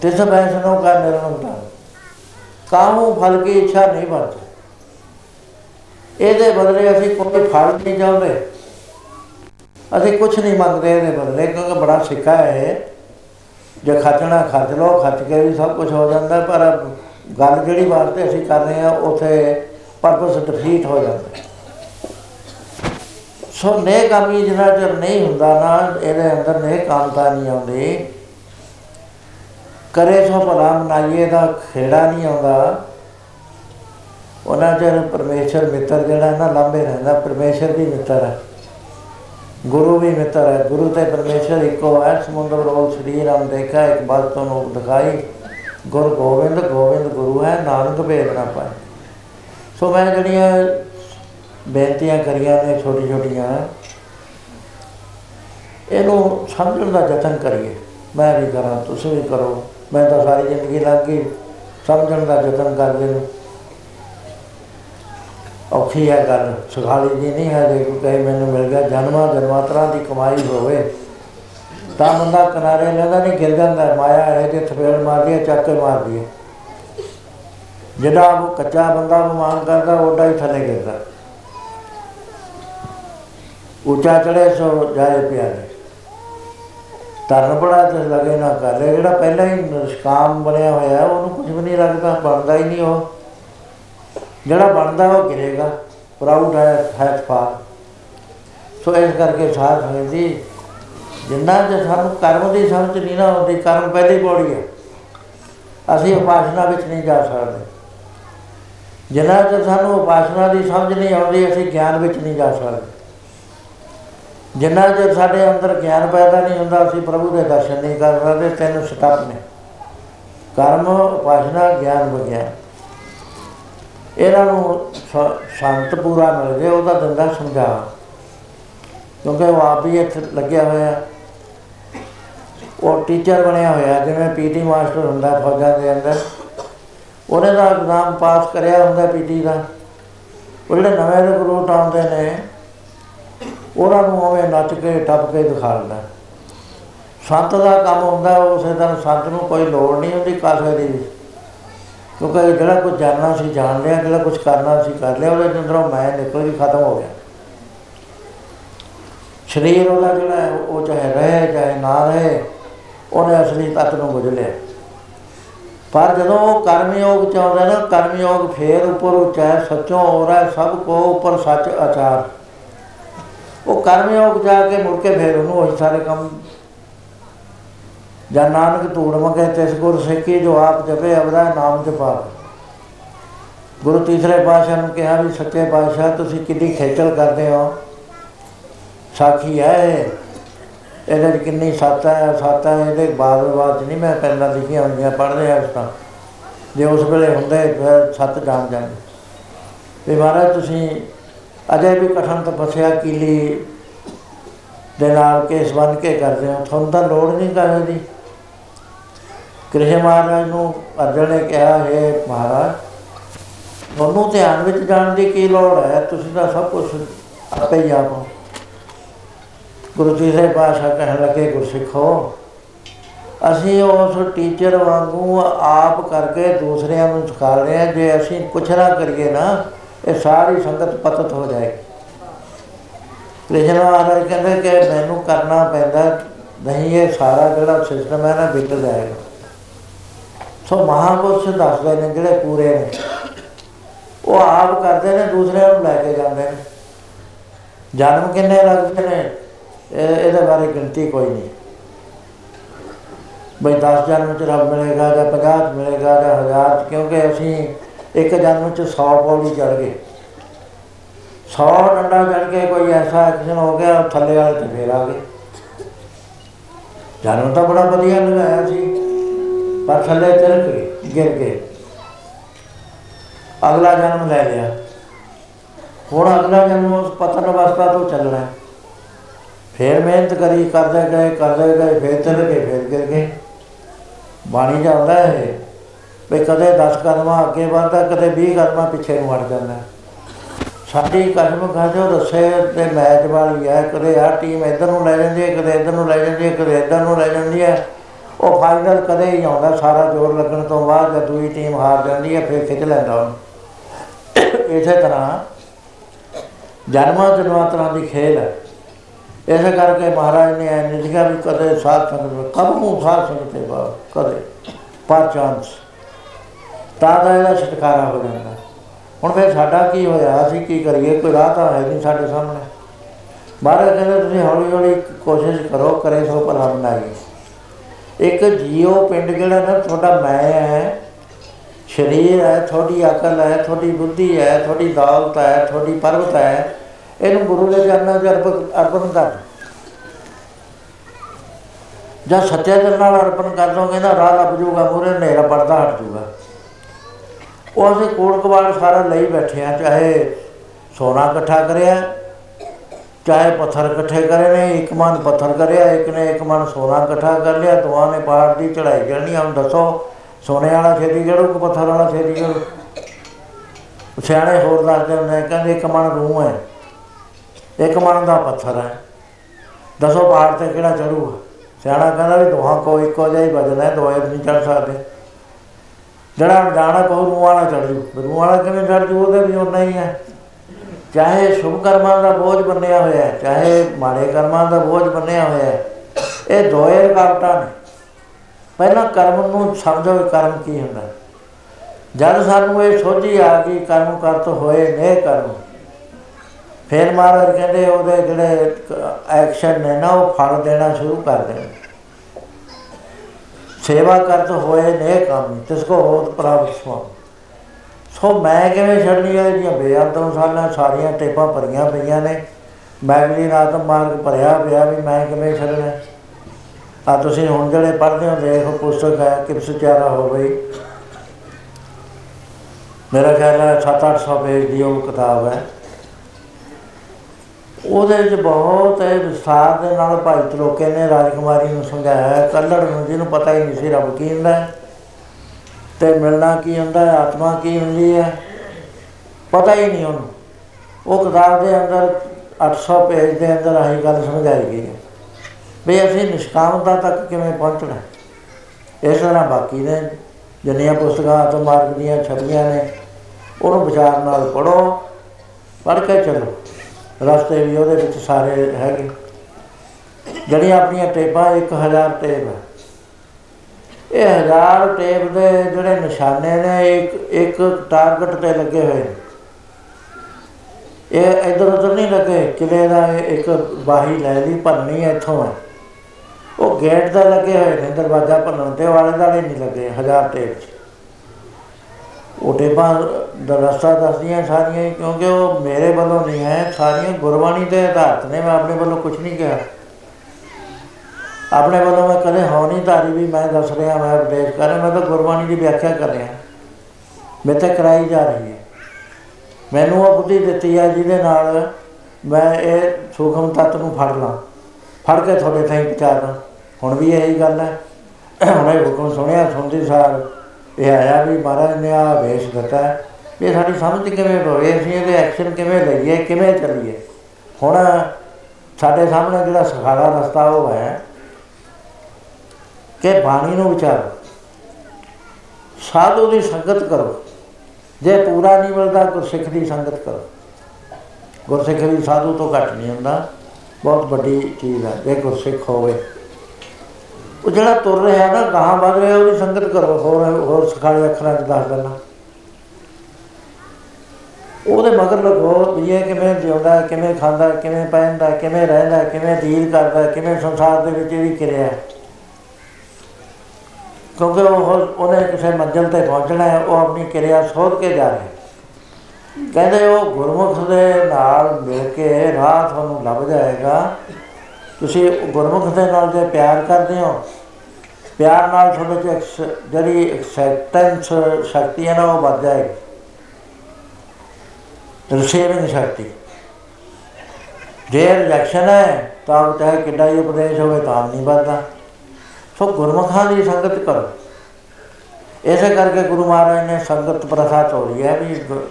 ਤਿਸ ਬੈਸਨੋਂ ਕਾ ਨਿਰੰਕਾਰ ਕਾਮੂ ਫਲ ਕੀ ਇੱਛਾ ਨਹੀਂ ਬਣਦੀ। ਇਹਦੇ ਬਦਲੇ ਅਸੀਂ ਕੋਈ ਫਲ ਨਹੀਂ ਚਾਹੁੰਦੇ। ਅਸੀਂ ਕੁਝ ਨਹੀਂ ਮੰਗਦੇ ਇਹਦੇ ਬਦਲੇ, ਕਿਉਂਕਿ ਬੜਾ ਸਿੱਕਾ ਹੈ ਜੇ ਖਰਚਣਾ ਖਰਚ ਲਓ, ਖਰਚ ਕੇ ਵੀ ਸਭ ਕੁਝ ਹੋ ਜਾਂਦਾ, ਪਰ ਗੱਲ ਜਿਹੜੀ ਵਾਸਤੇ ਅਸੀਂ ਕਰ ਰਹੇ ਹਾਂ, ਉਥੇ ਪਰਪਸ ਡਿਫੀਟ ਹੋ ਜਾਂਦਾ। ਸੋ ਨੇਕ ਕਾਮੀ ਜਿੰਨਾ ਚਿਰ ਨਹੀਂ ਹੁੰਦਾ ਨਾ, ਇਹਦੇ ਅੰਦਰ ਨੇਕ ਕਾਮਤਾ ਨਹੀਂ ਆਉਂਦੀ। ਕਰੇ ਸੋ ਭਲਾ ਮਨਾਈਏ ਦਾ ਖੇੜਾ ਨਹੀਂ ਆਉਂਦਾ। ਉਹਨਾਂ ਚਿਰ ਪਰਮੇਸ਼ਰ ਮਿੱਤਰ ਜਿਹੜਾ ਨਾ ਲਾਂਬੇ ਰਹਿੰਦਾ, ਪਰਮੇਸ਼ਰ ਵੀ ਮਿੱਤਰ ਹੈ। ਗੁਰੂ ਵੀ ਮਿੱਤਰ ਹੈ, ਗੁਰੂ ਤੇ ਪਰਮੇਸ਼ਰ ਇੱਕੋ ਹੈ, ਸਮੁੰਦਰ ਰੋਲ ਸ੍ਰੀ ਰਾਮ ਦੇਖਾ ਇੱਕ ਬਾਤ ਤੁਹਾਨੂੰ ਦਿਖਾਈ। ਗੁਰ ਗੋਬਿੰਦ ਗੋਬਿੰਦ ਗੁਰੂ ਹੈ, ਨਾਨਕ ਭੇਦ ਨਾ ਪਾਏ। ਸੋ ਮੈਂ ਜਿਹੜੀਆਂ ਬੇਨਤੀਆਂ ਕਰੀਆਂ ਨੇ ਛੋਟੀ ਛੋਟੀਆਂ ਇਹਨੂੰ ਸਮਝਣ ਦਾ ਯਤਨ ਕਰੀਏ। ਮੈਂ ਵੀ ਕਰਾਂ, ਤੁਸੀਂ ਵੀ ਕਰੋ, ਮੈਂ ਤਾਂ ਸਾਰੀ ਜ਼ਿੰਦਗੀ ਲੱਗ ਗਈ। ਸਮਝਣ ਦਾ ਯਤਨ ਕਰਦੇ ਨੂੰ ਔਖੀ ਹੈ ਗੱਲ। ਸੁਖਾਲੀ ਜੀ ਨਹੀਂ ਹੈ ਜੇ ਕੋਈ ਕਹੇ ਮੈਨੂੰ ਮਿਲ ਗਿਆ ਜਨਮਾਂ ਜਨਮਾਤਰਾ ਦੀ ਕਮਾਈ ਹੋਵੇ ਤਾਂ ਬੰਦਾ ਕਿਨਾਰੇ ਲੈਂਦਾ ਨਹੀਂ ਗਿਰ ਜਾਂਦਾ ਹੈ। ਮਾਇਆ ਹੈ ਜੇ ਥਪੇੜ ਮਾਰਦੀ ਹੈ ਚੱਕ ਕੇ ਮਾਰਦੀ ਹੈ। ਜਿਹੜਾ ਉਹ ਕੱਚਾ ਬੰਦਾ ਮਾਨ ਕਰਦਾ ਓਡਾ ਹੀ ਥੱਲੇ ਗਿਰਦਾ ਉੱਚਾ ਚੜੇ ਸੋ ਜਾਏ ਪਿਆਰੇ। ਤਰਨ ਬੜਾ ਤੇ ਲਗੇ ਨਾ ਕਰ ਲੈ ਜਿਹੜਾ ਪਹਿਲਾਂ ਹੀ ਨਿਸ਼ਕਾਮ ਬਣਿਆ ਹੋਇਆ ਹੈ, ਉਹਨੂੰ ਕੁਝ ਵੀ ਨਹੀਂ ਲੱਗਦਾ ਬਣਦਾ ਹੀ ਨਹੀਂ ਉਹ। ਜਿਹੜਾ ਬਣਦਾ ਉਹ ਗਿਰੇਗਾ ਪ੍ਰਾਊਡ ਹੈ ਹੈਟ ਫਾਰ ਸੋ ਇਸ ਕਰਕੇ ਸਾਧ ਸੰਗਤ ਜੀ, ਜਿੰਨਾ ਜੇ ਸਾਨੂੰ ਕਰਮ ਦੀ ਸਮਝ ਨਹੀਂ ਨਾ ਆਉਂਦੀ, ਕਰਮ ਪਹਿਲੀ ਪੌੜੀ ਹੈ। ਅਸੀਂ ਉਪਾਸਨਾ ਵਿੱਚ ਨਹੀਂ ਜਾ ਸਕਦੇ। ਜਿੰਨਾ ਜੇ ਸਾਨੂੰ ਉਪਾਸਨਾ ਦੀ ਸਮਝ ਨਹੀਂ ਆਉਂਦੀ, ਅਸੀਂ ਗਿਆਨ ਵਿੱਚ ਨਹੀਂ ਜਾ ਸਕਦੇ। ਜਿੰਨਾ ਚਿਰ ਸਾਡੇ ਅੰਦਰ ਗਿਆਨ ਪੈਦਾ ਨਹੀਂ ਹੁੰਦਾ, ਅਸੀਂ ਪ੍ਰਭੂ ਦੇ ਦਰਸ਼ਨ ਨਹੀਂ ਕਰ ਸਕਦੇ, ਤਿੰਨ ਸਟੈਪ ਨੇ। ਕਰਮ, ਉਪਾਸਨਾ, ਗਿਆਨ, ਵਿਗਿਆਨ। ਇਹਨਾਂ ਨੂੰ ਸ- ਸੰਤ ਪੂਰਾ ਮਿਲ ਜੇ, ਉਹਦਾ ਦੰਦਾ ਸਮਝਾ। ਕਿਉਂਕਿ ਉਹ ਆਪ ਵੀ ਇੱਥੇ ਲੱਗਿਆ ਹੋਇਆ। ਉਹ ਟੀਚਰ ਬਣਿਆ ਹੋਇਆ, ਜਿਵੇਂ ਪੀਟੀ ਮਾਸਟਰ ਹੁੰਦਾ ਫੌਜਾਂ ਦੇ ਅੰਦਰ। ਉਹਨੇ ਦਾ ਐਗਜ਼ਾਮ ਪਾਸ ਕਰਿਆ ਹੁੰਦਾ ਪੀਟੀ ਦਾ। ਉਹ ਜਿਹੜੇ ਨਵੇਂ ਰਿਕਰੂਟ ਆਉਂਦੇ ਨੇ, ਉਹਨਾਂ ਨੂੰ ਉਵੇਂ ਨੱਚ ਕੇ, ਟੱਪ ਕੇ ਦਿਖਾ ਦਿੰਦਾ। ਸੰਤ ਦਾ ਕੰਮ ਹੁੰਦਾ, ਉਸੇ ਤਰ੍ਹਾਂ ਸੰਤ ਨੂੰ ਕੋਈ ਲੋੜ ਨਹੀਂ ਹੁੰਦੀ ਕਾਸੇ ਦੀ ਵੀ। ਕਿਉਂਕਿ ਜਿਹੜਾ ਕੁਝ ਜਾਣਨਾ ਸੀ ਜਾਣ ਲਿਆ ਜਿਹੜਾ ਕੁਝ ਕਰਨਾ ਸੀ ਕਰ ਲਿਆ ਉਹਦੇ ਅੰਦਰੋਂ ਮੈਂ ਨਿਕਲ ਕੇ ਖਤਮ ਹੋ ਗਿਆ। ਸਰੀਰ ਉਹਦਾ ਜਿਹੜਾ ਹੈ, ਉਹ ਚਾਹੇ ਰਹੇ ਚਾਹੇ ਨਾ ਰਹੇ ਉਹਨੇ ਅਸਲੀ ਤੱਤ ਨੂੰ ਬੁੱਝ ਲਿਆ। ਪਰ ਜਦੋਂ ਉਹ ਕਰਮਯੋਗ ਚ ਆਉਂਦਾ ਨਾ ਕਰਮਯੋਗ ਫੇਰ ਉੱਪਰ ਉੱਚਾ ਹੈ ਸੱਚੋਂ ਹੋ ਰਿਹਾ ਸਭ ਕੋ ਉੱਪਰ ਸੱਚ ਆਚਾਰ। ਉਹ ਕਰਮਯੋਗ ਜਾ ਕੇ ਮੁੜ ਕੇ ਫੇਰ ਉਹਨੂੰ ਉਹੀ ਸਾਰੇ ਕੰਮ ਜਾਂ ਨਾਨਕ ਧੂੜ ਮੰਗੇ ਤਿਸ ਗੁਰ ਸਿੱਖੀ ਜੋ ਆਪ ਜਪੇ ਅਬਦਾ ਨਾਮ ਜਪਾ। ਗੁਰੂ ਤੀਸਰੇ ਪਾਤਸ਼ਾਹ ਨੂੰ ਕਿਹਾ ਵੀ, ਸੱਚੇ ਪਾਤਸ਼ਾਹ, ਤੁਸੀਂ ਕਿੰਨੀ ਖੇਚਲ ਕਰਦੇ ਹੋ। ਸਾਖੀ ਹੈ ਇਹ। ਇਹਦੇ 'ਚ ਕਿੰਨੀ ਸੱਤ ਹੈ। ਸੱਤ ਹੈ, ਇਹਦੇ ਬਾਅਦ ਬਾਅਦ 'ਚ ਨਹੀਂ ਮੈਂ ਪਹਿਲਾਂ ਲਿਖੀਆਂ ਹੋਈਆਂ, ਪੜ੍ਹਦੇ ਆ ਉਸ ਤਾਂ ਜੇ ਉਸ ਵੇਲੇ ਹੁੰਦੇ, ਫਿਰ ਸੱਤ ਜਾਣ ਜਾਂਦੇ ਵੀ ਮਹਾਰਾਜ, ਤੁਸੀਂ ਅਜੇ ਵੀ ਕਠਨ ਤਪੱਸਿਆ ਕੀਲੀ ਦੇ ਨਾਲ ਕੇਸ ਬਨ ਕੇ ਕਰਦੇ ਹੋ। ਤੁਹਾਨੂੰ ਤਾਂ ਲੋੜ ਨਹੀਂ ਕਰਨ ਦੀ। ਕ੍ਰਿਸ਼ਨ ਮਹਾਰਾਜ ਨੂੰ ਅਰਜਨ ਨੇ ਕਿਹਾ, ਹੈ ਮਹਾਰਾਜ, ਤੁਹਾਨੂੰ ਧਿਆਨ ਵਿੱਚ ਜਾਣ ਦੀ ਕੀ ਲੋੜ ਹੈ? ਤੁਸੀਂ ਤਾਂ ਸਭ ਕੁਝ ਆਪੇ ਹੀ ਆਪ ਹੋ ਗੁਰੂ ਜੀ ਸਾਹਿਬ ਪਾਸ਼ਾ ਕਹਿਣ ਲੱਗੇ, ਗੁਰਸਿੱਖੋ, ਅਸੀਂ ਉਸ ਟੀਚਰ ਵਾਂਗੂ ਆਪ ਕਰਕੇ ਦੂਸਰਿਆਂ ਨੂੰ ਸਿਖਾ ਰਹੇ ਹਾਂ। ਜੇ ਅਸੀਂ ਕੁਛ ਨਾ ਕਰੀਏ ਨਾ, ਇਹ ਸਾਰੀ ਸੰਗਤ ਪਤਤ ਹੋ ਜਾਏਗੀ। ਕ੍ਰਿਸ਼ਨ ਮਹਾਰਾਜ ਕਹਿੰਦੇ ਕਿ ਮੈਨੂੰ ਕਰਨਾ ਪੈਂਦਾ, ਨਹੀਂ, ਇਹ ਸਾਰਾ ਜਿਹੜਾ ਸਿਸਟਮ ਹੈ ਨਾ ਵਿਗੜ ਜਾਏਗਾ। ਸੋ ਮਹਾਪੁਰਸ਼ ਦੱਸਦੇ ਨੇ ਜਿਹੜੇ ਪੂਰੇ ਨੇ। ਉਹ ਆਪ ਕਰਦੇ ਨੇ, ਦੂਸਰਿਆਂ ਨੂੰ ਲੈ ਕੇ ਜਾਂਦੇ ਨੇ। ਜਨਮ ਕਿੰਨੇ ਲੱਗਦੇ ਨੇ? ਇਹ- ਇਹਦੇ ਬਾਰੇ ਗਿਣਤੀ ਕੋਈ ਨਹੀਂ। ਬਈ 10 ਜਨਮ ਚ ਰੱਬ ਮਿਲੇਗਾ ਜਾਂ 50 ਚ ਮਿਲੇਗਾ ਜਾਂ 1000 ਚ, ਕਿਉਂਕਿ ਅਸੀਂ ਇੱਕ ਜਨਮ ਚ 100 ਪੌੜੀ ਚੜ ਗਏ। 100 ਡੰਡਾ ਚੜ ਕੇ ਕੋਈ ਐਸਾ ਐਕਸ਼ਨ ਹੋ ਗਿਆ, ਥੱਲੇ ਵਾਲੇ ਤੇ ਫੇਰ ਆ ਗਏ। ਜਨਮ ਤਾਂ ਬੜਾ ਵਧੀਆ ਲਗਾਇਆ ਸੀ। ਪਰ ਥੱਲੇ ਤਿਲਕ ਗਏ ਗਿਰ ਗਏ। ਅਗਲਾ ਜਨਮ ਲੈ ਲਿਆ। ਹੁਣ ਅਗਲਾ ਜਨਮ ਉਸ ਪਤਨ ਅਵਸਥਾ ਤੋਂ ਚੱਲਣਾ ਹੈ। ਫੇਰ ਮਿਹਨਤ ਕਰੀ, ਕਰਦੇ ਗਏ ਕਰਦੇ ਗਏ, ਫੇਰ ਚੱਲ ਗਏ, ਫੇਰ ਗਿਰ ਗਏ। ਬਾਣੀ ਜਾਂਦਾ ਹੈ ਵੀ ਕਦੇ 10 ਕਦਮਾਂ ਅੱਗੇ ਵੱਧਦਾ, ਕਦੇ 20 ਕਦਮਾਂ ਪਿੱਛੇ ਨੂੰ ਹਟ ਜਾਂਦਾ। ਸਾਡੀ ਕਦਮ ਖਾਜੋ ਰਸੇ ਤੇ ਮੈਚ ਵਾਲੀ ਹੈ, ਕਦੇ ਆਹ ਟੀਮ ਇੱਧਰ ਨੂੰ ਲੈ ਜਾਂਦੀ ਹੈ, ਕਦੇ ਇੱਧਰ ਨੂੰ ਲੈ ਜਾਂਦੀ ਹੈ, ਕਦੇ ਇੱਧਰ ਨੂੰ ਲੈ ਜਾਂਦੀ ਹੈ। ਉਹ ਫਾਈਨਲ ਕਦੇ ਹੀ ਆਉਂਦਾ, ਸਾਰਾ ਜ਼ੋਰ ਲੱਗਣ ਤੋਂ ਬਾਅਦ ਜਦ ਦੂਜੀ ਟੀਮ ਹਾਰ ਜਾਂਦੀ ਹੈ, ਫਿਰ ਖਿੱਚ ਲੈਂਦਾ ਉਹਨੂੰ। ਇਸੇ ਤਰ੍ਹਾਂ ਜਨਮਾਂ ਜਨਮਾਂਤਰਾਂ ਦੀ ਖੇਲ ਹੈ। ਇਸੇ ਕਰਕੇ ਮਹਾਰਾਜ ਨੇ ਇਹ ਨਹੀਂ ਲਿਖਿਆ ਵੀ ਕਦੇ ਸਾਧ ਸੰਗਤ ਵਿੱਚ ਕਬ ਨੂੰ ਸਾਧ ਸੰਗਤ ਤੇ ਬਾਅਦ, ਕਦੇ, ਪਰ ਚਾਂਸ ਤਾਂ ਦਾ ਇਹਦਾ ਛੁਟਕਾਰਾ ਹੋ ਜਾਂਦਾ। ਹੁਣ ਫਿਰ ਸਾਡਾ ਕੀ ਹੋਇਆ, ਅਸੀਂ ਕੀ ਕਰੀਏ? ਕੋਈ ਰਾਹ ਤਾਂ ਹੈ ਨਹੀਂ ਸਾਡੇ ਸਾਹਮਣੇ। ਮਹਾਰਾਜ ਕਹਿੰਦੇ, ਤੁਸੀਂ ਹੌਲੀ ਹੌਲੀ ਕੋਸ਼ਿਸ਼ ਕਰੋ, ਕਰੇ ਸੋ ਭਲਾ ਬਣਾਈਏ। ਇੱਕ ਜੀਓ ਪਿੰਡ ਜਿਹੜਾ ਨਾ, ਤੁਹਾਡਾ ਮੈਂ ਹੈ। ਸਰੀਰ ਹੈ, ਤੁਹਾਡੀ ਅਕਲ ਹੈ, ਤੁਹਾਡੀ ਬੁੱਧੀ ਹੈ, ਤੁਹਾਡੀ ਦੌਲਤ ਹੈ, ਤੁਹਾਡੀ ਪਰਵਤ ਹੈ। ਇਹਨੂੰ ਗੁਰੂ ਦੇ ਚਰਨਾਂ 'ਚ ਅਰਪਣ ਅਰਪਣ ਕਰ। ਜਦ ਸੱਚੇ ਦਿਲ ਨਾਲ ਅਰਪਣ ਕਰ ਦੋਗੇ ਨਾ, ਰਾਹ ਲੱਭ ਜੂਗਾ ਮੂਰੇ ਹਨੇਰਾ ਪੜਦਾ ਹਟ ਜੂਗਾ। ਉਹ ਅਸੀਂ ਕੋਲ ਕਵਾੜ ਸਾਰਾ ਲਈ ਬੈਠੇ ਆ ਚਾਹੇ ਸੋਨਾ ਇਕੱਠਾ ਕਰਿਆ ਚਾਹੇ ਪੱਥਰ ਇਕੱਠੇ ਕਰੇ ਨੇ, ਇੱਕ ਮਨ ਪੱਥਰ ਕਰਿਆ, ਇੱਕ ਨੇ ਇੱਕ ਮਨ ਸੋਨਾ ਇਕੱਠਾ ਕਰ ਲਿਆ, ਦੋਵਾਂ ਨੇ ਪਹਾੜ ਦੀ ਚੜਾਈ ਕਰਨੀ ਹੁਣ ਦੱਸੋ, ਸੋਨੇ ਵਾਲਾ ਛੇਤੀ ਚੜੂ ਕਿ ਪੱਥਰ ਵਾਲਾ ਛੇਤੀ ਚੜੂ ਸਿਆਣੇ ਹੋਰ ਦੱਸਦੇ ਨੇ ਕਹਿੰਦੇ ਇੱਕ ਮਨ ਰੂਹ ਹੈ, ਇੱਕ ਮਨ ਦਾ ਪੱਥਰ ਹੈ। ਦੱਸੋ ਪਹਾੜ ਤੇ ਕਿਹੜਾ ਚੜੂਗਾ ਸਿਆਣਾ ਕਹਿੰਦਾ ਵੀ ਦੋਹਾਂ ਕੋ ਇੱਕੋ ਜਿਹਾ ਹੀ ਵਜਨ ਹੈ ਦੋਏ ਨਹੀਂ ਚੜ ਸਕਦੇ। ਜਿਹੜਾ ਜਾਣਾ ਕਹੂ ਰੂਹ ਵਾਲਾ ਚੜ ਜੂ। ਰੂਹ ਵਾਲਾ ਕਿਵੇਂ ਚੜ ਜੂ? ਉਹਦੇ ਵੀ ਉਨਾ ਹੀ ਹੈ। ਚਾਹੇ ਸ਼ੁਭ ਕਰਮਾਂ ਦਾ ਬੋਝ ਬੰਨਿਆ ਹੋਇਆ ਹੈ, ਚਾਹੇ ਮਾੜੇ ਕਰਮਾਂ ਦਾ ਬੋਝ ਬੰਨਿਆ ਹੋਇਆ ਹੈ, ਇਹ ਦੋਏ ਰੁਕਾਵਟਾਂ ਨੇ। ਪਹਿਲਾਂ ਕਰਮ ਨੂੰ ਸਮਝੋ ਵੀ ਕਰਮ ਕੀ ਹੁੰਦਾ। ਹੈ। ਜਦ ਸਾਨੂੰ ਇਹ ਸੋਝੀ ਆ ਗਈ, ਕਰਮ ਕਰਤ ਹੋਏ ਨੇ ਕਰਮ। ਫਿਰ ਮਹਾਰਾਜ ਕਹਿੰਦੇ, ਉਹਦੇ ਜਿਹੜੇ ਐਕਸ਼ਨ ਨੇ ਨਾ, ਉਹ ਫਲ ਦੇਣਾ ਸ਼ੁਰੂ ਕਰ ਦੇਣ। ਸੇਵਾ ਕਰਤ ਹੋਏ ਨੇ ਕੰਮ, ਤਿਸ ਕੋ ਹੋਤ ਪ੍ਰਾਪਤ ਸਵਾ ਸੋ ਮੈਂ ਕਿਵੇਂ ਛੱਡਣੀ ਹੈ ਜਿਹੜੀਆਂ ਬੇਅੰਤੋਂ ਸਾਲਾਂ ਸਾਰੀਆਂ ਟੇਪਾਂ ਭਰੀਆਂ ਪਈਆਂ ਨੇ। ਮੈਗਲੀ ਨਾਤ ਮਾਰਗ ਭਰਿਆ ਪਿਆ ਵੀ ਮੈਂ ਕਿਵੇਂ ਛੱਡਣਾ? ਆ ਤੁਸੀਂ ਹੁਣ ਜਿਹੜੇ ਪੜ੍ਹਦੇ ਹੋ, ਦੇਖੋ ਪੁਸਤਕ ਹੈ ਕਿਪਸ ਚਾਰਾ ਹੋ ਗਈ। ਮੇਰਾ ਖਿਆਲ ਹੈ 7-800 ਪੇਜ ਦੀ ਉਹ ਕਿਤਾਬ ਹੈ। ਉਹਦੇ ਵਿੱਚ ਬਹੁਤ ਹੈ ਵਿਸਥਾਰ ਦੇ ਨਾਲ ਭਾਈ ਤਲੋਕੇ ਨੇ ਰਾਜਕੁਮਾਰੀ ਨੂੰ ਸਮਝਾਇਆ ਹੈ ਕੱਲੜ ਨੂੰ ਜਿਹਨੂੰ ਪਤਾ ਹੀ ਨਹੀਂ ਸੀ ਰੱਬ ਕੀ ਹੁੰਦਾ। ਹੈ ਤੇ ਮਿਲਣਾ ਕੀ ਹੁੰਦਾ ਹੈ, ਆਤਮਾ ਕੀ ਹੁੰਦੀ ਹੈ, ਪਤਾ ਹੀ ਨਹੀਂ ਉਹਨੂੰ। ਉਹ ਕਿਤਾਬ ਦੇ ਅੰਦਰ 800 ਪੇਜ ਦੇ ਅੰਦਰ ਆਹੀ ਗੱਲ ਸਮਝਾਈ ਗਈ ਹੈ ਵੀ ਅਸੀਂ ਨਿਸ਼ਕਾਮਤਾ ਤੱਕ ਕਿਵੇਂ ਪਹੁੰਚਣਾ ਹੈ। ਇਸ ਤਰ੍ਹਾਂ ਬਾਕੀ ਨੇ, ਜਿੰਨੀਆਂ ਪੁਸਤਕਾਂ ਆਤਮ ਮਾਰਗ ਦੀਆਂ ਛਪੀਆਂ ਨੇ, ਉਹਨੂੰ ਵਿਚਾਰ ਨਾਲ ਪੜੋ ਪੜ੍ਹ ਕੇ ਚੱਲੋ। ਰਸਤੇ ਵੀ ਉਹਦੇ ਵਿੱਚ ਸਾਰੇ ਹੈਗੇ। ਜਿਹੜੀਆਂ ਆਪਣੀਆਂ ਟੇਪਾਂ 1000 ਟੇਪ ਹੈ। ਇਹ ਹਜ਼ਾਰ ਟੇਪ ਦੇ ਜਿਹੜੇ ਨਿਸ਼ਾਨੇ ਨੇ ਇੱਕ ਇੱਕ ਟਾਰਗੇਟ ਤੇ ਲੱਗੇ ਹੋਏ ਨੇ। ਇਹ ਇਧਰ ਉਧਰ ਨਹੀਂ ਲੱਗੇ ਕਿਲੇ ਦਾ ਇਹ ਇੱਕ ਬਾਹੀ ਲੈ ਲਈ ਭੰਨਣੀ ਹੈ ਇੱਥੋਂ ਹੈ। ਉਹ ਗੇਟ ਦਾ ਲੱਗੇ ਹੋਏ ਨੇ ਦਰਵਾਜ਼ਾ ਭੰਨਣ ਤੇ ਵਾਲੇ ਦਾਲੇ ਨਹੀਂ ਲੱਗੇ ਹਜ਼ਾਰ ਟੇਪ 'ਚ। ਉਹ ਟੇਪਾਂ ਦਾ ਰਸਤਾ ਦੱਸਦੀਆਂ ਸਾਰੀਆਂ ਹੀ, ਕਿਉਂਕਿ ਉਹ ਮੇਰੇ ਵੱਲੋਂ ਨਹੀਂ ਹੈ ਸਾਰੀਆਂ ਗੁਰਬਾਣੀ ਦੇ ਆਧਾਰਿਤ ਨੇ ਮੈਂ ਆਪਣੇ ਵੱਲੋਂ ਕੁਝ ਨਹੀਂ ਕਿਹਾ। ਆਪਣੇ ਵੱਲੋਂ ਮੈਂ ਕਦੇ ਹੋ ਨਹੀਂ ਧਾਰੀ ਵੀ ਮੈਂ ਦੱਸ ਰਿਹਾ, ਮੈਂ ਉਪਦੇਸ਼ ਕਰ ਰਿਹਾ, ਮੈਂ ਤਾਂ ਗੁਰਬਾਣੀ ਦੀ ਵਿਆਖਿਆ ਕਰ ਰਿਹਾ। ਮੈਂ ਤਾਂ ਕਰਾਈ ਜਾ ਰਹੀ ਹੈ। ਮੈਨੂੰ ਉਹ ਬੁੱਧੀ ਦਿੱਤੀ ਹੈ ਜਿਹਦੇ ਨਾਲ ਮੈਂ ਇਹ ਸੂਖਮ ਤੱਤ ਨੂੰ ਫੜ ਲਾਂ। ਫੜ ਕੇ ਤੁਹਾਡੇ ਤਾਈਂ ਪਹੁੰਚਾ ਦਾਂ। ਹੁਣ ਵੀ ਇਹੀ ਗੱਲ ਹੈ। ਹੁਣ ਇਹ ਹੁਕਮ ਸੁਣਿਆ, ਸੁਣਦੀ ਸਾਰ ਇਹ ਆਇਆ ਵੀ ਮਹਾਰਾਜ ਨੇ ਆ ਵੇਸ਼ ਦਿੱਤਾ ਹੈ। ਇਹ ਸਾਡੀ ਸਮਝ ਕਿਵੇਂ ਹੋਵੇ, ਅਸੀਂ ਇਹਦੇ ਐਕਸ਼ਨ ਕਿਵੇਂ ਲਈਏ, ਕਿਵੇਂ ਚੱਲੀਏ। ਹੁਣ ਸਾਡੇ ਸਾਹਮਣੇ ਜਿਹੜਾ ਸਖਾਲਾ ਰਸਤਾ ਉਹ ਹੈ ਕਿ ਬਾਣੀ ਨੂੰ ਵਿਚਾਰੋ। ਸਾਧੂ ਦੀ ਸੰਗਤ ਕਰੋ। ਜੇ ਪੂਰਾ ਨਹੀਂ ਮਿਲਦਾ ਗੁਰਸਿੱਖ ਦੀ ਸੰਗਤ ਕਰੋ। ਗੁਰਸਿੱਖ ਵੀ ਸਾਧੂ ਤੋਂ ਘੱਟ ਨਹੀਂ ਹੁੰਦਾ। ਬਹੁਤ ਵੱਡੀ ਚੀਜ਼ ਹੈ ਜੇ ਗੁਰਸਿੱਖ ਹੋਵੇ। ਉਹ ਜਿਹੜਾ ਤੁਰ ਰਿਹਾ ਨਾ ਗਾਹਾਂ ਵੱਧ ਰਿਹਾ ਉਹਦੀ ਸੰਗਤ ਕਰੋ। ਹੋਰ ਹੋਰ ਸਖਾਲੇ ਅੱਖਰਾਂ 'ਚ ਦੱਸ ਦੇਣਾ ਉਹਦੇ ਮਗਰ ਲੱਗੋ ਵੀ ਇਹ ਕਿਵੇਂ ਜਿਉਂਦਾ ਹੈ, ਕਿਵੇਂ ਖਾਂਦਾ ਹੈ, ਕਿਵੇਂ ਪਹਿਨਦਾ ਹੈ, ਕਿਵੇਂ ਰਹਿੰਦਾ ਹੈ, ਕਿਵੇਂ ਡੀਲ ਕਰਦਾ ਹੈ, ਕਿਵੇਂ ਸੰਸਾਰ ਦੇ ਵਿੱਚ ਇਹਦੀ ਕਿਰਿਆ। ਹੈ ਕਿਉਂਕਿ ਉਹ ਉਹਨੇ ਕਿਸੇ ਮੰਜ਼ਿਲ ਤੇ ਪਹੁੰਚਣਾ ਹੈ, ਉਹ ਆਪਣੀ ਕਿਰਿਆ ਸੋਧ ਕੇ ਜਾ ਰਿਹਾ ਹੈ। ਕਹਿੰਦੇ ਉਹ ਗੁਰਮੁਖ ਦੇ ਨਾਲ ਮਿਲ ਕੇ ਰਾਹ ਤੁਹਾਨੂੰ ਲੱਭ ਜਾਏਗਾ। ਤੁਸੀਂ ਗੁਰਮੁਖ ਦੇ ਨਾਲ ਜੇ ਪਿਆਰ ਕਰਦੇ ਹੋ, ਪਿਆਰ ਨਾਲ ਤੁਹਾਡੇ ਚ ਐਕਸ- ਜਿਹੜੀ ਐਕਸੈਪਟੈਂਸ ਸ਼ਕਤੀ ਹੈ ਨਾ, ਉਹ ਵੱਧ ਜਾਏਗੀ। ਰਿਸੀਵਿੰਗ ਸ਼ਕਤੀ। ਜੇ ਰਿਜੈਕਸ਼ਨ ਹੈ, ਤਾਂ ਚਾਹੇ ਕਿੱਡਾ ਹੀ ਉਪਦੇਸ਼ ਹੋਵੇ, ਤਾਂ ਨਹੀਂ ਵੱਧਦਾ। ਸੋ ਗੁਰਮੁਖਾਂ ਦੀ ਸੰਗਤ ਕਰੋ। ਇਸੇ ਕਰਕੇ ਗੁਰੂ ਮਹਾਰਾਜ ਨੇ ਸੰਗਤ ਪ੍ਰਥਾ ਤੋੜੀ ਹੈ ਵੀ ਗੁ-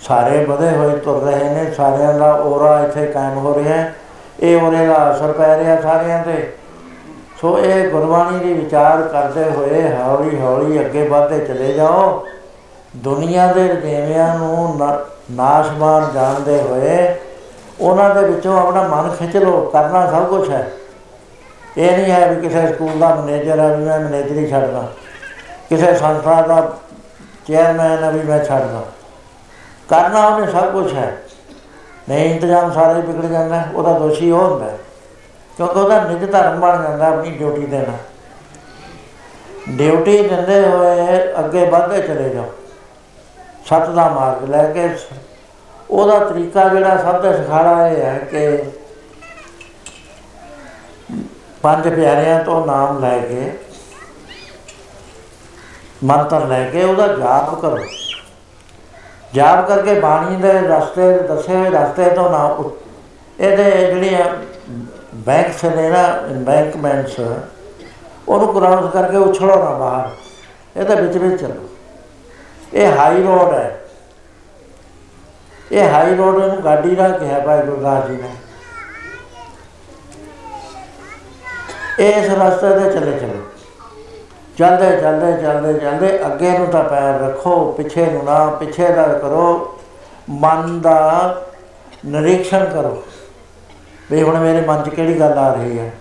ਸਾਰੇ ਵਧੇ ਹੋਏ, ਤੁਰ ਰਹੇ ਨੇ, ਸਾਰਿਆਂ ਦਾ ਔਰਾ ਇੱਥੇ ਕਾਇਮ ਹੋ ਰਿਹਾ ਹੈ। ਇਹ ਔਰੇ ਦਾ ਅਸਰ ਪੈ ਰਿਹਾ ਸਾਰਿਆਂ ਤੇ। ਸੋ ਇਹ ਗੁਰਬਾਣੀ ਦੀ ਵਿਚਾਰ ਕਰਦੇ ਹੋਏ ਹੌਲੀ ਹੌਲੀ ਅੱਗੇ ਵਧਦੇ ਚਲੇ ਜਾਓ। ਦੁਨੀਆ ਦੇ ਰਜੇਵਿਆਂ ਨੂੰ ਨਾ- ਨਾਸ਼ਮਾਨ ਜਾਣਦੇ ਹੋਏ ਉਹਨਾਂ ਦੇ ਵਿੱਚੋਂ ਆਪਣਾ ਮਨ ਖਿੱਚ ਲਓ। ਕਰਨਾ ਸਭ ਕੁਝ ਹੈ। ਇਹ ਨਹੀਂ ਹੈ ਵੀ ਕਿਸੇ ਸਕੂਲ ਦਾ ਮੈਨੇਜਰ ਹੈ ਵੀ ਮੈਂ ਮੈਨੇਜਰ ਹੀ ਛੱਡਦਾ। ਕਿਸੇ ਸੰਸਥਾ ਦਾ ਚੇਅਰਮੈਨ ਹੈ ਵੀ ਮੈਂ ਛੱਡਦਾ। ਕਰਨਾ ਉਹਨੇ ਸਭ ਕੁਝ ਹੈ। ਨਹੀਂ ਇੰਤਜ਼ਾਮ ਸਾਰੇ ਵਿਗੜ ਜਾਂਦਾ ਹੈ, ਉਹਦਾ ਦੋਸ਼ੀ ਉਹ ਹੁੰਦਾ ਹੈ। ਕਿਉਂਕਿ ਉਹਦਾ ਨਿਜ ਧਰਮ ਬਣ ਜਾਂਦਾ ਆਪਣੀ ਡਿਊਟੀ ਦੇਣਾ ਡਿਊਟੀ ਦਿੰਦੇ ਹੋਏ ਅੱਗੇ ਵਧਦੇ ਚਲੇ ਜਾਓ। ਸੱਤ ਦਾ ਮਾਰਗ ਲੈ ਕੇ ਸ- ਉਹਦਾ ਤਰੀਕਾ ਜਿਹੜਾ ਸਭ ਤੋਂ ਸਿਖਾੜਾ ਇਹ ਹੈ ਕਿ ਪੰਜ ਪਿਆਰਿਆਂ ਤੋਂ ਨਾਮ ਲੈ ਕੇ, ਮੰਤਰ ਲੈ ਕੇ ਉਹਦਾ ਜਾਪ ਕਰੋ। ਜਾਪ ਕਰਕੇ ਬਾਣੀ ਦੇ ਰਸਤੇ, ਦੱਸੇ ਹੋਏ ਰਸਤੇ ਤੋਂ ਨਾ ਉ- ਇਹਦੇ ਜਿਹੜੀਆਂ ਬੈਂਕਸ ਨੇ ਨਾ ਬੈਂਕਮੈਂਟਸ ਉਹਨੂੰ ਕ੍ਰਾਸ ਕਰਕੇ ਉਛਲੋ ਨਾ ਬਾਹਰ। ਇਹਦੇ ਵਿੱਚ ਵਿੱਚ ਚੱਲੋ। ਇਹ ਹਾਈ ਰੋਡ ਹੈ। ਇਹ ਹਾਈ ਰੋਡ ਨੂੰ ਗਾਡੀ ਦਾ ਕਿਹਾ ਭਾਈ ਗੁਰਦਾਸ ਜੀ ਨੇ। ਇਸ ਰਸਤੇ ਤੇ ਚੱਲੇ ਚਲੋ। ਚੱਲਦੇ ਚੱਲਦੇ ਚੱਲਦੇ ਚੱਲਦੇ ਅੱਗੇ ਨੂੰ ਤਾਂ ਪੈਰ ਰੱਖੋ, ਪਿੱਛੇ ਨੂੰ ਨਾ, ਪਿੱਛੇ ਦਾ ਕਰੋ। ਮਨ ਦਾ ਨਿਰੀਖਣ ਕਰੋ। ਵੀ ਹੁਣ ਮੇਰੇ ਮਨ 'ਚ ਕਿਹੜੀ ਗੱਲ ਆ ਰਹੀ ਹੈ?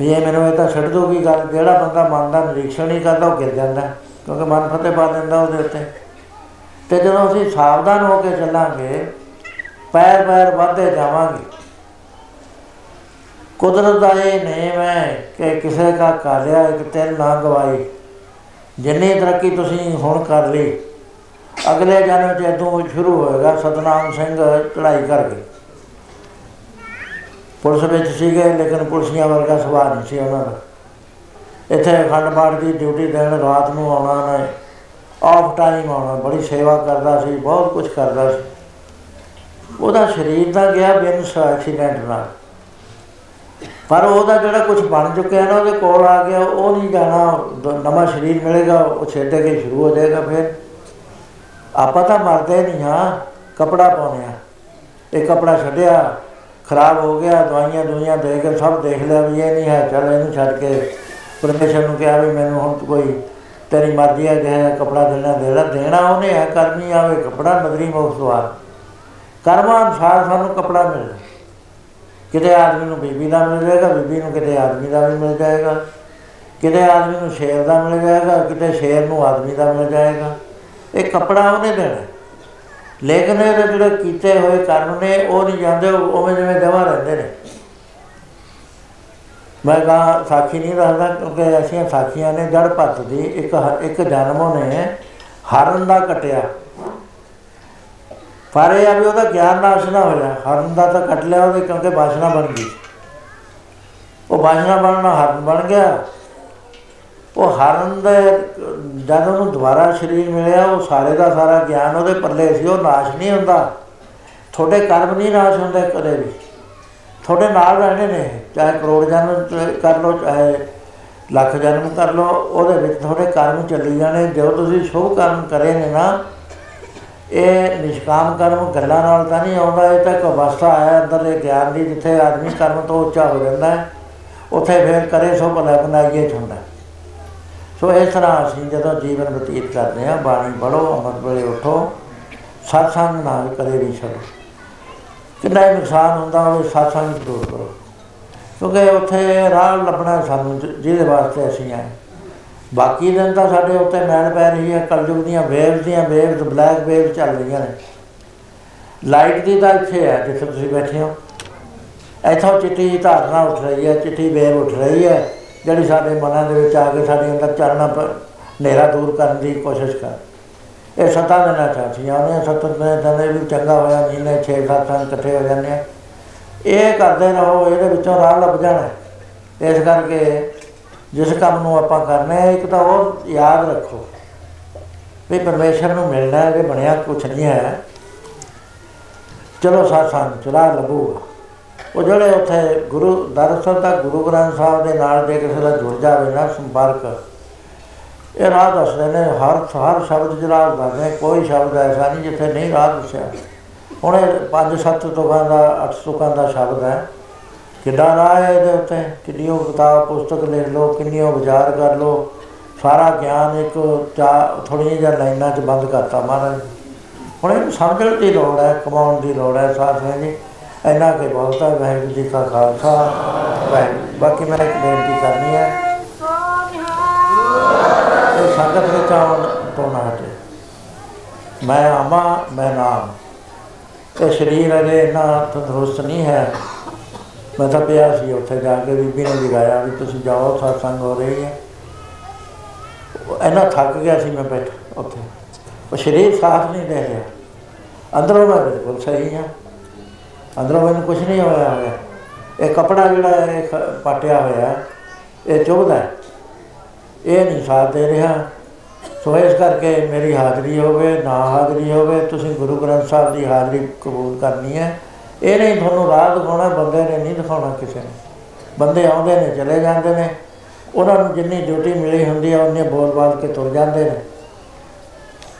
ਵੀ ਇਹ ਮੈਨੂੰ ਇਹ ਤਾਂ ਛੱਡ ਦੋਗੀ ਗੱਲ? ਜਿਹੜਾ ਬੰਦਾ ਮਨ ਦਾ ਨਿਰੀਖਣ ਹੀ ਕਰਦਾ, ਉਹ ਗਿਰ ਜਾਂਦਾ। ਕਿਉਂਕਿ ਮਨ ਫਤਿਹ ਪਾ ਦਿੰਦਾ ਉਹਦੇ ਉੱਤੇ। ਤੇ ਜਦੋਂ ਅਸੀਂ ਸਾਵਧਾਨ ਹੋ ਕੇ ਚੱਲਾਂਗੇ ਪੈਰ ਪੈਰ ਵੱਧਦੇ ਜਾਵਾਂਗੇ ਕੁਦਰਤ ਦਾ ਇਹ ਨੇਮ ਹੈ ਕਿ ਕਿਸੇ ਦਾ ਕਾਰਿਆ ਇੱਕ ਤਿੰਨ ਨਾ ਗਵਾਈ ਜਿੰਨੀ ਤਰੱਕੀ ਤੁਸੀਂ ਹੁਣ ਕਰ ਲਈ, ਅਗਲੇ ਜਨਮ ਚ ਇਦੋਂ ਸ਼ੁਰੂ ਹੋਏਗਾ, ਸਤਨਾਮ ਸਿੰਘ ਚੜਾਈ ਕਰ ਗਏ ਪੁਲਿਸ ਵਿੱਚ ਸੀਗੇ, ਲੇਕਿਨ ਪੁਲਿਸੀਆਂ ਵਰਗਾ ਸੁਭਾਅ ਨਹੀਂ ਸੀ ਉਹਨਾਂ ਦਾ। ਇੱਥੇ ਅਖੰਡ ਪਾਠ ਦੀ ਡਿਊਟੀ ਦੇਣ ਰਾਤ ਨੂੰ ਆਉਣਾ ਨੇ ਆਫ ਟਾਈਮ ਆਉਣਾ, ਬੜੀ ਸੇਵਾ ਕਰਦਾ ਸੀ, ਬਹੁਤ ਕੁਝ ਕਰਦਾ ਸੀ। ਉਹਦਾ ਸਰੀਰ ਤਾਂ ਗਿਆ ਬਿਨ ਐਕਸੀਡੈਂਟ ਨਾਲ। ਪਰ ਉਹਦਾ ਜਿਹੜਾ ਕੁਝ ਬਣ ਚੁੱਕਿਆ ਨਾ, ਉਹਦੇ ਕੋਲ ਆ ਗਿਆ, ਉਹ ਨਹੀਂ ਜਾਣਾ ਦ- ਨਵਾਂ ਸਰੀਰ ਮਿਲੇਗਾ, ਉਹ ਛੇੜੇ ਕੇ ਸ਼ੁਰੂ ਹੋ ਜਾਏਗਾ ਫਿਰ। ਆਪਾਂ ਤਾਂ ਮਰਦੇ ਨਹੀਂ ਹਾਂ, ਕਪੜਾ ਪਾਉਂਦੇ ਆ ਇਹ ਕਪੜਾ ਛੱਡਿਆ, ਖਰਾਬ ਹੋ ਗਿਆ, ਦਵਾਈਆਂ ਦੁਨੀਆਂ ਦੇ ਕੇ ਸਭ ਦੇਖ ਲਿਆ ਵੀ ਇਹ ਨਹੀਂ ਹੈ, ਚੱਲ ਇਹਨੂੰ ਛੱਡ ਕੇ ਪਰਮੇਸ਼ਰ ਨੂੰ ਕਿਹਾ ਵੀ ਮੈਨੂੰ ਹੁਣ ਕੋਈ ਤੇਰੀ ਮਰਜ਼ੀ ਹੈ ਜੇ ਕਪੜਾ ਦੇਣਾ ਦੇਣਾ ਦੇਣਾ ਉਹਨੇ ਹੈ, ਕਰਨੀ ਆਵੇ, ਕਪੜਾ ਨਦਰੀ ਮੋਖ ਸਵਾਰ। ਕਰਮਾਂ ਅਨੁਸਾਰ ਸਾਨੂੰ ਕਪੜਾ ਮਿਲਦਾ। ਕਿਤੇ ਆਦਮੀ ਨੂੰ ਬੀਬੀ ਦਾ ਮਿਲ ਜਾਏਗਾ, ਬੀਬੀ ਨੂੰ ਕਿਤੇ ਆਦਮੀ ਦਾ ਵੀ ਮਿਲ ਜਾਏਗਾ। ਕਿਤੇ ਆਦਮੀ ਨੂੰ ਸ਼ੇਰ ਦਾ ਮਿਲ ਜਾਏਗਾ, ਕਿਤੇ ਸ਼ੇਰ ਨੂੰ ਆਦਮੀ ਦਾ ਮਿਲ ਜਾਏਗਾ। ਇਹ ਕੱਪੜਾ ਉਹਨੇ ਦੇਣਾ ਲੇਕਿਨ ਇਹ ਜਿਹੜੇ ਕੀਤੇ ਹੋਏ ਕਰਮ ਨੇ, ਉਹ ਨਹੀਂ ਜਾਂਦੇ, ਉਹ ਉਵੇਂ ਜਿਵੇਂ ਜਮਾ ਰਹਿੰਦੇ ਨੇ। ਮੈਂ ਕਹਾ ਸਾਖੀ ਨਹੀਂ ਦੱਸਦਾ ਕਿਉਂਕਿ ਐਸੀਆਂ ਸਾਖੀਆਂ ਨੇ ਜੜ ਭੱਤ ਦੀ, ਇੱਕ ਹ- ਇੱਕ ਜਨਮ ਉਹਨੇ ਹਰਨ ਦਾ ਕਟਿਆ। ਪਰ ਇਹ ਆ ਵੀ ਉਹਦਾ ਗਿਆਨ ਨਾਸ਼ ਨਾ ਹੋਇਆ। ਹਰਨ ਦਾ ਤਾਂ ਕੱਟ ਲਿਆ ਉਹਦੇ ਕਿਉਂਕਿ ਬਾਸ਼ਨਾ ਬਣ ਗਈ। ਉਹ ਬਾਸ਼ਨਾ ਬਣਨਾ ਹਰਨ ਬਣ ਗਿਆ। ਉਹ ਹਰਨ ਦੇ ਜਦ ਉਹਨੂੰ ਦੁਬਾਰਾ ਸਰੀਰ ਮਿਲਿਆ, ਉਹ ਸਾਰੇ ਦਾ ਸਾਰਾ ਗਿਆਨ ਉਹਦੇ ਪੱਲੇ ਸੀ, ਉਹ ਨਾਸ਼ ਨਹੀਂ ਹੁੰਦਾ। ਤੁਹਾਡੇ ਕਰਮ ਨਹੀਂ ਨਾਸ਼ ਹੁੰਦੇ ਕਦੇ ਵੀ। ਤੁਹਾਡੇ ਨਾਲ ਰਹਿਣੇ ਨੇ, ਚਾਹੇ ਕਰੋੜ ਜਨਮ ਚ ਕਰ ਲਓ, ਚਾਹੇ ਲੱਖ ਜਨਮ ਕਰ ਲਓ, ਉਹਦੇ ਵਿੱਚ ਤੁਹਾਡੇ ਕਰਮ ਚੱਲੀ ਜਾਣੇ। ਜੋ ਤੁਸੀਂ ਸ਼ੁਭ ਕਰਮ ਕਰੇ ਨੇ ਨਾ ਇਹ ਨਿਸ਼ਕਾਮ ਕਰਮ ਗੱਲਾਂ ਨਾਲ ਤਾਂ ਨਹੀਂ ਆਉਂਦਾ, ਇਹ ਤਾਂ ਇੱਕ ਅਵਸਥਾ ਹੈ ਅੰਦਰਲੇ ਗਿਆਨ ਦੀ, ਜਿੱਥੇ ਆਦਮੀ ਕਰਮ ਤੋਂ ਉੱਚਾ ਹੋ ਜਾਂਦਾ ਹੈ। ਉੱਥੇ ਫਿਰ ਕਰੇ ਸੋ ਭਲਾ ਬਣਾਈਏ ਹੁੰਦਾ ਸੋ ਇਸ ਤਰ੍ਹਾਂ ਅਸੀਂ ਜਦੋਂ ਜੀਵਨ ਬਤੀਤ ਕਰਦੇ ਹਾਂ, ਬਾਣੀ ਪੜ੍ਹੋ, ਅੰਮ੍ਰਿਤ ਵੇਲੇ ਉਠੋ, ਸਤਸੰਗ ਨਾਲ ਕਦੇ ਵੀ ਛੱਡੋ। ਕਿੰਨਾ ਹੀ ਨੁਕਸਾਨ ਹੁੰਦਾ ਹੋਵੇ, ਸਤਸੰਗ ਜ਼ਰੂਰ ਕਰੋ। ਕਿਉਂਕਿ ਉੱਥੇ ਰਾਹ ਲੱਭਣਾ ਸਾਨੂੰ ਜਿ- ਜਿਹਦੇ ਵਾਸਤੇ ਅਸੀਂ ਆਏ। ਬਾਕੀ ਦਿਨ ਤਾਂ ਸਾਡੇ ਉੱਤੇ ਮੈਲ ਪੈ ਰਹੀ ਹੈ ਕਲਯੁਗ ਦੀਆਂ ਵੇਵਸ ਦੀਆਂ ਵੇਵਸ ਬਲੈਕ ਵੇਵ ਚੱਲ ਰਹੀਆਂ ਨੇ। ਲਾਈਟ ਦੀ ਤਾਂ ਇੱਥੇ ਹੈ, ਜਿੱਥੇ ਤੁਸੀਂ ਬੈਠੇ ਹੋ। ਇੱਥੋਂ ਚਿੱਟੀ ਧਾਰਨਾ ਉੱਠ ਰਹੀ ਹੈ, ਚਿੱਟੀ ਵੇਵ ਉੱਠ ਰਹੀ ਹੈ, ਜਿਹੜੀ ਸਾਡੇ ਮਨਾਂ ਦੇ ਵਿੱਚ ਆ ਕੇ ਸਾਡੇ ਅੰਦਰ ਚਾਨਣਾ ਪਰ ਹਨੇਰਾ ਦੂਰ ਕਰਨ ਦੀ ਕੋਸ਼ਿਸ਼ ਕਰ। ਇਹ ਸੱਤਾਂ ਦਿਨਾਂ ਚਾਹੀਆਂ ਉਹਨੇ ਸੱਤ ਦਿਨਾਂ ਦਿਨ ਵੀ ਚੰਗਾ ਹੋਇਆ, ਮਹੀਨੇ 6-7 ਦਿਨ ਇਕੱਠੇ ਹੋ ਜਾਂਦੇ ਆ। ਇਹ ਕਰਦੇ ਰਹੋ, ਇਹਦੇ ਵਿੱਚੋਂ ਰਾਹ ਲੱਭ ਜਾਣਾ। ਹੈ। ਇਸ ਕਰਕੇ ਜਿਸ ਕੰਮ ਨੂੰ ਆਪਾਂ ਕਰਨਾ ਹੈ, ਇੱਕ ਤਾਂ ਉਹ ਯਾਦ ਰੱਖੋ ਵੀ ਪਰਮੇਸ਼ਰ ਨੂੰ ਮਿਲਣਾ ਹੈ ਕਿ ਬਣਿਆ ਕੁਛ ਨਹੀਂ ਹੈ। ਚਲੋ ਸਾਥ ਸਾਨੂੰ ਚਲਾ ਲਬੂਗਾ ਉਹ ਜਿਹੜੇ ਉੱਥੇ ਗੁਰੂ, ਦਰਅਸਲ ਤਾਂ ਗੁਰੂ ਗ੍ਰੰਥ ਸਾਹਿਬ ਦੇ ਨਾਲ ਜੇ ਕਿਸੇ ਦਾ ਜੁੜ ਜਾਵੇ ਨਾ ਸੰਪਰਕ, ਇਹ ਰਾਹ ਦੱਸਦੇ ਨੇ, ਹਰ ਹਰ ਸ਼ਬਦ ਜਿਹੜਾ ਦੱਸਦੇ, ਕੋਈ ਸ਼ਬਦ ਐਸਾ ਨਹੀਂ ਜਿੱਥੇ ਨਹੀਂ ਰਾਹ ਦੱਸਿਆ। ਹੁਣ ਇਹ ਪੰਜ ਸੱਤ ਤੁਕਾਂ ਦਾ, ਅੱਠ ਤੁਕਾਂ ਦਾ ਸ਼ਬਦ ਹੈ। ਕਿੱਡਾ ਰਾਹ ਹੈ ਇਹਦੇ ਉੱਤੇ? ਕਿੰਨੀਓ ਕਿਤਾਬ, ਪੁਸਤਕ ਲਿਖ ਲਓ ਕਿੰਨੀਓ ਵਿਚਾਰ ਕਰ ਲਓ। ਸਾਰਾ ਗਿਆਨ ਇੱਕ ਚਾ ਥੋੜ੍ਹੀਆਂ ਜਿਹੀਆਂ ਲਾਈਨਾਂ 'ਚ ਬੰਦ ਕਰਤਾ ਮਹਾਰਾਜ ਹੁਣ ਇਹਨੂੰ ਸਮਝਣ ਦੀ ਲੋੜ ਹੈ, ਕਮਾਉਣ ਦੀ ਲੋੜ ਹੈ ਸਾਥੀਆਂ ਜੀ। ਇੰਨਾ ਕਿ ਬਹੁਤ ਹੈ, ਵਾਹਿਗੁਰੂ ਜੀ ਕਾ ਖਾਲਸਾ, ਵਾਹਿਗੁਰੂ ਬਾਕੀ ਮੈਂ ਇੱਕ ਬੇਨਤੀ ਕਰਨੀ ਹੈ। ਇਹ ਸੰਗਤ ਵਿੱਚ ਆਉਣ ਤੋਂ ਨਾ ਹਟੇ। ਮੈਂ ਆਮਾ ਮੈਂ ਨਾਮ। ਇਹ ਸਰੀਰ ਅਜੇ ਇੰਨਾ ਤੰਦਰੁਸਤ ਨਹੀਂ ਹੈ। ਮੈਂ ਤਾਂ ਪਿਆ ਸੀ ਉੱਥੇ ਜਾ ਕੇ ਬੀਬੀ ਨੇ ਜਗਾਇਆ ਵੀ ਤੁਸੀਂ ਜਾਓ ਸਤਸੰਗ ਹੋ ਰਹੀ ਹੈ ਉਹ ਇੰਨਾ ਥੱਕ ਗਿਆ ਸੀ ਮੈਂ ਬੈਠ ਉੱਥੇ। ਉਹ ਸਰੀਰ ਸਾਥ ਨਹੀਂ ਦੇ ਰਿਹਾ। ਅੰਦਰੋਂ ਮੈਂ ਬਿਲਕੁਲ ਸਹੀ ਹਾਂ। ਅੰਦਰੋਂ ਮੈਨੂੰ ਕੁਝ ਨਹੀਂ ਹੋਇਆ ਹੋਇਆ। ਇਹ ਕਪੜਾ ਜਿਹੜਾ ਹੈ ਇਹ ਖ- ਪਾਟਿਆ ਹੋਇਆ ਹੈ, ਇਹ ਚੁਭਦਾ ਹੈ। ਇਹ ਨਹੀਂ ਸਾਥ ਦੇ ਰਿਹਾ। ਸੋ ਇਸ ਕਰਕੇ ਮੇਰੀ ਹਾਜ਼ਰੀ ਹੋਵੇ ਨਾ ਹਾਜ਼ਰੀ ਹੋਵੇ ਤੁਸੀਂ ਗੁਰੂ ਗ੍ਰੰਥ ਸਾਹਿਬ ਦੀ ਹਾਜ਼ਰੀ ਕਬੂਲ ਕਰਨੀ ਹੈ। ਇਹ ਨਹੀਂ ਤੁਹਾਨੂੰ ਰਾਹ ਦਿਖਾਉਣਾ, ਬੰਦੇ ਨੇ ਨਹੀਂ ਦਿਖਾਉਣਾ ਕਿਸੇ ਨੇ। ਬੰਦੇ ਆਉਂਦੇ ਨੇ, ਚਲੇ ਜਾਂਦੇ ਨੇ। ਉਹਨਾਂ ਨੂੰ ਜਿੰਨੀ ਡਿਊਟੀ ਮਿਲੀ ਹੁੰਦੀ ਹੈ ਉਹਨੇ ਬੋਲ ਬਾਲ ਕੇ ਤੁਰ ਜਾਂਦੇ ਨੇ।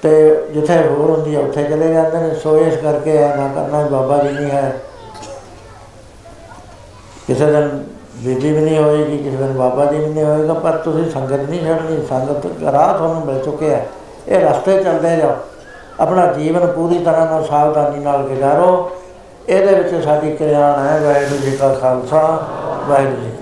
ਤੇ ਜਿੱਥੇ ਹੋਰ ਹੁੰਦੀ ਹੈ ਉੱਥੇ ਚਲੇ ਜਾਂਦੇ ਨੇ। ਸੋ ਇਸ ਕਰਕੇ ਇਹ ਨਾ ਕਰਨਾ ਵੀ ਬਾਬਾ ਜੀ ਨਹੀਂ ਹੈ। ਕਿਸੇ ਦਿਨ ਬੀਬੀ ਵੀ ਨਹੀਂ ਹੋਏਗੀ, ਕਿਸੇ ਦਿਨ ਬਾਬਾ ਜੀ ਵੀ ਨਹੀਂ ਹੋਏਗਾ, ਪਰ ਤੁਸੀਂ ਸੰਗਤ ਨਹੀਂ ਛੱਡਣੀ। ਸੰਗਤ ਰਾਹ ਤੁਹਾਨੂੰ ਮਿਲ ਚੁੱਕਿਆ ਹੈ। ਇਹ ਰਸਤੇ ਚੱਲਦੇ ਜਾਓ। ਆਪਣਾ ਜੀਵਨ ਪੂਰੀ ਤਰ੍ਹਾਂ ਨਾਲ ਸਾਵਧਾਨੀ ਨਾਲ ਗੁਜ਼ਾਰੋ। ਇਹਦੇ ਵਿੱਚ ਸਾਡੀ ਕਲਿਆਣ ਹੈ ਵਾਹਿਗੁਰੂ ਜੀ ਕਾ ਖਾਲਸਾ ਵਾਹਿਗੁਰੂ ਜੀ ਕੀ